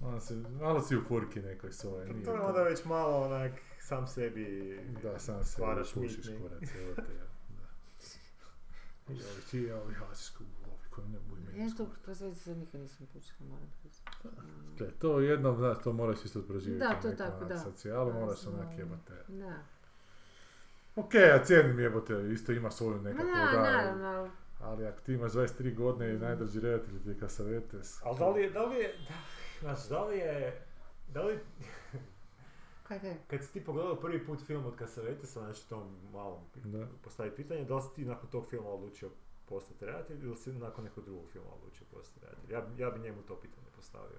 Malo si, malo si u furki nekoj svoje, nije Pa To je onda već malo onak sam sebi Da, sam stvaraš pušiš mitni. kurac, evo te, ja, da. I ovi ti, ovi hasku, ovi koji ne budu meni Ja to prosvjeti se nikad nisam počela, moram priznati. Gle, to jednom, znaš, to moraš isto proživjeti. Da, to tako, da. Socijalu Da, moraš onak jebate. Da. Ok, ja cijenim jebote, isto ima svoju nekakvu, da, da, naravno, ali ali ako ti imaš 23 godine i najdraži redatelj ti je Casavetes. Ali da li je, da li je, da, znači, da li je, da li, kaj je? kad si ti pogledao prvi put film od Casavetesa, znači tom malom Da. postavi pitanje, da li si ti nakon tog filma odlučio postati redatelj ili si nakon nekog drugog filma odlučio postati redatelj? Ja, bi- ja bi njemu to pitanje postavio.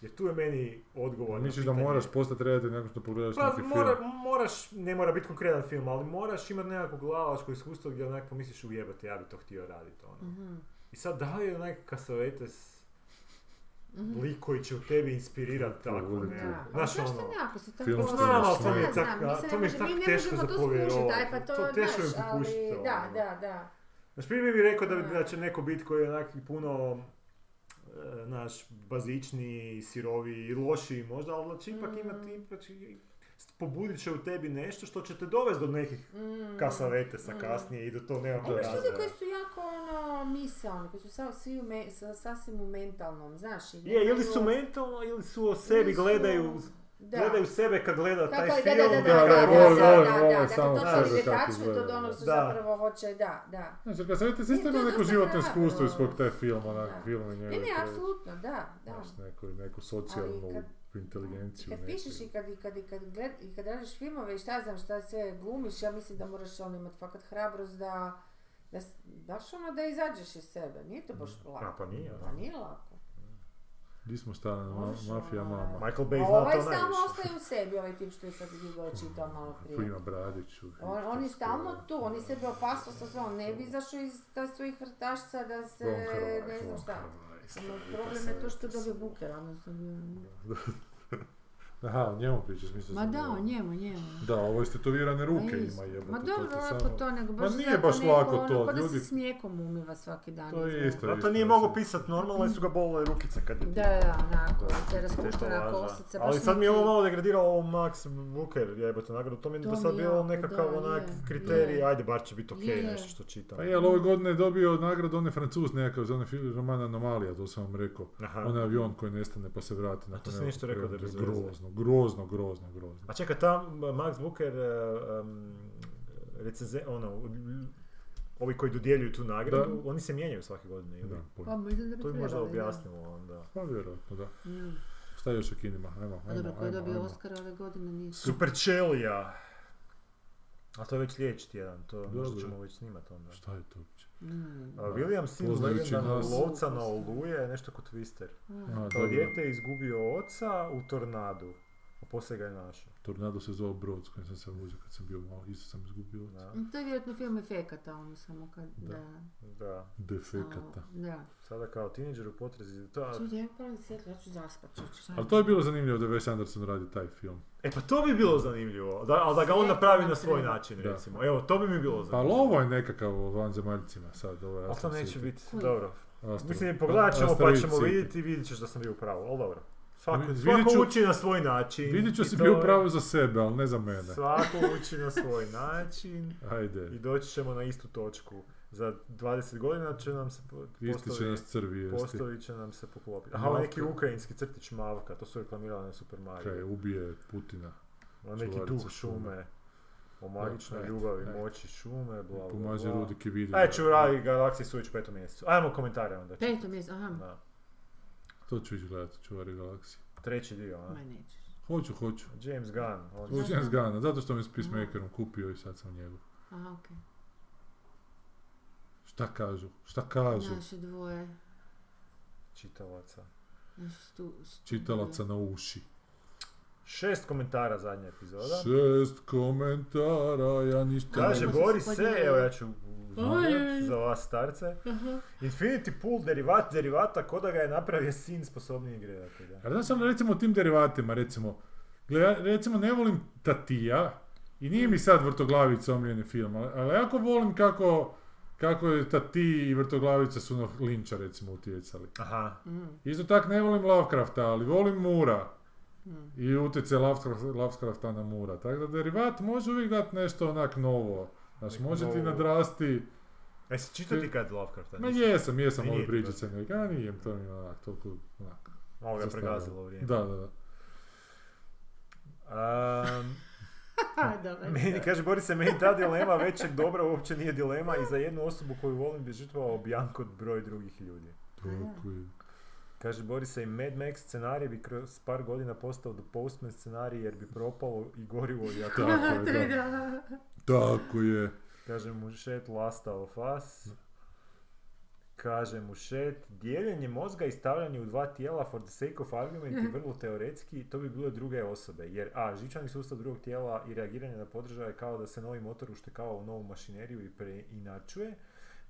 Jer tu je meni odgovor na Misliš da moraš postati redatelj nakon što pogledaš Pa neki mora, film? moraš, ne mora biti konkretan film, ali moraš imati nekako glavačko iskustvo gdje onak pomisliš ujebati, ja bi to htio raditi. Ono. Mhm. I sad da li je onak Casavetes Mhm. lik koji će u tebi inspirirati tako ne? Da, Znaš zašto ono, ne ako si tako... Znam, ali to mi je Ja tak, znam, mi se to mi je može- tak mi ne teško možemo za povjerovati. aj pa to, To teško je znaš, popušiti ali to, Da, ono. da, da. Znaš, prije bi mi rekao da, bi, Da. će neko biti koji je onak puno e, naš bazičniji, siroviji i lošiji možda, ali će ipak Mm. imati, ipak će, pobudit će u tebi nešto što će te dovesti do nekih Mm. kasavetesa Mm. kasnije i do to A nekakvog imaš ljudi razvoja. koji su jako ono misaoni, koji su sa, svi u me, sa- sasvim u mentalnom, znaš. i Je, ili su mentalno, ili su o sebi ili su- gledaju Da. gledaju sebe kad gleda taj Kako je, film. da, da, da, da, da, da, da, voli, da, voli, da, voli da, samo dakle, sebe to je kako detachment izgleda, od onog da. što Da. zapravo hoće, da, da. Znači, kad se vidite, svi I ste to je imali neko dosta životno hrabro. iskustvo iz kog taj film, onak, Da. film i njegov. Ne, ne, to je, apsolutno, da, da. Znaš, neku, neku socijalnu Inteligenciju. Kad pišeš i kad, i kad, i kad, gled, i kad radiš filmove i šta znam šta sve glumiš, ja mislim da moraš ono imati fakat hrabrost da, da, baš ono da izađeš iz sebe. Nije to baš lako. A, pa nije, Pa nije lako. Di smo stali, ma, mafija ono, mama. Michael Bay zna ovaj to stalno najviše. ostaje u sebi, ovaj tip što je sad Gigo čitao malo prije. Prima Bradiću. On, on je stalno tu, on je sebe opasao sa svojom, ne bi izašao iz ta svojih vrtašca da se, ne znam šta. Problem je to što dobije buker, odnosno... Aha, o njemu pričaš, mislim Ma da, o njemu, njemu. Da, ovo je tetovirane ruke Ma isto. ima jebote. Ma to dobro, lako samo- to, nego Ma baš nije zato baš lako ono, to, ko da ljudi- se s mlijekom umiva svaki dan. To je izgleda. isto. Zato nije mogao pisat normalno, jer su ga bolile rukice kad je Da, da, onako, te tetovaža. kosica. Ali sad mi je ovo malo degradiralo ovo Max Booker, jebote nagradu. To mi je To do sad bilo nekakav da, onak kriterij, ajde bar će biti okej nešto što čitam. Pa je, ali ove godine je dobio nagradu onaj francuz nekakav za onaj film roman Anomalija, to sam vam rekao. Onaj avion koji nestane pa se vrati. A to si nešto rekao da je. Grozno, grozno, grozno, grozno. A čekaj, tam Max Booker, um, recenze, ono, ovi koji dodjeljuju tu nagradu, Da. oni se mijenjaju svake godine, ili? Da, Pa mislim da bi To bi možda objasnilo onda. Pa vjerojatno, da. Mm. Šta još u kinima? Ajmo, A ajmo, dobro, ko je ajmo, dobio. Oscar ove godine nije Super Čelija! A to je već sljedeći tjedan, to možda ćemo već snimat onda. Šta je to? Mm. William Sin legendarnog lovca na oluje, nešto kod Twister. Mm. A, Kao dobro. dijete je izgubio oca u tornadu, a poslije ga je našao. Tornado se zvao Brod s kojim sam se vozio kad sam bio malo, isto sam izgubio oca. Da, To je vjerojatno film efekata, ono samo kad, Da. da. da. Defekata. Da. Sada kao tineđer u potrezi, to, Čuj, ja palim svjetlo, ja ću zaspat, je Ali to je bilo zanimljivo da Wes Anderson radi taj film. E pa to bi bilo zanimljivo, da, ali da ga on napravi na svoj način Da. recimo. Evo, to bi mi bilo Pa ali zanimljivo. ovo je nekakav o vanzemaljcima sad, ovo je Ali to neće biti, dobro. Astro- Mislim, pogledat ćemo pa ćemo vidjeti i vidjet ćeš da sam bio u pravu, ali dobro. Svako, ću- uči na svoj način. Vidjet ću i si to bio pravo za sebe, ali ne za mene. Svako uči na svoj način i Ajde, doći ćemo na istu točku. Za 20 godina će nam se po- isti će nas crvi jesti. postavit će nam se poklopiti. Aha, neki ukrajinski crtić Mavka, to su reklamirali na Super Mario. Kaj ubije Putina. Ono neki duh šume. šume. O magičnoj ljubavi, e. moći šume, bla bla Pomaže bla. Rudike vidi. Ajde ću radi Galaxije su već u petom mjesecu. Ajmo komentare onda. Peto mjesto, aha. Da. To ću ići gledati, čuvari galaksije. Treći dio, a? Ma nećeš. Hoću, hoću. James Gunn. Hoću Zašto? James Gunna, zato što mi s Peacemakerom kupio i sad sam njegov. Aha, okej. Šta kažu? Šta kažu? Naše dvoje, čitalaca. naši stu... stu- Čitalaca na uši. Šest komentara zadnja epizoda. Šest komentara, ja ništa Kaže ne... Boris se, evo ja ću Oj, za vas starce. Aha. Infinity Pool derivat derivata ko da ga je napravio sin sposobnijeg redatelja. Ali znaš ono recimo u tim derivatima, recimo, gle, ja recimo ne volim Tatija i nije mi sad Vrtoglavica omiljeni film, ali, ali jako volim kako, kako je Tati i Vrtoglavica su na Linča recimo utjecali. Aha. Mm, Isto tak ne volim Lovecrafta, ali volim Mura mm. i utjecaj Lovecraft- Lovecrafta na Mura. Tako da derivat može uvijek dati nešto onak novo. Znaš, Neko može ti novo. nadrasti... A jesi čitao ti kad Lovecrafta? Ma jesam, jesam I ove nije ti pričice, nek, a nije to mi onak, toliko onak. Malo ga pregazilo vrijeme. Da, da, da. Um, meni, kaže Boris se, meni ta dilema većeg dobra uopće nije dilema i za jednu osobu koju volim bi žrtvovao Bjanko broj drugih ljudi. Tako je. Kaže Boris se i Mad Max scenarij bi kroz par godina postao The Postman scenarij jer bi propalo i gorivo i ako... Tako je, da. Da. Tako je. Kaže mu šet Lasta of Us. Kaže mu šet, dijeljenje mozga i stavljanje u dva tijela for the sake of argument je vrlo teoretski, to bi bile druge osobe. Jer a, žičani sustav drugog tijela i reagiranje na podržaje kao da se novi motor uštekava u novu mašineriju i preinačuje.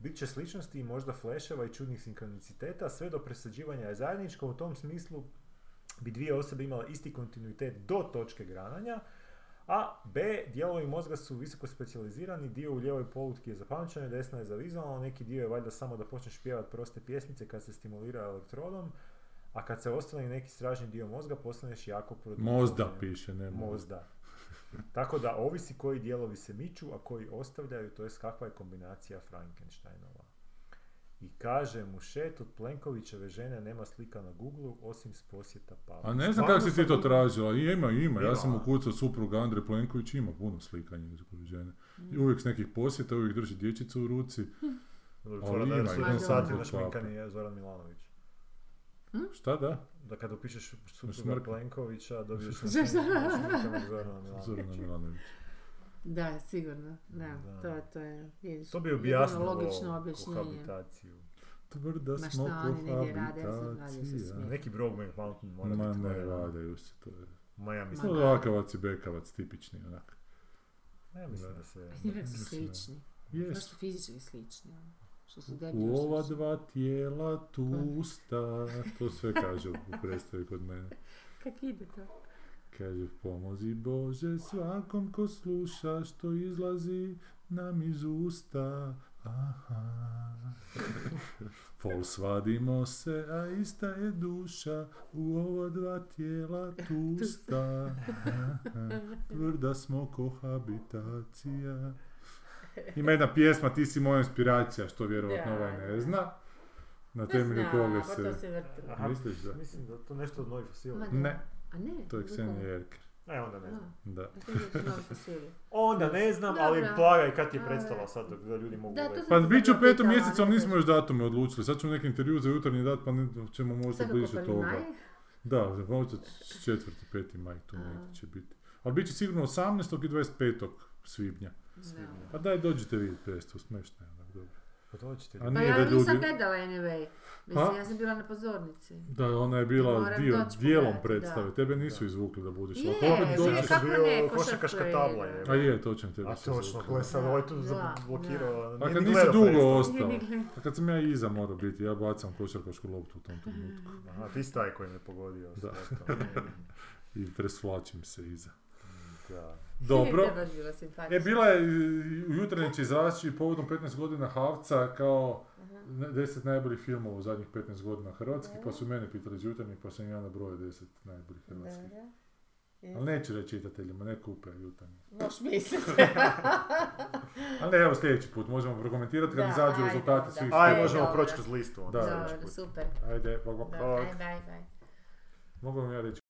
Bit će sličnosti i možda fleševa i čudnih sinkroniciteta, sve do presađivanja je zajedničko. U tom smislu bi dvije osobe imale isti kontinuitet do točke grananja, a B, dijelovi mozga su visoko specijalizirani, dio u lijevoj polutki je za pamćenje, desna je za vizualno, neki dio je valjda samo da počneš pjevati proste pjesmice kad se stimulira elektrodom, a kad se ostane neki stražni dio mozga, postaneš jako produktivan. Mozda piše, ne mozda. Tako da ovisi koji dijelovi se miču, a koji ostavljaju, to jest kakva je kombinacija Frankensteinova. I kaže mu šet od Plenkovićeve žene nema slika na Google osim s posjeta Pavla. A ne znam kako si ti to tražila, ima, ima, ja sam ukucao supruga Andrej Plenković, ima puno slika njezine žene. I Mm. uvijek s nekih posjeta, uvijek drži dječicu u ruci. Ali ima, ima. Ima. Zoran Milanović. Šta da? Da kad upišeš supruga. Plenkovića, dobiješ na Zorana Milanovića. Da, sigurno. Da, Da. to, to je vidiš, To bi objasnilo logično objašnjenje. kohabitaciju. Tvrda Ma smo šta oni negdje rade, ja sam radio se kohabitacija. Neki Brokeback Mountain mora Ma biti ne, vadaju se, to je... Ma ja mislim, Lakavac i Bekavac, tipični onak. ma ja mislim Da. da se... Nekako su Mislim, da. slični. Baš Jest. su fizički slični. Što su. U ova dva tijela tusta, to sve kaže u predstavi kod mene. Kak ide to? Kaže, pomozi Bože svakom ko sluša što izlazi nam iz usta. Aha. Pol svadimo se, a ista je duša u ova dva tijela tusta. Aha. Tvrda smo kohabitacija. Ima jedna pjesma, ti si moja inspiracija, što vjerovatno ovaj ne zna. Na Ne temelju koga pa se... to se vrti. Aha. Misliš da? Mislim da to nešto od Novi Fosili. Ma Ne, A ne? to je Ksenija? Jerker. E, onda ne znam. Da. Onda ne znam, ali Dobro. plagaj kad je A, predstava sad dok da ljudi mogu Da, to Pa bit će u petom mjesecu, ali nismo još datume odlučili. Sad ćemo neki intervju za jutarnji dat, pa ne- ćemo možda bliže toga. Da, možda četvrti, peti maj tu A. negdje će biti. Ali bit će sigurno 18. i 25. svibnja. Pa daj, dođite vidjeti predstavu, smešno je onak, dobro. Pa dođite. A Pa nije ja da ju nisam ljudi- gledala anyway. Mislim, Ha? ja sam bila na pozornici. Da, ona je bila dio, dijelom predstave, da. tebe nisu Da. izvukli da budeš. Je, je, dođeš- Ja sam kako bio ne, košarkaška košarka tabla je. A je, točno tebe A su točno, sad Da, ovaj tu da, zablokirao. A nije kad ni nisi dugo ostao, a kad sam ja iza morao biti, ja bacam košarkašku loptu u tom trenutku. Aha, ti si taj koji me pogodio. Da. I presvlačim se iza. Da. Dobro. Je. E, bila je i- u jutarnji izrašći povodom 15 godina Havca kao ne- 10 najboljih filmova u zadnjih 15 godina hrvatskih, pa su mene pitali iz jutarnjih, pa sam ja nabrojao 10 najboljih hrvatskih. Ali neću reći čitateljima, ne kupe jutarnji. Možeš misliti. Ali ne, evo sljedeći put, možemo prokomentirati kad Da, izađu ajde, rezultati da. svih. Aj, E, možemo proći kroz listu. Da. put. super. Ajde, bog, bog. Da, aj, bye, bye. Mogu vam ja reći